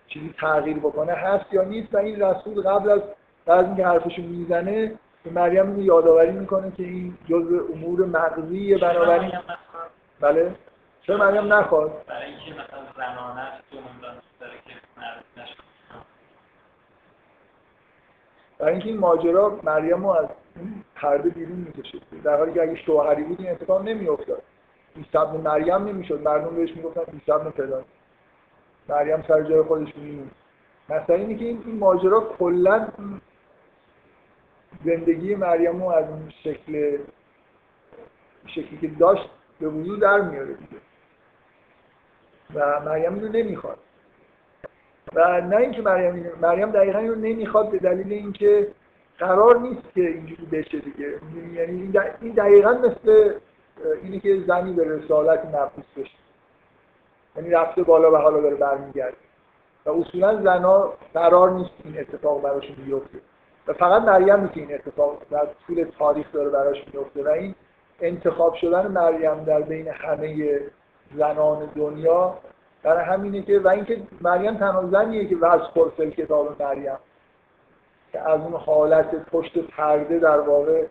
چیزی تغییر بکنه هست یا نیست. و این رسول قبل از بعد اینکه حرفشو می‌زنه به مریم یادآوری می‌کنه که این جزء امور مغزی بنابراین بله. چرا مریم نخواد؟ برای اینکه مثلا زنانه تو داره که برای اینکه این ماجرا مریم رو از پرده بیرون می‌کشه در حالی که اگه شوهری بود این اتفاق نمیافتاد. عیسی مریم نمی‌شد. مردم بهش می‌گفتن عیسی فلان. مریم سر جای خودش میمون مثلا اینه که این, ماجرا کلا زندگی مریم رو از اون شکل شکلی که داشت به وجود در میاره دیگه. و مریم اینو نمی‌خواد. و نه اینکه مریم مریم دقیقا اینو نمی‌خواد به دلیل اینکه قرار نیست که اینجوری بشه دیگه. یعنی این دقیقا مثل اینه که زنی به رسالت مبعوث بشه. یعنی رفته بالا و حالا داره برمیگرده. و اصولا زنا قرار نیست این اتفاق براشون بیفته. و فقط مریم که این اتفاق در طول تاریخ داره براش میفته و این انتخاب شدن مریم در بین همه زنان دنیا برای همینه که و اینکه مریم تنها زنیه که وز خورسل کتاب مریم. که از اون حالت پشت پرده در واقع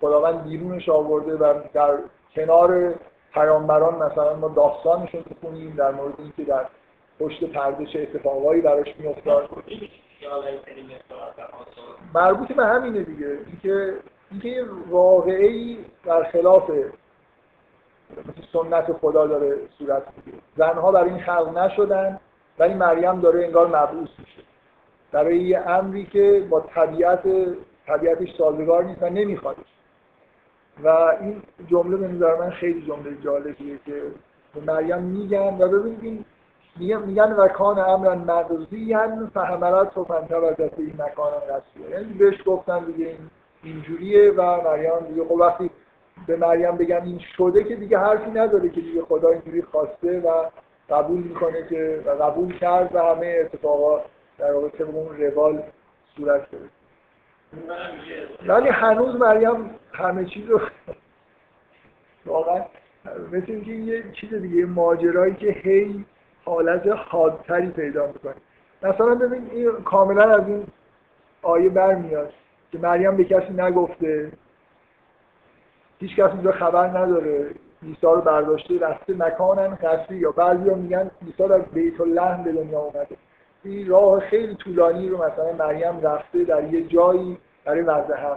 خداوند بیرونش آورده و در کنار پیامبران مثلا ما داستانشون بخونیم در مورد اینکه در پشت پرده چه اتفاقایی براش میافتاد. مربوط به همینه دیگه. اینکه اینکه واقعی در خلاف سنت خدا داره صورت می‌گیره. زنها برای این خلق نشدن ولی مریم داره انگار مبعوث میشه. برای یه امری که با طبیعت طبیعتش سازگار نیست و نمیخوادش و این جمله به نظر من خیلی جمله جالبیه که به مریم میگن و ببینید میگن و کان امرا مقضی یعنی فهمرت و فانتبذت این مکان قصیه یعنی بهش گفتن دیگه این اینجوریه و مریم دیگه خب وقتی به مریم بگن این شده که دیگه حرفی نداره که دیگه خدا اینجوری خواسته و قبول می‌کنه که و قبول کرد و همه اتفاقات در واقع طبق اون روال صورت گرفت ولی هنوز مریم همه چیز رو [LAUGHS] واقعا مثل اینکه یه چیز دیگه ماجرایی که هی حالت حادتری پیدا می‌کنه. مثلا ببین این کاملا از این آیه برمیاد که مریم به کسی نگفته هیچ کسی اینجا خبر نداره. عیسی رو برداشته رفته مکانن قصری یا بعضی میگن عیسی در بیت الله به دنیا اومده. این راه خیلی طولانی رو مثلا مریم رفته در یه جایی برای وضع هم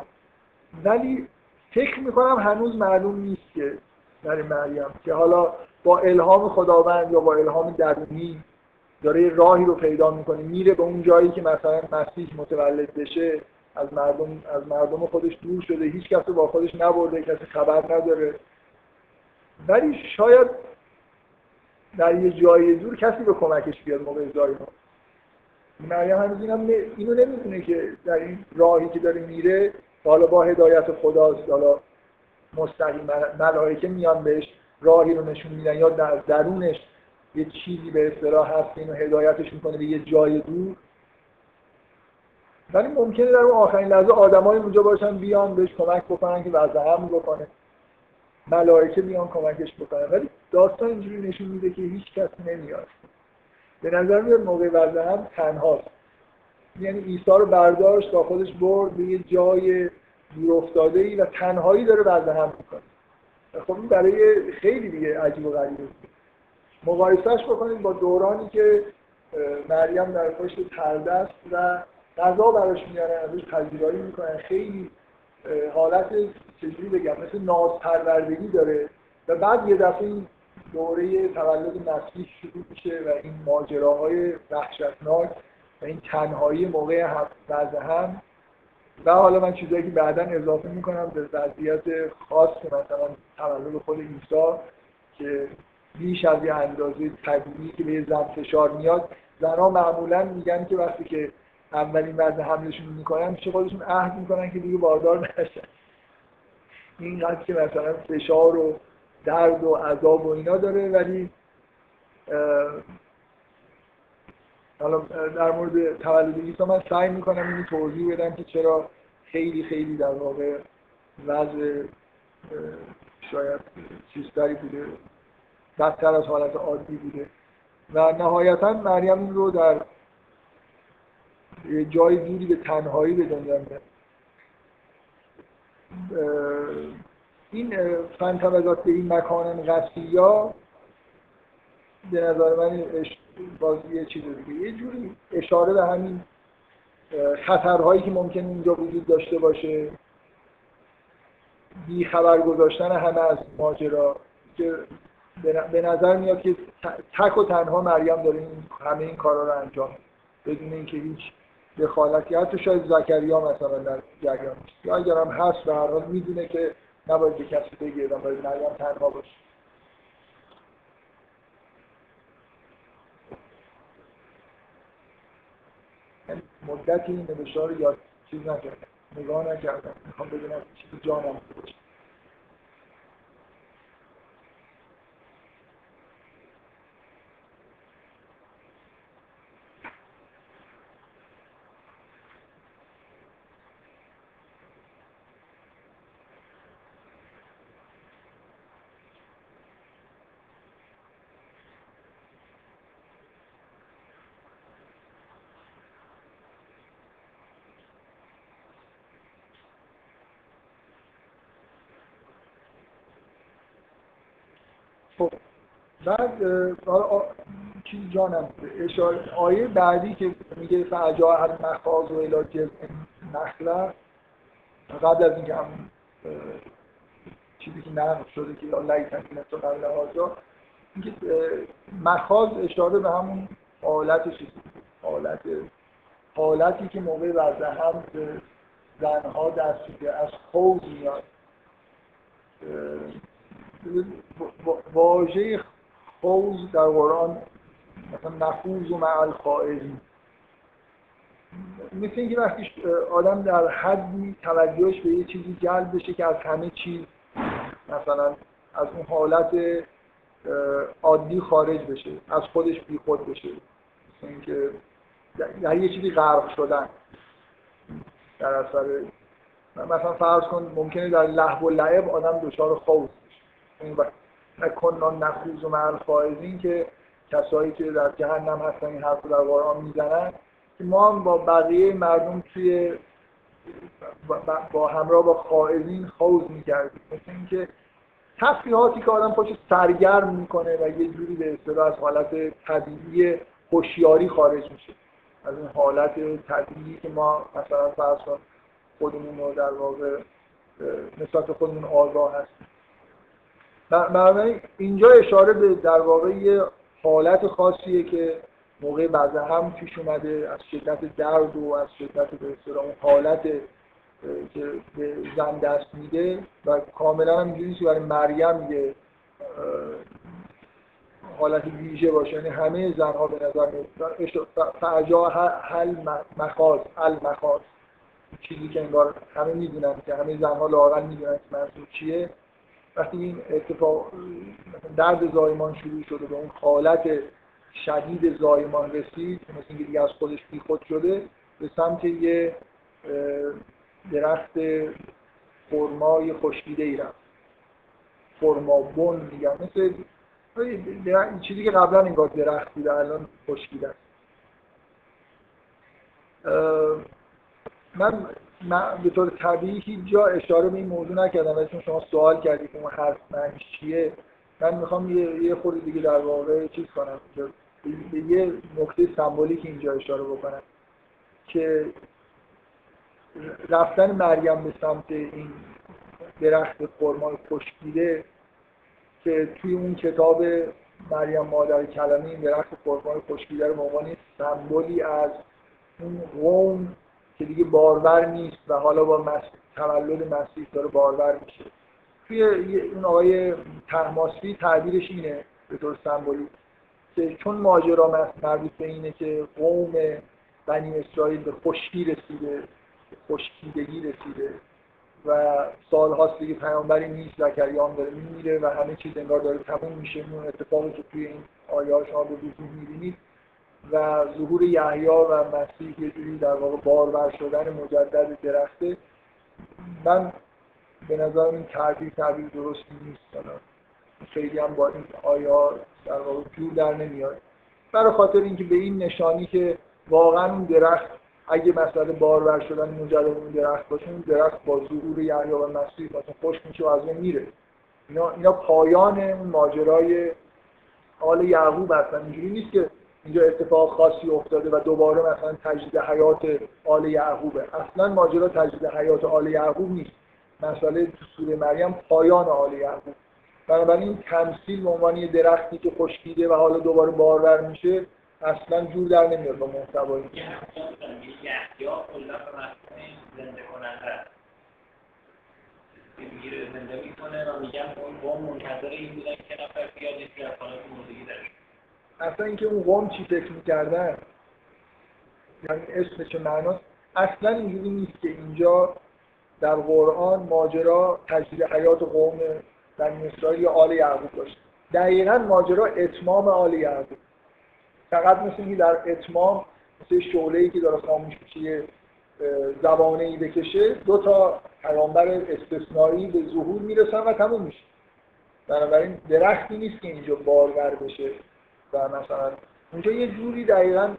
ولی فکر می‌کنم هنوز معلوم نیست که برای مریم که حالا با الهام خداوند یا با الهام درونی داره راهی رو پیدا می‌کنه. میره به اون جایی که مثلا مسیح متولد بشه. از مردم از مردم خودش دور شده هیچ کس با خودش نبرده کسی خبر نداره. ولی شاید در یه جای دور کسی به کمکش بیاد موقع ازای ما. مریم هنوز اینم اینو نمی‌دونه که در این راهی که داره میره حالا با هدایت خداست حالا مستقیم ملائکه میان بهش راهی رو نشون میدن یا در درونش یه چیزی به اصطلاح هست اینو هدایتش می‌کنه به یه جای دور. ولی ممکنه در اون آخرین لحظه آدمای اونجا باشن بیان بهش کمک بکنن که وضع هم بکنه. ملائکه بیان کمکش بکنن. ولی داستان اینجوری نشون میده که هیچ کس نمیاد. به نظر میاد موقع وضع هم تنهاست. یعنی عیسی رو برداشت با خودش برد به یه جای دور افتاده ای و تنهایی داره وضع هم می‌کنه. خب این برای خیلی دیگه عجیب و غریبه. مقایسهش بکنید با دورانی که مریم در پشت است و غذا براش میارن ازش پذیرایی می‌کنن خیلی حالت چجوری بگم مثل ناز پروردگی داره. و بعد یه دفعه این دوره تولد مسیح شروع میشه و این ماجراهای وحشتناک و این تنهایی موقع وضع هم. و حالا من چیزایی که بعدا اضافه می‌کنم به وضعیت خاص مثلا تولد خود عیسی که بیش از یه اندازه طبیعی که به یه زن فشار میاد. زنها معمولا میگن که وقتی که اولین وضع حملشون می‌کنن خودشون عهد می‌کنن که دیگه باردار نشن. اینقدر که مثلا فشار و درد و عذاب و اینا داره ولی حالا در مورد تولد عیسی من سعی می‌کنم اینو توضیح بدم که چرا خیلی خیلی در واقع وضع شاید چیزتری بوده بدتر از حالت عادی بوده. و نهایتا مریم رو در جای دوری به تنهایی به دنیا میاد. این فنتبذات به این مکان ها به نظر من باز یه چیز دیگه. یه جوری اشاره به همین خطرهایی که ممکن اینجا وجود داشته باشه. بی خبر گذاشتن همه از ماجرا. که به نظر میاد که تک و تنها مریم داره همه این کارا رو انجام بدون اینکه هیچ دخالتی حتی شاید زکریا مثلا در جریان یا اگر هم هست به هر حال می‌دونه که نباید به کسی بگیردم باید مریم تنها باشه. مدتی این نوشته رو یاد چیز نکردم نگاه نکردم می‌خوام ببینم چیزی جانم باشه خب بعد چیز جانم؟ اشاره آیه بعدی که میگه فعجا هر مخاز و علاج نخله قبل از اینکه هم چیزی که نقل شده که لیتن تو قبل هاجا اینکه مخاض اشاره به همون حالت چیزی حالت حالتی که موقع وضع هم به زنها دست از خوض میاد. واژه خوض در قرآن مثلا نفوز و مع الخائزین مثل اینکه وقتی آدم در حدی توجهش به یه چیزی جلب بشه که از همه چیز مثلا از اون حالت عادی خارج بشه از خودش بی خود بشه. مثل اینکه در یه چیزی غرق شدن در اثر مثلا فرض کن ممکنه در لحو و لعب آدم دچار خوف بشه. نکن نخوز و مع فائزین که کسایی که در جهنم هستن این حرف در قرآن می‌زنن که ما هم با بقیه مردم توی با همراه با خائزین خوز می‌کردیم. مثل اینکه تفریحاتی که آدم پاش سرگرم می‌کنه و یه جوری به اصطلاح از حالت طبیعی هوشیاری خارج میشه. از این حالت طبیعی که ما مثلا فرض خودمون رو در واقع نسبت خودمون آگاه هستیم. بنابراین اینجا اشاره به در واقع یه حالت خاصیه که موقع بعد هم پیش اومده از شدت درد و از شدت به اصطلاح حالت که به زن دست میده و کاملا هم که برای مریم یه حالت ویژه باشه. یعنی همه زنها به نظر فعجا حل مخاز حل مخاز چیزی که انگار همه می‌دونن که همه زنها لاغل می‌دونن که منظور چیه. وقتی این اتفاق درد زایمان شروع شده به اون حالت شدید زایمان رسید مثل اینکه دیگه از خودش بی خود شده به سمت یه درخت خرمای خشکیده ای رفت. خرما بن میگن. مثل این چیزی که قبلا انگار درخت بوده الان خشکیده است. من من به طور طبیعی هیچ جا اشاره به این موضوع نکردم ولی چون شما سوال کردید که اون حرف معنیش چیه من می‌خوام یه, یه خورده دیگه در واقع چیز کنم. به یه نکته سمبولیک اینجا اشاره بکنم که رفتن مریم به سمت این درخت خرمای خشکیده که توی اون کتاب مریم مادر کلمه این درخت خرمای خشکیده رو به عنوان سمبولی از اون قوم که دیگه بارور نیست و حالا با مسیح تولد مسیح داره بارور میشه. توی اون آقای تحماسی تعبیرش اینه به طور سمبولی که چون ماجرا مربوط به اینه که قوم بنی اسرائیل به خشکی رسیده خشکیدگی رسیده و سالهاست دیگه پیامبری نیست زکریام داره میمیره و همه چیز انگار داره تموم میشه. اون اتفاقی که توی این آیه شما به وضوح می‌بینید و ظهور یحیی و مسیح یه جوری در واقع بارور شدن مجدد درخته من به نظر این تعبیر تعبیر درستی نیست. خیلی هم با این آیا در واقع جور در نمیاد. برای خاطر اینکه به این نشانی که واقعا این درخت اگه مسئله بارور شدن مجدد اون درخت باشه اون درخت با ظهور یحیی و مسیح مثلا خوش میشه و از اون میره. اینا, اینا پایان اون ماجرای آل یعقوب هستن. اینجوری نیست که اینجا اتفاق خاصی افتاده و دوباره مثلا تجدید حیات آل یعقوبه. اصلا ماجرا تجدید حیات آل یعقوب نیست. مسئله تو سوره مریم پایان آل یعقوب. بنابراین تمثیل به عنوان درختی که خشکیده و حالا دوباره بارور میشه اصلا جور در نمیاد با محتوای می‌گیره زنده می‌کنه. و میگن اون منتظر این بودن که نفر بیاد از حالت مردگی درش اصلا اینکه اون قوم چی فکر می‌کردن یعنی اسم چه معناست اصلا اینجوری نیست که اینجا در قرآن ماجرا تجدید حیات قوم بنی اسرائیل یا آل یعقوب باشه. دقیقا ماجرا اتمام آل یعقوب. فقط مثل در اتمام مثل شعله ای که داره خاموش میشه زبانه ای بکشه دو تا پیامبر استثنایی به ظهور می‌رسن و تموم میشه. بنابراین درختی نیست که اینجا بارور بشه. و مثلا اونجا یه جوری دقیقا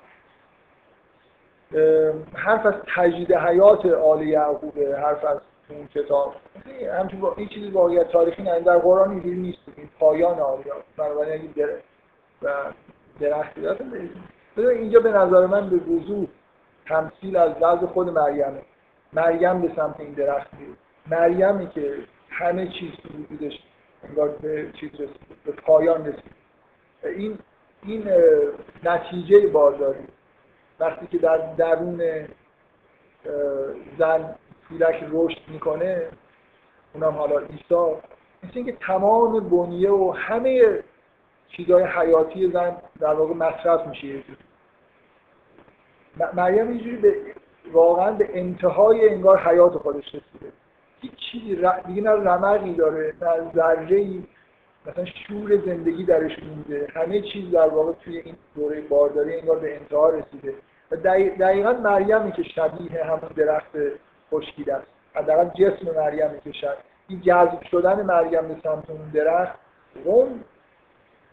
حرف از تجدید حیات آل یعقوبه حرف از اون کتاب. همچون این چیزی واقعیت تاریخی نه در قرآن اینجوری نیست. این پایان آل یعقوب. بنابراین اگه در و درختی اینجا به نظر من به وضوح تمثیل از وضع خود مریمه. مریم به سمت این درخت میره مریمی که همه چیز وجودش انگار به چیز رسید به پایان رسید. این این نتیجه بارداری وقتی که در درون زن کودک رشد می‌کنه اونم حالا عیسی. مثل اینکه تمام بنیه و همه چیزهای حیاتی زن در واقع مصرف میشه. یه مریم اینجوری به واقعا به انتهای انگار حیات خودش رسیده. هیچ چیزی دیگه نه رمقی داره نه ذره ای مثلا شور زندگی درش مونده. همه چیز در واقع توی این دوره بارداری انگار به انتها رسیده. و دقیقا مریمی که شبیه همون درخت خشکیده است. حداقل جسم مریمی که شد این جذب شدن مریم به سمت اون درخت قوم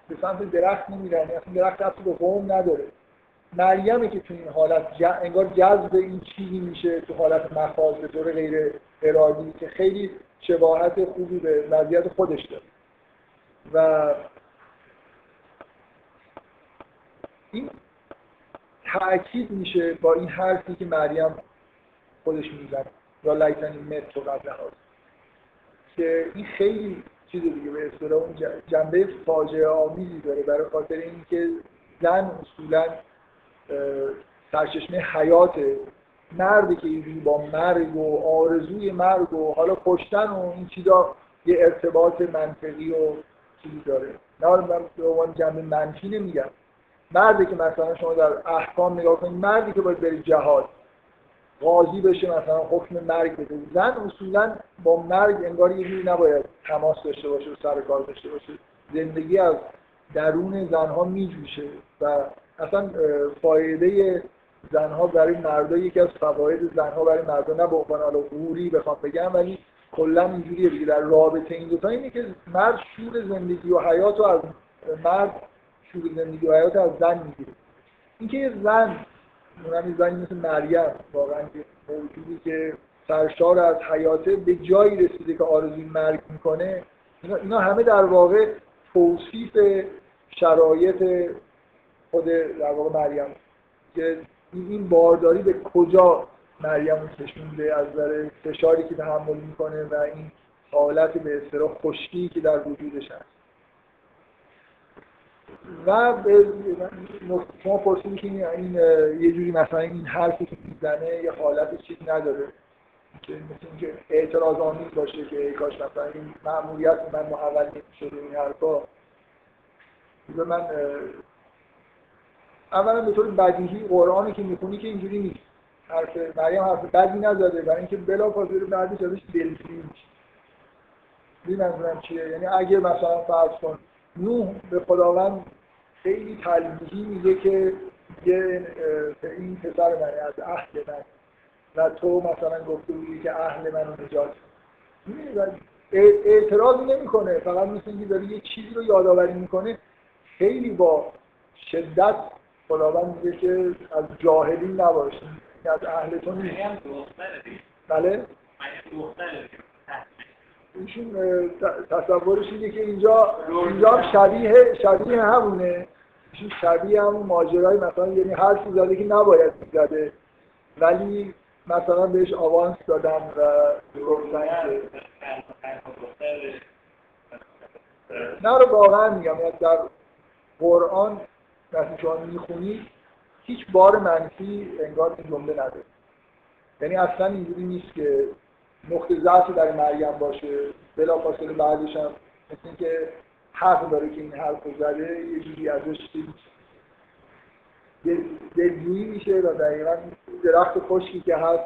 به سمت درخت نمیرن. اصلا درخت اصلا به قوم نداره. مریمی که تو این حالت انگار جذب این چیزی میشه تو حالت مخاض به طور غیر ارادی که خیلی شباهت خوبی به وضعیت خودش داره. و این تأکید میشه با این حرفی که مریم خودش می‌زنه یا لیتنی مت و قبل که این خیلی چیز دیگه به اصطلاح اون جنبه فاجعه آمیزی داره برای خاطر اینکه زن اصولا سرچشمه حیات مردی که اینجوری با مرگ و آرزوی مرگ و حالا کشتن و این چیزا یه ارتباط منطقی و چیزی داره. نه من به عنوان جنبه منفی نمیگم. مردی که مثلا شما در احکام نگاه کنید مردی که باید بری جهاد قاضی بشه مثلا حکم مرگ بده. زن اصولا با مرگ انگار یه جوری نباید تماس داشته باشه و سر کار داشته باشه. زندگی از درون زنها میجوشه و اصلا فایده زنها برای مردا یکی از فواید زنها برای مردا نه به عنوان حالا غوری بخوام بگم ولی کلا اینجوریه دیگه. در رابطه این دوتا اینه که مرد شور زندگی و حیات رو از مرد شور زندگی و حیات از زن می‌گیره. اینکه یه زن اونم زنی مثل مریم واقعا موجودی که سرشار از حیاته به جایی رسیده که آرزوی مرگ می‌کنه اینا, اینا همه در واقع توصیف شرایط خود در واقع مریم. که این بارداری به کجا مریم رو کشونده از نظر فشاری که تحمل می‌کنه و این حالت به اصطلاح خشکی که در وجودش هست. و شما پرسیدی که این یه جوری مثلا این حرفی که می‌زنه یه حالت چیز نداره. که مثل اینکه اعتراض آمیز باشه که کاش مثلا این معمولیت من محول نمی‌شده این حرفا. من اولا به طور بدیهی قرآنی که می‌خونی که اینجوری نیست. حرف مریم حرف بدی نزده. برای اینکه بلا فاصله بعدش ازش دلسوزی میشه منظورم چیه. یعنی اگه مثلا فرض کن نوح به خداوند خیلی تلمیحی میگه که یه این پسر منه از اهل من. و تو مثلا گفته بودی که اهل منو نجات اعتراضی نمی‌کنه. فقط مثل اینکه داره یه چیزی رو یادآوری می‌کنه. خیلی با شدت خداوند میگه که از جاهلین نباشین از اهل تو نیست. بله؟ ایشون تصورش اینه که اینجا اینجا شبیه شبیه همونه. ایشون شبیه همون ماجرای مثلا یعنی حرفی زده که نباید می‌زده. ولی مثلا بهش آوانس دادن و گفتن که نه رو واقعا میگم یعنی در قرآن وقتی شما می‌خونید هیچ بار منفی انگار این جمله نداره یعنی اصلا اینجوری نیست که نقطه ضعفی در مریم باشه بلا فاصله بعدش هم مثل اینکه حق داره که این حرف رو زده یه جوری ازش دلجویی میشه. و دقیقا درخت خشکی که هست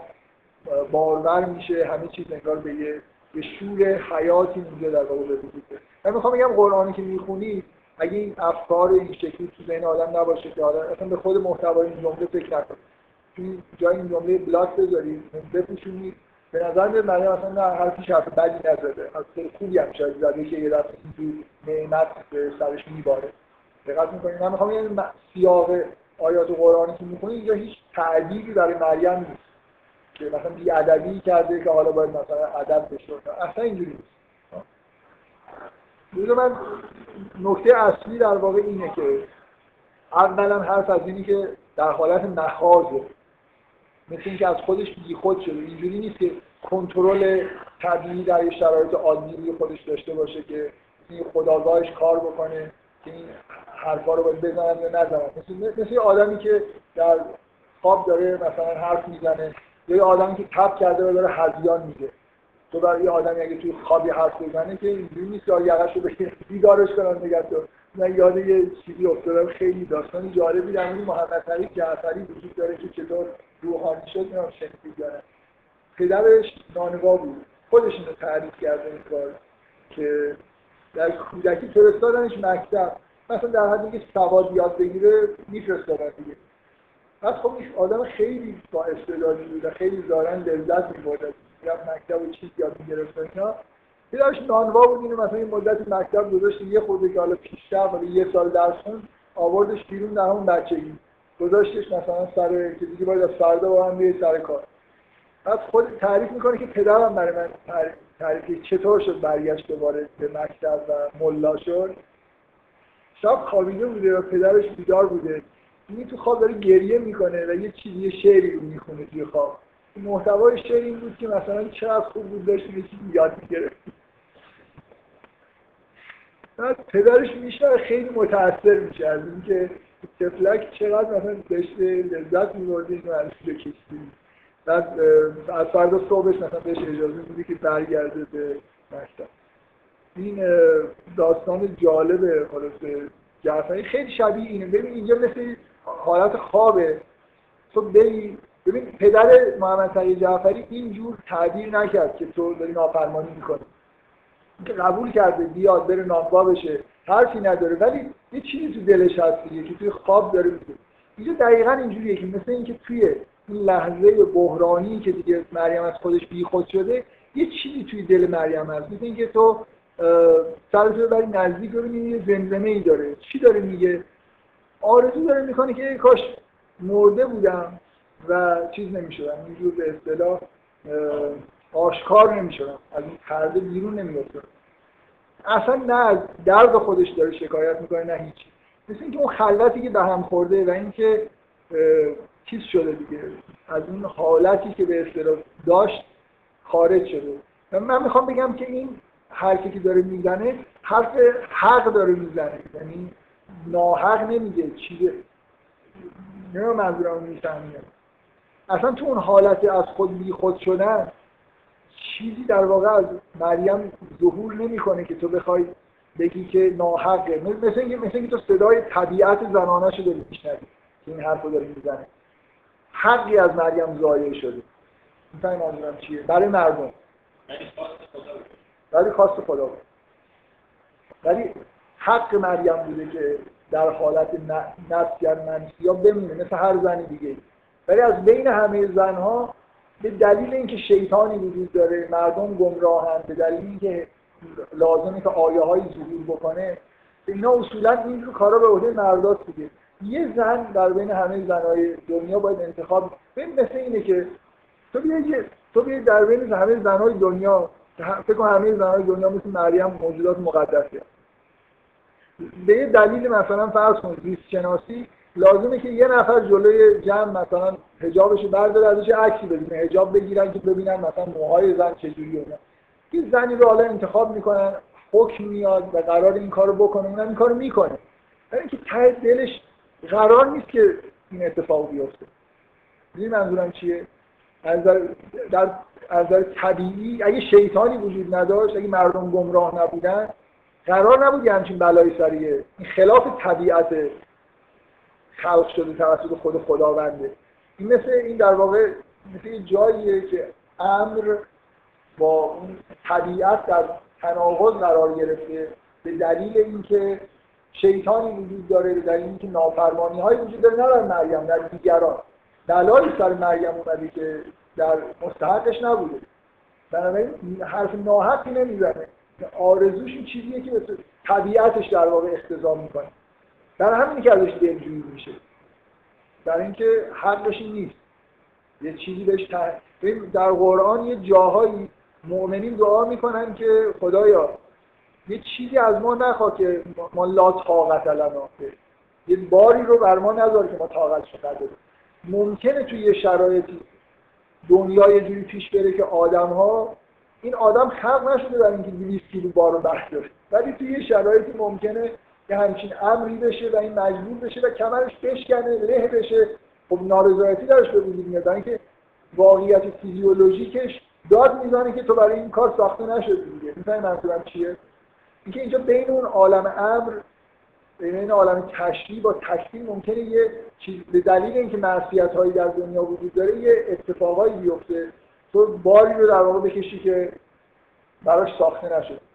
بارور میشه همه چیز انگار به یه شور حیاتی اونجا در واقع به من می‌خوام بگم قرآنی که می‌خونید اگه این افکار این شکلی تو ذهن آدم نباشه که آدم اصلا به خود محتوای این جمله فکر نکنه توی جای این جمله بلاک بذارید بپوشونید به نظر میاد معنی اصلا نه حرفی حرف بدی نزده. خیلی خوبی هم شاید زده که یه دفعه تو نعمت سرش میباره. دقت می‌کنید من می‌خوام یه سیاق آیات قرآنی که می‌کنید اینجا هیچ تعدیلی برای مریم نیست. که مثلا بی ادبی کرده که حالا باید مثلا ادب بشه. اصلا اینجوری نیست. من نکته اصلی در واقع اینه که اولا حرف از اینی که در حالت نخازه. مثل اینکه از خودش بی خود شده. اینجوری نیست که کنترل طبیعی در یه شرایط عادی روی خودش داشته باشه که این خداگاهش کار بکنه که این حرفا رو باید بزنن یا نزنن. مثل, مثل آدمی که در خواب داره مثلا حرف می‌زنه یا آدمی که تب کرده و داره هزیان میگه تو برای یه آدمی اگه توی خوابی حرف بزنه که اینجوری نیست که یقش رو بگیره بیدارش کنن نگه تو من یاد یه چیزی افتادم خیلی داستانی جالبی در مورد محمد علی جعفری وجود داره که چطور روحانی شد اینا شنیدید داره پدرش نانوا بود. خودش اینو تعریف کرده این کار که در کودکی فرستادنش مکتب. مثلا در حدی که سواد یاد بگیره میفرستادن دیگه. پس خب آدم خیلی با استعدادی بود خیلی زارن لذت می‌برد یا مکتب و چیز یاد می‌گرفت اینا. پدرش نانوا بود اینو مثلا این مدت مکتب گذاشت یه خورده که حالا پیشتر یه سال درس خوند آوردش بیرون در همون بچگی. گذاشتش مثلا سر که دیگه باید از فردا با هم سر کار. بعد خود تعریف می‌کنه که پدرم برای من تعریف چطور شد برگشت دوباره به مکتب و ملا شد. شب خوابیده بوده و پدرش بیدار بوده. این تو خواب داره گریه می‌کنه و یه چیزی یه شعری رو می‌خونه توی خواب. محتوای شعر این بود که مثلا چقدر خوب بود داشت یه چیزی یاد می‌گرفت پدرش میشه خیلی متاثر میشه از اینکه تفلک چقدر مثلا داشته لذت میبرده اینو از کشتی. بعد از فردا صبحش مثلا بهش اجازه میده که برگرده به مکتب. این داستان جالب خلاصه جعفری. خیلی شبیه اینه. ببین اینجا مثل حالت خوابه. تو بری ببین پدر محمد تقی جعفری اینجور تعبیر نکرد که تو داری نافرمانی می‌کنی. که قبول کرده بیاد بره نانوا بشه حرفی نداره. ولی یه چیزی تو دلش هست دیگه که توی خواب داره میگه. اینجا دقیقا اینجوریه که مثل اینکه توی این لحظه بحرانی که دیگه مریم از خودش بیخود شده یه چیزی توی دل مریم هست. مثل اینکه تو سرتو بری نزدیک ببینی یه زمزمه ای داره. چی داره میگه؟ آرزو داره می‌کنه که کاش مرده بودم. و چیز نمی‌شدم اینجور به اصطلاح آشکار نمی‌شدم از این پرده بیرون نمیافتم اصلا نه از درد خودش داره شکایت می‌کنه نه هیچی. مثل اینکه اون خلوتی که به هم خورده و اینکه چیز شده دیگه از اون حالتی که به اصطلاح داشت خارج شده. من می‌خوام بگم که این حرفی که داره می‌زنه حرف حق داره می‌زنه. یعنی ناحق نمیگه چیه نمیم منظورم می‌فهمیم. اصلا تو اون حالت از خود بی خود شدن چیزی در واقع از مریم ظهور نمی‌کنه که تو بخوای بگی که ناحقه. مثل اینکه مثل اینکه تو صدای طبیعت زنانه شو داری میشنوی که این حرفو داری می‌زنه حقی از مریم ضایع شده. می‌فهمی منظورم چیه؟ برای مردم. ولی خواست خدا بود. ولی حق مریم بوده که در حالت نفسگر منسی یا بمونه. مثل هر زنی دیگه ولی از بین همه زنها به دلیل اینکه شیطانی وجود داره مردم گمراهن به دلیل اینکه لازمه که آیه های ظهور بکنه اینا اصولا این کارا به عهده مردات دیگه یه زن در بین همه زنهای دنیا باید انتخاب ببین مثل اینه که تو بیا تو بیا در بین همه زنهای دنیا فکر کن همه زنهای دنیا مثل مریم موجودات مقدسه. به یه دلیل مثلا فرض کن زیست لازمه که یه نفر جلوی جمع مثلا حجابش برداره ازش عکسی ببینه حجاب بگیرن که ببینن مثلا موهای زن چجوری اونا یه زنی رو حالا انتخاب می‌کنن حکم میاد و قرار این کارو بکنه اونم این کارو می‌کنه. برای اینکه ته دلش قرار نیست که این اتفاق بیفته. این منظورم چیه؟ از در از در طبیعی اگه شیطانی وجود نداشت اگه مردم گمراه نبودن قرار نبود یه همچین بلایی سریه این خلاف طبیعت خلق شده توسط خود خداونده. این مثل این در واقع مثل این جاییه که امر با اون طبیعت در تناقض قرار گرفته. به دلیل اینکه شیطانی وجود داره به دلیل اینکه نافرمانی های وجود داره نه در مریم در دیگران. بلایی سر مریم اومده که در مستحقش نبوده. بنابراین حرف ناحقی نمی‌زنه. آرزوش این چیزیه که طبیعتش در واقع اختزام می‌کنه. در همینی که ازش دلجویی میشه. در اینکه حقش نیست. یه چیزی بهش در قرآن یه جاهایی مؤمنین دعا می‌کنن که خدایا یه چیزی از ما نخواه که ما لا طاقت لنا یه باری رو بر ما نذار که ما طاقتش نداریم ممکنه توی یه شرایطی دنیا یه جوری پیش بره که آدم ها این آدم خلق نشده برای اینکه 200 کیلو بار رو برداره. ولی توی یه شرایطی ممکنه که همچین امری بشه و این مجبور بشه و کمرش بشکنه له بشه. خب نارضایتی درش به وجود میاد. اینکه واقعیت فیزیولوژیکش داد می‌زنه که تو برای این کار ساخته نشدی دیگه. می‌فهمی منظورم چیه؟ اینکه اینجا بین اون عالم امر بین این عالم تشریع با تکوین ممکنه یه چیز به دلیل اینکه معصیت هایی در دنیا وجود داره یه اتفاقایی بیفته. تو باری رو در واقع بکشی که براش ساخته نشده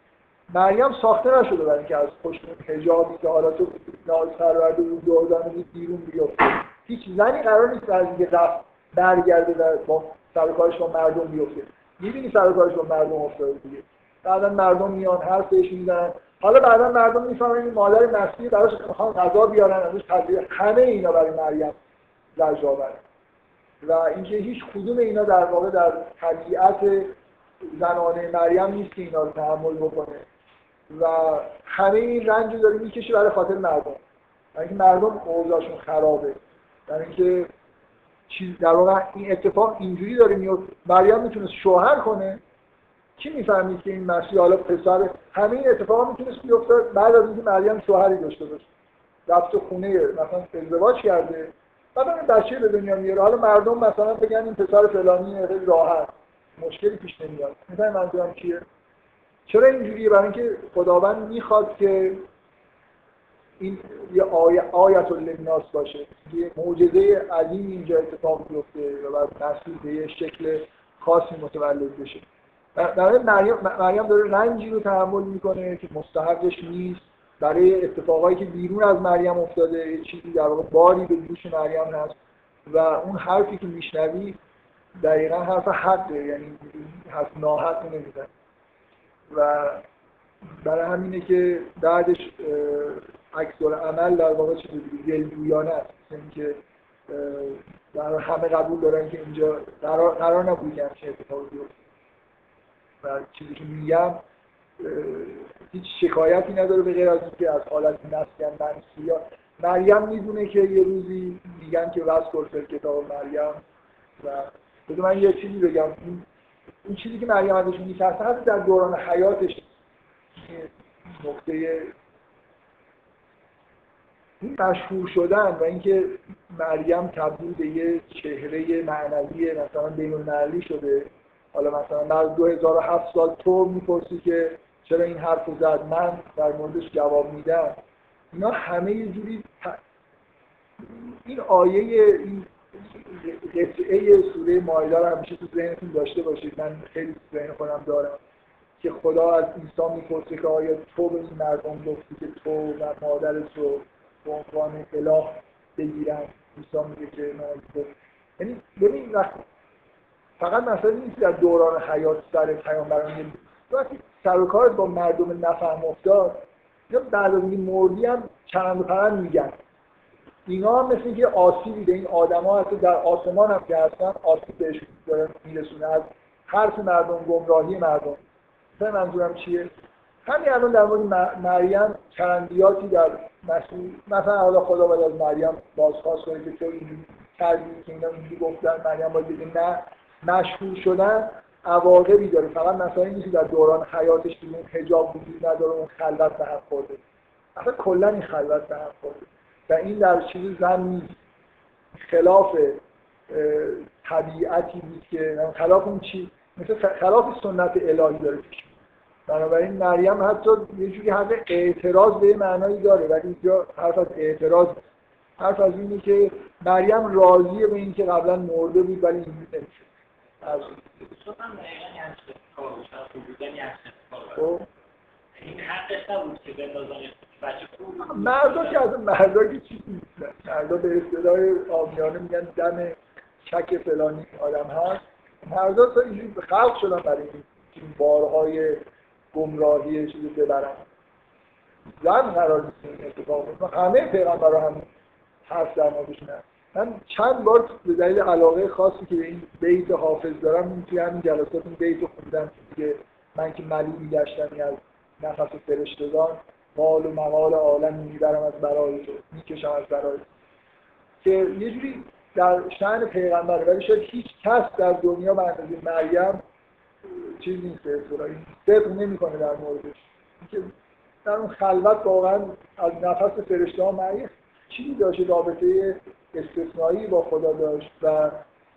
مریم ساخته نشده برای اینکه از پشت حجابی که حالا تو ناز پرورده و دردان بیرون بیفته. هیچ زنی قرار نیست از اینکه رفت برگرده و با سرکارش با مردم بیفته. می‌بینی سرکارش با مردم افتاده دیگه. بعدا مردم میان حرفش می‌زنن. حالا بعدا مردم می‌فهمن این مادر مسیح براش می‌خوان غذا بیارن ازش تدبیر همه اینا برای مریم لجاوره و اینکه هیچ کدوم اینا در واقع در طبیعت زنانه مریم نیست که اینا رو تحمل بکنه. و همه این رنج رو داره می‌کشه برای خاطر مردم. اینکه مردم اوضاعشون خرابه. در اینکه چیز در واقع این اتفاق اینجوری داره میاد مریم می‌تونست شوهر کنه. کی می‌فهمید که این مسیح حالا پسر همه این اتفاقا می‌تونست بیفته بعد از اینکه مریم شوهری داشته باشه. رفت خونه مثلا ازدواج کرده. بعد این بچه به دنیا میاره. حالا مردم مثلا بگن این پسر فلانی خیلی راحت. مشکلی پیش نمیاد. می‌فهمی منظورم چیه؟ چرا اینجوریه؟ برای اینکه خداوند می‌خواد که این یه آیت, آیت للناس باشه. یه معجزه عظیم اینجا اتفاق بیفته و بعد مسیح به یه شکل خاصی متولد بشه. برای مریم مریم داره رنجی رو تحمل می‌کنه که مستحقش نیست. برای اتفاقایی که بیرون از مریم افتاده یه چیزی در واقع باری به دوش مریم هست و اون حرفی که میشنوی دقیقا حرف حقه. یعنی حرف ناحق نمیزن و برای همینه که بعدش عکس عمل در واقع چیزی دلجویانه است. که در همه قبول دارن که اینجا قرار, قرار نبود که همچین اتفاقی بیفته. و چیزی که میگم هیچ شکایتی نداره به غیر از اینکه از حالت نسیان منسی یا مریم می‌دونه که یه روزی میگن که وز کرفر کتاب مریم. و بده من یه چیزی بگم. چیزی که مریم ازش میترسه حتی در دوران حیاتش نقطه این مشهور شدن و اینکه مریم تبدیل به یه چهره معنوی مثلا بین شده. حالا مثلا بعد 2007 سال تو می‌پرسی که چرا این حرف زد من در موردش جواب میدم. اینا همه یه جوری این آیه این قطعه سوره مایده رو همیشه تو ذهنتون داشته باشید. من خیلی تو ذهن خودم دارم که خدا از عیسی می‌پرسه که آیا تو به این مردم گفتی که تو و مادرت رو به عنوان اله بگیرن؟ عیسی میگه که من یعنی ببین فقط مثلا نیست در دوران حیات سر پیامبران وقتی سر و کارت با مردم نفهم افتاد یا بعد از این مردی هم چند پرند میگن. اینا هم مثل اینکه آسیبی به این آدما حتی در آسمان هم که هستن آسیب بهش دارن میرسونه. از حرف مردم گمراهی مردم. مثلا منظورم چیه؟ همین الان در مورد مریم چرندیاتی در مسیح مثلا حالا خدا باید از مریم بازخواست کنه که تو اینجوری کردی که اینا اینجوری گفتن مریم باید بگه نه مشهور شدن عواقبی داره. فقط مثلا اینکه در دوران حیاتش که اون حجاب وجود نداره اون خلوت به هم خورده. اصلا کلا این خلوت به هم خورده. و این در چیز زن نیست. خلاف طبیعتی نیست که خلاف اون چی مثل خلاف سنت الهی داره پیش بنابراین مریم حتی یه جوری حق اعتراض به معنایی داره ولی اینجا حرف از اعتراض حرف از اینه که مریم راضیه به اینکه قبلا مرده بود ولی اینجوری نمیشه. از این. حقش نبود که بچه مردا که از مردا که چیزی نیستن. مردا به اصطلاح آمیانه میگن دم چک فلانی آدم هست مردا تا اینجوری خلق شدن برای این بارهای گمراهی چیزی ببرن. زن قرار نیست این اتفاق همه پیغمبرها هم حرف در موردشون من چند بار به دلیل علاقه خاصی که به این بیت حافظ دارم این توی همین جلسات این بیت خوندم که من که ملی گشتم از نفس فرشتگان مال و مقال عالم می‌برم از برای تو می‌کشم از برای که یه جوری در شأن پیغمبره ولی شاید هیچ کس در دنیا به اندازه مریم چیز نیست به نمی‌کنه در موردش. که در اون خلوت واقعا از نفس فرشته ها مریم چیزی داشت رابطه استثنایی با خدا داشت و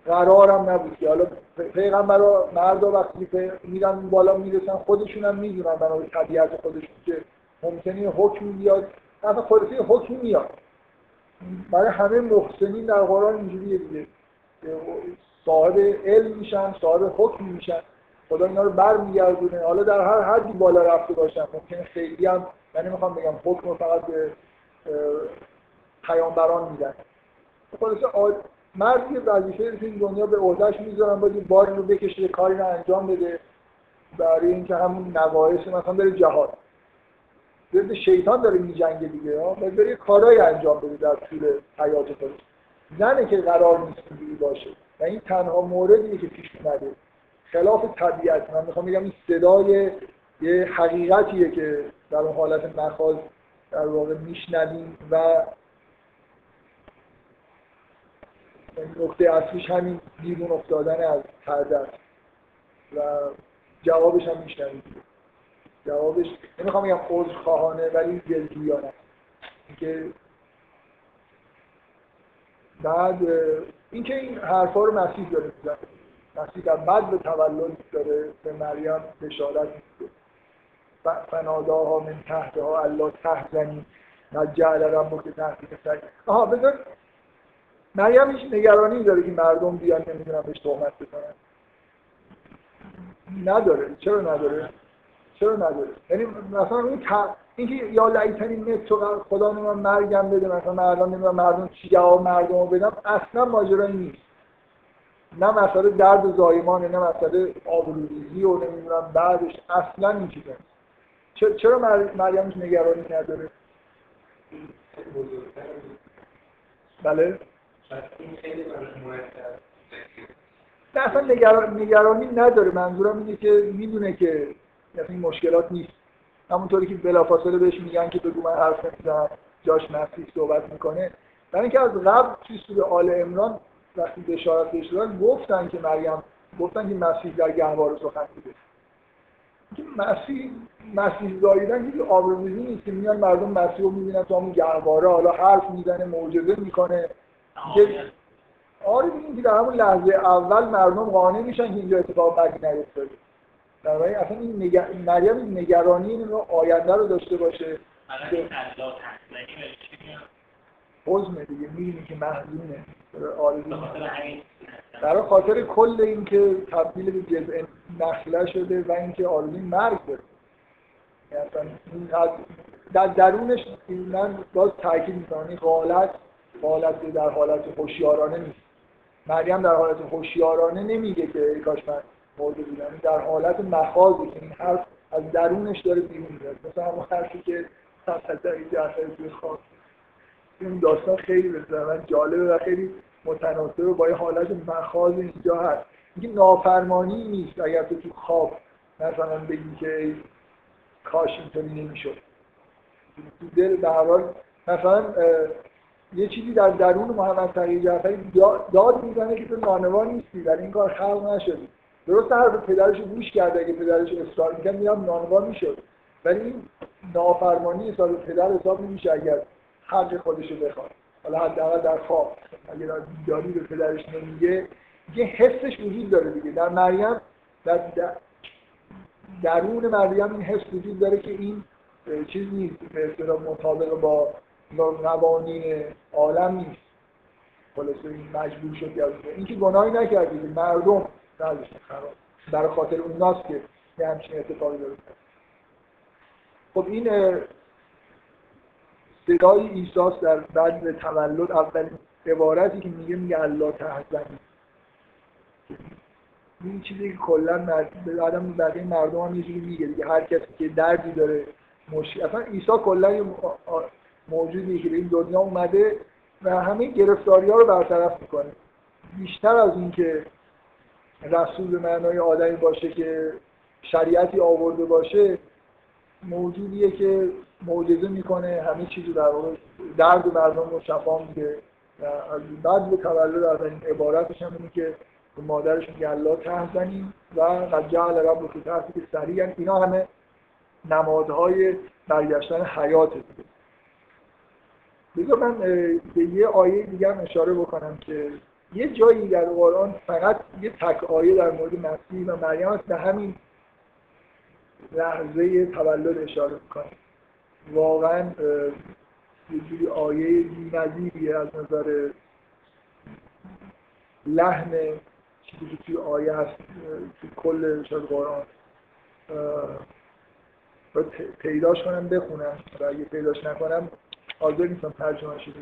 قرارم نبود که. حالا پیغمبر مردا وقتی میرن بالا می‌رسن خودشون هم می‌دونن بنابرای طبیعت خودشون که ممکنه حکم بیاد. اصلا خودش حکم میاد. برای همه محسنین در قرآن اینجوریه دیگه. صاحب علم میشن صاحب حکم میشن. خدا اینا رو برمیگردونه. حالا در هر حدی بالا رفته باشن. ممکنه خیلی هم من نمی‌خوام بگم حکم فقط به پیامبران میدن. خلاصه مردی وظیفه رو این دنیا به عهدهش می‌ذارن باید باری رو بکشه کاری رو انجام بده. برای اینکه همون نواعث مثلا بره جهاد. ضد شیطان داره میجنگه دیگه ها. باید بره کارهای انجام بده در طول حیات خودش زنه که قرار نیست اینجوری باشه. و این تنها موردیه که پیش اومده. خلاف طبیعت. من می‌خوام بگم این صدای یه حقیقتیه که در اون حالت مخاز در واقع میشنویم و نقطه اصلیش همین بیرون افتادن از پرده و جوابش هم میشنوید جوابش. نمی‌خوام بگم عذر خواهانه ولی دلجویانه که بعد اینکه این حرفا رو مسیح داره می‌زنه. مسیح در بعد به تولد داره به مریم بشارت میده. فناداها من تحتها الله تحزنی. نجعل ربک تحت سگ آها بذار مریم هیچ نگرانی داره که مردم بیان نمی‌دونم بهش تهمت بزنن. نداره. چرا نداره؟ چرا نداره؟ یعنی مثلا اون اینکه یا لعیتنی مت تو خدا من مرگم بده مثلا مردم نمی‌دونم مردم چی جواب مردم رو بدم اصلا ماجرایی نیست. نه مسئله درد زایمانه نه مسئله آبروریزی و نمی‌دونم بعدش. اصلا این چیزه چرا مریم نگرانی نداره؟ بله؟ نه اصلا نگرانی نداره. منظورم اینه که می‌دونه که این مشکلات نیست. همونطوری که بلافاصله بهش میگن که بگو من حرف نمی‌زنم جاش مسیح صحبت می‌کنه. برای اینکه از قبل توی سوره آل امران وقتی بشارت بهش دادن گفتن که مریم گفتن که مسیح در گهواره سخن میگه. که مسیح مسیح زاییدن که آبروریزی نیست که میان مردم مسیح رو می‌بینن تو همون گهواره حالا حرف می‌زنه معجزه می‌کنه. آره ببینید که در همون لحظه اول مردم قانع میشن که اینجا اتفاق بدی نیفتاده. در واقع اصلا این نگ... مریم نگرانی این رو آینده رو داشته باشه. حزمه دیگه می‌بینی که محزونه برای خاطر کل این که تبدیل به جزء نخله شده و اینکه آرزوی مرگ داره. یعنی در درونش من باز تاکید می‌کنم. این حالت حالت در حالت هوشیارانه نیست. مریم در حالت هوشیارانه نمیگه که کاش من مرده بودم در حالت مخاضی که این حرف از درونش داره بیرون میاد. مثلا همون حرفی که حضرت جعفر توی خواب این داستان خیلی به من جالبه و خیلی متناسبه با یه حالت مخاض اینجا هست. اینکه نافرمانی نیست اگر تو تو خواب مثلا بگی که کاش اینطوری نمی‌شد. تو دل به حال مثلا یه چیزی در درون محمد تقی جعفری داد می‌زنه که تو نانوا نیستی در این کار خلق نشدی درست حرف پدرش گوش کرده اگه پدرش اصرار می‌کرد میرم نانوا می‌شد. ولی این نافرمانی حساب پدر حساب نمیشه اگر حق خودشو بخواد. حالا حداقل در خواب. اگر در بیداری به پدرش نمیگه یه حسش وجود داره دیگه. در مریم در, درون مریم این حس وجود داره که این چیز نیست. به مطابق با قوانین عالم نیست. خلاصه این مجبور شد. که این که گناهی نکردی مردم نذاشتن خراب. برای خاطر اون ناس که یه همچین اتفاقی داره. خب این صدای ایساس در بعد تولد اولین عبارتی که میگه میگه الله تحزنی. این چیزی که کلا به آدم بقیه مردم هم یه میگه دیگه. هر کسی که دردی داره مشکل اصلا عیسی کلا موجودی که به این دنیا اومده و همه گرفتاری ها رو برطرف می‌کنه. بیشتر از اینکه رسول به معنای آدمی باشه که شریعتی آورده باشه موجودیه که معجزه می‌کنه همه چیزو در واقع درد و مردم رو شفا میده. از بعد به تولد اولین عبارتش هم اینه که مادرش میگه الله ته زنیم و قد جعل رب که تحت که سریع. اینا همه نمادهای برگشتن حیات دیگه. بذار من به یه آیه دیگه هم اشاره بکنم که یه جایی در قرآن فقط یه تک آیه در مورد مسیح و مریم هست به همین لحظه تولد اشاره می‌کنه. واقعا یه جوری آیه بی‌نظیریه از نظر لحن چیزی که توی آیه هست توی کل شاید قرآن. پیداش کنم بخونم. و اگه پیداش نکنم حاضر نیستم ترجمه شده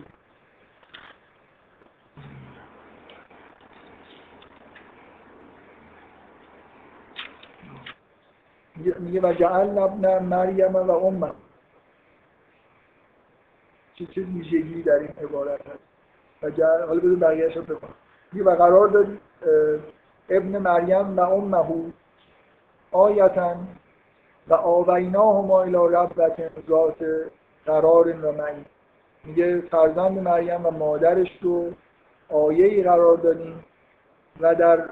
میگه و جعل نبن مریم و امم. چه چه ویژگی در این عبارت هست. و جعل حالا بذار بقیه‌اش رو بخونم. میگه و قرار داد ابن مریم و امه آیتا و آویناهما الى ربت ذات قرار و معین. میگه فرزند مریم و مادرش رو آیه قرار دادیم و در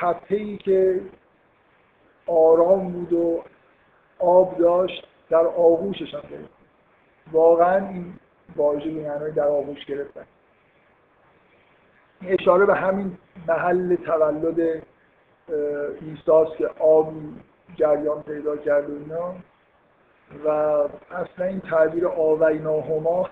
تپه که آرام بود و آب داشت در آغوشش هم گرفت واقعا این واژه به معنای در آغوش گرفتن. اشاره به همین محل تولد ایساس که آب جریان پیدا کرد و اینا. و اصلا این تعبیر آویناهما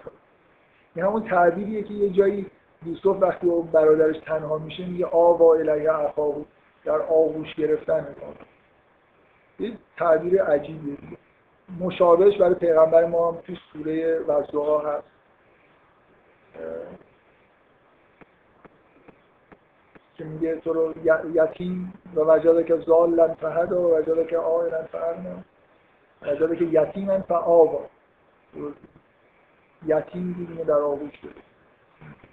این همون تعبیریه که یه جایی یوسف وقتی برادرش تنها میشه میگه آوا الیه اخاهو در آغوش گرفتن. می‌کنه یه تعبیر عجیبیه مشابهش برای پیغمبر ما هم توی سوره وزدها هست. که میگه تو رو یتیم و وجاده که زالن فهد و وجاده که آیلن فهد وجاده که یتیمن فآوا. یتیم دیدیم در آغوش داره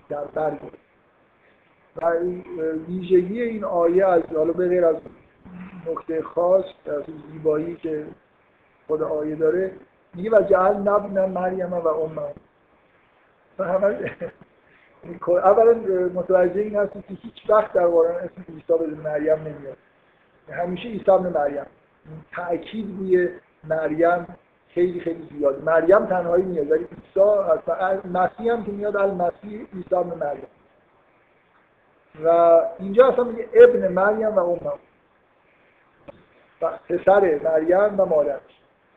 در برگ. و ویژگی این آیه از حالا به غیر از نکته خاص از زیبایی که خود آیه داره میگه و جعل نبن مریم و امم اولا متوجه این هست که هیچ وقت در قرآن اسم عیسی به مریم نمیاد. همیشه عیسی ابن مریم. تأکید روی مریم خیلی خیلی زیاد. مریم تنهایی میاد ولی عیسی مسیح هم که میاد المسیح عیسی ابن مریم. و اینجا اصلا میگه ابن مریم و امم پسر مریم و مادرش.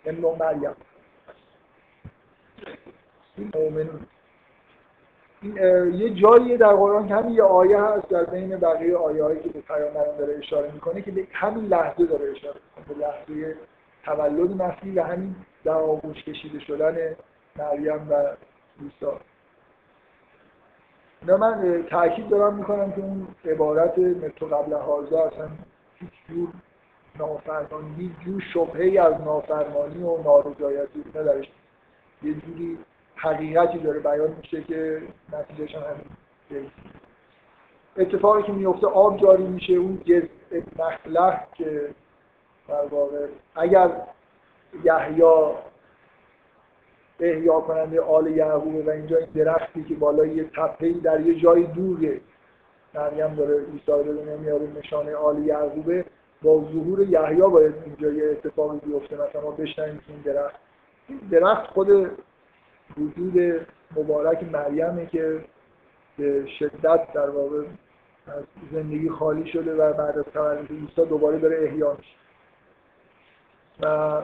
ابن مریم. این این یه جایی در قرآن که همین یه آیه هست در بین بقیه آیه هایی که به پیامبران داره اشاره می‌کنه که به همین لحظه داره اشاره می‌کنه به لحظه تولد مسیح و همین در آغوش کشیده شدن مریم و عیسی. نه من تاکید دارم می‌کنم که اون عبارت متو قبل حاضر اصلا هیچ جور نافرمانی جور شبهی از نافرمانی و نارضایتی ندارش یه جوری حقیقتی داره بیان میشه که نتیجهش هم همین اتفاقی که میفته آب جاری میشه اون جزء نخله که در واقع اگر یحیی احیا کننده آل یعقوب و اینجا این درختی که بالای یه تپهی در یه جای دوره مریم داره عیسی رو نمیاره نشانه آل یعقوبه با ظهور یحیی باید اینجا یه اتفاقی بیفته مثلا ما بشنیم این درخت. این درخت خود وجود مبارک مریمه که به شدت در واقع از زندگی خالی شده و بعد از تولد عیسی دوباره داره احیا میشه. و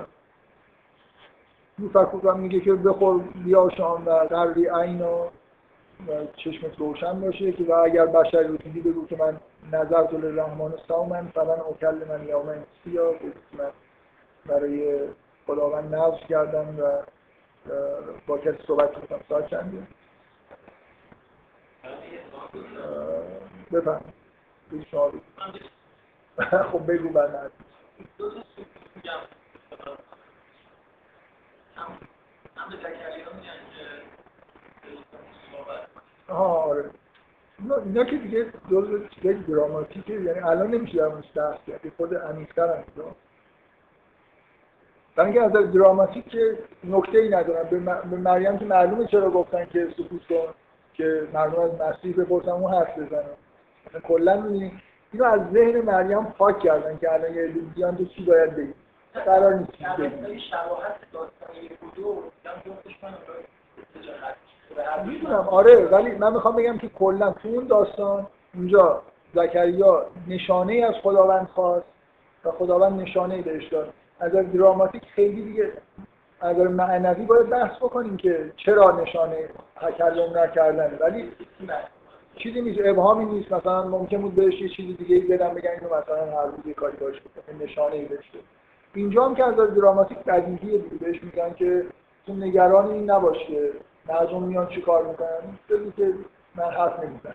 میفکرم میگه که بخور بیا شام و قرری عین و چشمت روشن باشه که و اگر بشر رو دیدی بگو که من نظر دل رحمان سامن فلن اوکل من یومن سیا من برای خداوند نظر کردم و با کسی صحبت کنم ساعت چنده؟ بفهم [LAUGHS] خب بگو بعد آها آره. اینا که دیگه جزء چیزای دراماتیکه یعنی الان نمیشه در موردش بحث کرد خود عمیق‌تر هم اینکه از دراماتیک که نکته ای ندارم. به مریم که معلومه چرا گفتن که سکوت کن که مردم از مسیح بپرسن اون حرف بزنن کلا اینو از ذهن مریم پاک کردن که الان یه بیان تو چی باید بگی قرار نیست. چیز بگی می‌دونم. آره ولی من می‌خوام بگم که کلا تو اون داستان اونجا زکریا نشانه ای از خداوند خواست و خداوند نشانه ای بهش داد. از دراماتیک خیلی دیگه از معنوی باید بحث بکنیم که چرا نشانه تکلم نکردنه ولی چیزی نیست ابهامی نیست. مثلا ممکن بود بهش یه چیزی دیگه بدم بگن اینو مثلا هر روز یه کاری باش بکنه نشانه ای بهش اینجا هم که از دراماتیک بدیهیه بهش میگن که تو نگران این نباش که مردم میان چی کار می‌کنن؟ بگو که من حرف نمی‌زنم.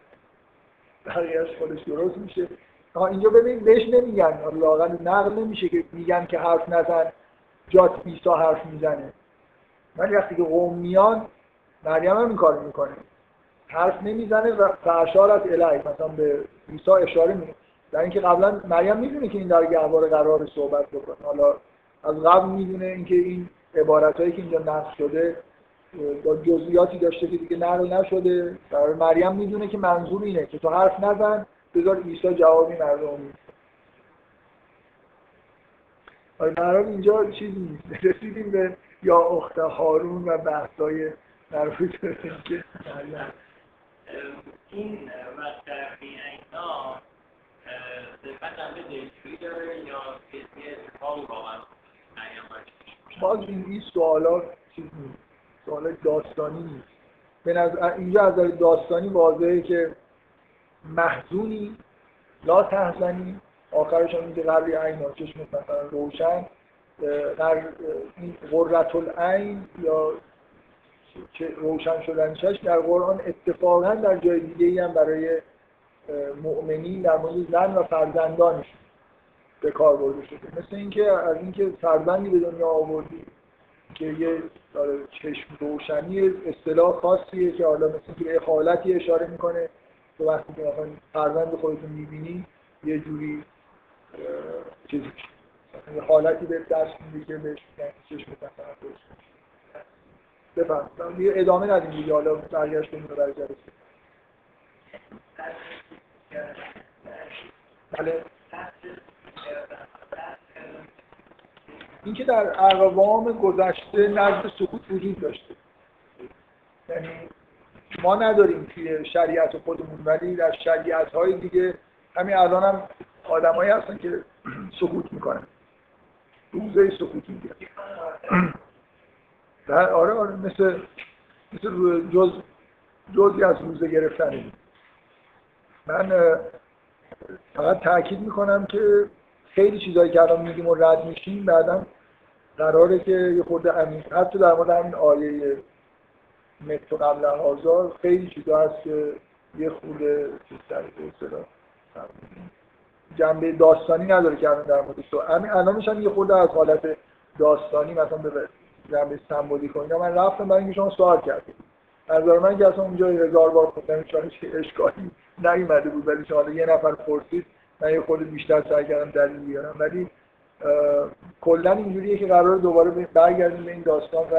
بقیهش خودش درست میشه. اینجا ببین بهش نمیگن. لاغل نقل نمیشه که میگن که حرف نزن. جات بیسا حرف می‌زنه. ولی وقتی که قوم میان مریم هم این کار می‌کنه. حرف نمی‌زنه و فرشارت الهی. مثلا به عیسی اشاره می‌کنه. در اینکه قبلا مریم می‌دونه که این در گهواره قرار صحبت بکنه. حالا از قبل می‌دونه اینکه این عبارت هایی که اینجا نقل شده با جزئیاتی داشته که دیگه نقل نشده. برای مریم می‌دونه که منظور اینه که تو حرف نزن بذار عیسی جوابی مردم آره اینجا چیزی نیست. [LAUGHS] رسیدیم به یا اخت هارون و بحثای مربوط به که [LAUGHS] این مصرفی اینا صفت هم به داره یا کسی اتفاقی واقعا باز این این سوالات چیز نیست. سوالات داستانی نیست. به نظر اینجا از داستانی واضحه که محزونی لا تحزنی آخرش هم میگه قبلی عین چشم مثلا روشن در این قررت العین یا روشن شدن چشم در قرآن اتفاقا در جای دیگه هم برای مؤمنین در مورد زن و فرزندانش به کار برده شده. مثل اینکه از اینکه فرزندی به دنیا آوردی که یه چشم روشنی اصطلاح خاصیه که حالا مثل به حالتی اشاره می‌کنه. تو وقتی که مثلا فرزند خودتون می‌بینی یه جوری چیزی یه حالتی به دست میده که بهش میگن چشم بفهم ادامه ندیم دیگه. حالا برگشت رو برای جلسه بله. اینکه در اقوام گذشته نزد سکوت وجود داشته. یعنی ما نداریم توی شریعت خودمون ولی در شریعت های دیگه همین الان هم آدمایی هستن که سکوت می‌کنن. روزه سکوت می‌گیرن آره آره مثل مثل جز جزی از روزه گرفتن من فقط تاکید می‌کنم که خیلی چیزایی که الان میگیم و رد میشیم بعدا قراره که یه خورده عمیق. حتی در مورد همین آیه متر قبل هزار خیلی چیزا هست که یه خورده چیز در جنبه داستانی نداره که الان در موردش همین الانش هم یه خورده از حالت داستانی مثلا به جنبه سمبولیک اینا. من رفتم برای اینکه شما سوال کردید نظر من که اصلا اونجا هزار بار خوندم چون اشکالی نیومده بود. ولی حالا یه نفر پرسید من یه خورده بیشتر سعی کردم دلیل بیارم. ولی کلا اینجوریه که قرار دوباره برگردیم به این داستان و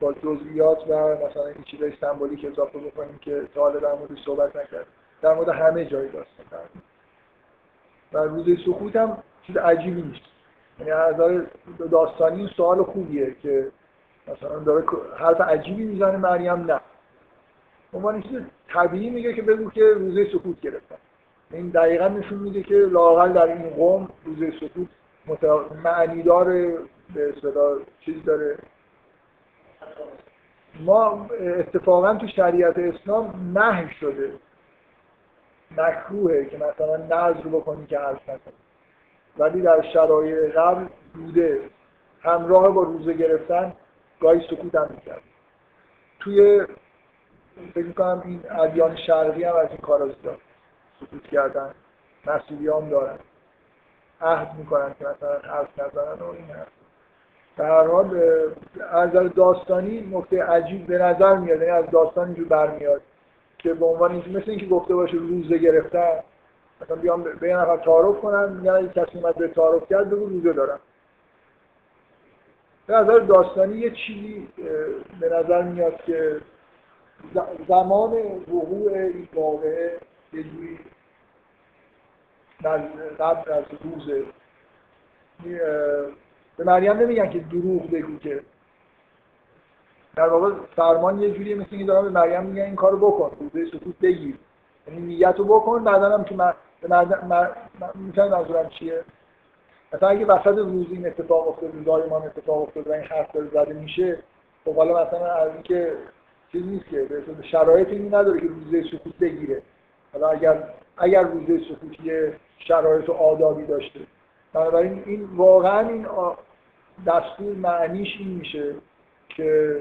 با جزئیات و مثلا این چیزای سمبولیک اضافه بکنیم که تا حالا در مورد صحبت نکرد در مورد همه جای داستان و روز سکوت هم چیز عجیبی نیست. یعنی از داستانی سوال خوبیه که مثلا داره حرف عجیبی می‌زنه مریم نه. عنوان چیز طبیعی میگه که بگو که روزه سکوت گرفتن این دقیقا نشون میده که لاقل در این قوم روزه سکوت معنی داره به اصطلاح چیز داره. ما اتفاقا تو شریعت اسلام نه شده. مکروهه که مثلا نظر بکنی که حرف نکنی ولی در شرایط قبل بوده. همراه با روزه گرفتن گاهی سکوت هم می‌کرد توی فکر می‌کنم این ادیان شرقی هم از این کار دارن سکوت کردن مسئولی هم دارن عهد می‌کنن که مثلا حرف نزنن و این هست در حال از داستانی نکته عجیب به نظر میاد یعنی از داستان اینجور برمیاد که به عنوان اینکه مثل اینکه گفته باشه روزه گرفتن مثلا بیام به یه نفر تعارف کنن میگن کسی اومد به تعارف کرد بگو روزه دارم. به نظر داستانی یه چیزی به نظر میاد که زمان وقوع این واقعه یه جوری قبل از روز به مریم نمیگن که دروغ بگو که. در واقع فرمان یه جوریه مثل اینکه دارم به مریم میگن این کارو بکن روزه سکوت بگیر. یعنی نیت رو بکن بعدا هم که من می‌تونم منظورم چیه. مثلا اگه وسط روز این اتفاق افتاد روزای ما اتفاق افتاد و این حرف داره زده میشه خب حالا مثلا از اینکه چیز نیست که به شرایط اینی نداره که روزه سکوت بگیره. حالا اگر اگر روزه سکوت یه شرایط و آدابی داشته. بنابراین این واقعا این دستور معنیش این میشه که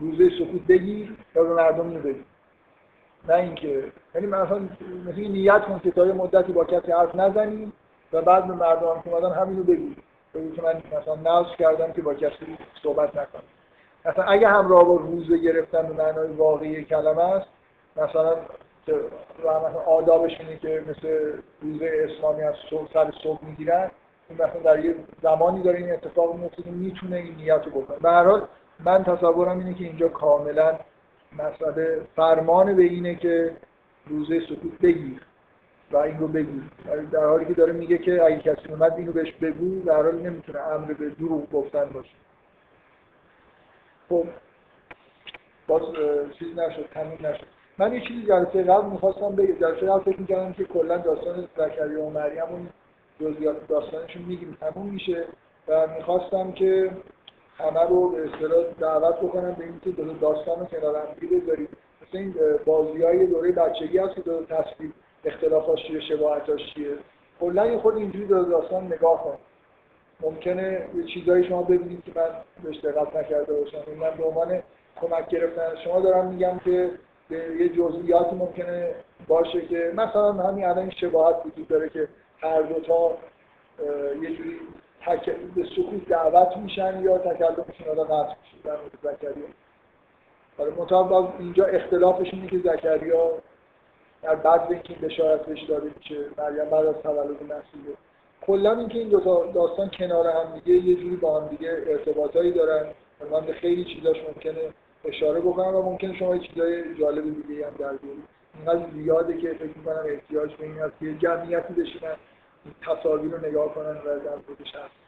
روزه سکوت بگیر یا به مردم بگیر نه اینکه یعنی مثلا مثل نیت کن که تا یه مدتی با کسی حرف نزنیم و بعد به مردم که اومدن همینو بگو. بگو که من مثلا ناز کردم که با کسی صحبت نکنم. مثلا اگه همراه با روزه گرفتن به معنای واقعی کلمه است مثلا مثلا آدابش اینه که مثل روزه اسلامی از صبح سر صبح می‌گیرن این مثلا در یه زمانی داره این اتفاق میفته که می‌تونه این نیت رو بکنه. به هر حال من تصورم اینه که اینجا کاملا مسئله فرمان به اینه که روزه سکوت بگیر و این رو بگو در حالی که داره میگه که اگه کسی اومد اینو بهش بگو در حالی نمی‌تونه امر به دروغ گفتن باشه. خب باز چیز نشد تموم نشد. من یه چیزی جلسه قبل می‌خواستم بگم. جلسه قبل فکر می‌کردم که کلا داستان زکریا و مریم اون جزئیات داستانشون میگیم تموم میشه. و می‌خواستم که همه رو به اصطلاح دعوت بکنم به اینکه دو داستان رو کنار هم بذارید مثل این بازی های دوره بچگی هست که دو تصویر اختلافاش چیه شباهتاش چیه. کلا یه خود اینجوری دو داستان نگاه کن. ممکنه یه چیزایی شما ببینید که من بهش دقت نکرده باشم. من به عنوان کمک گرفتن شما دارم میگم که یه جزئیاتی ممکنه باشه که مثلا همین الان این شباهت وجود داره که هر دو تا یه جوری تک... به سکوت دعوت میشن یا تکلمشون حالا قطع میشه در مورد زکریا. حالا مطابق اینجا اختلافش اینه که زکریا در بعد اینکه این بشارت بهش داده میشه مریم بعد از تولد مسیحه کلا اینکه این دو تا داستان کنار هم دیگه یه جوری با هم دیگه ارتباطایی دارن. من به خیلی چیزاش ممکنه اشاره بکنم و ممکنه شما چیزای جالب دیگه هم در بیارید. اینقدر زیاده که فکر می‌کنم احتیاج به این هست که جمعیتی بشینن تصاویر رو نگاه کنن و در موردش هست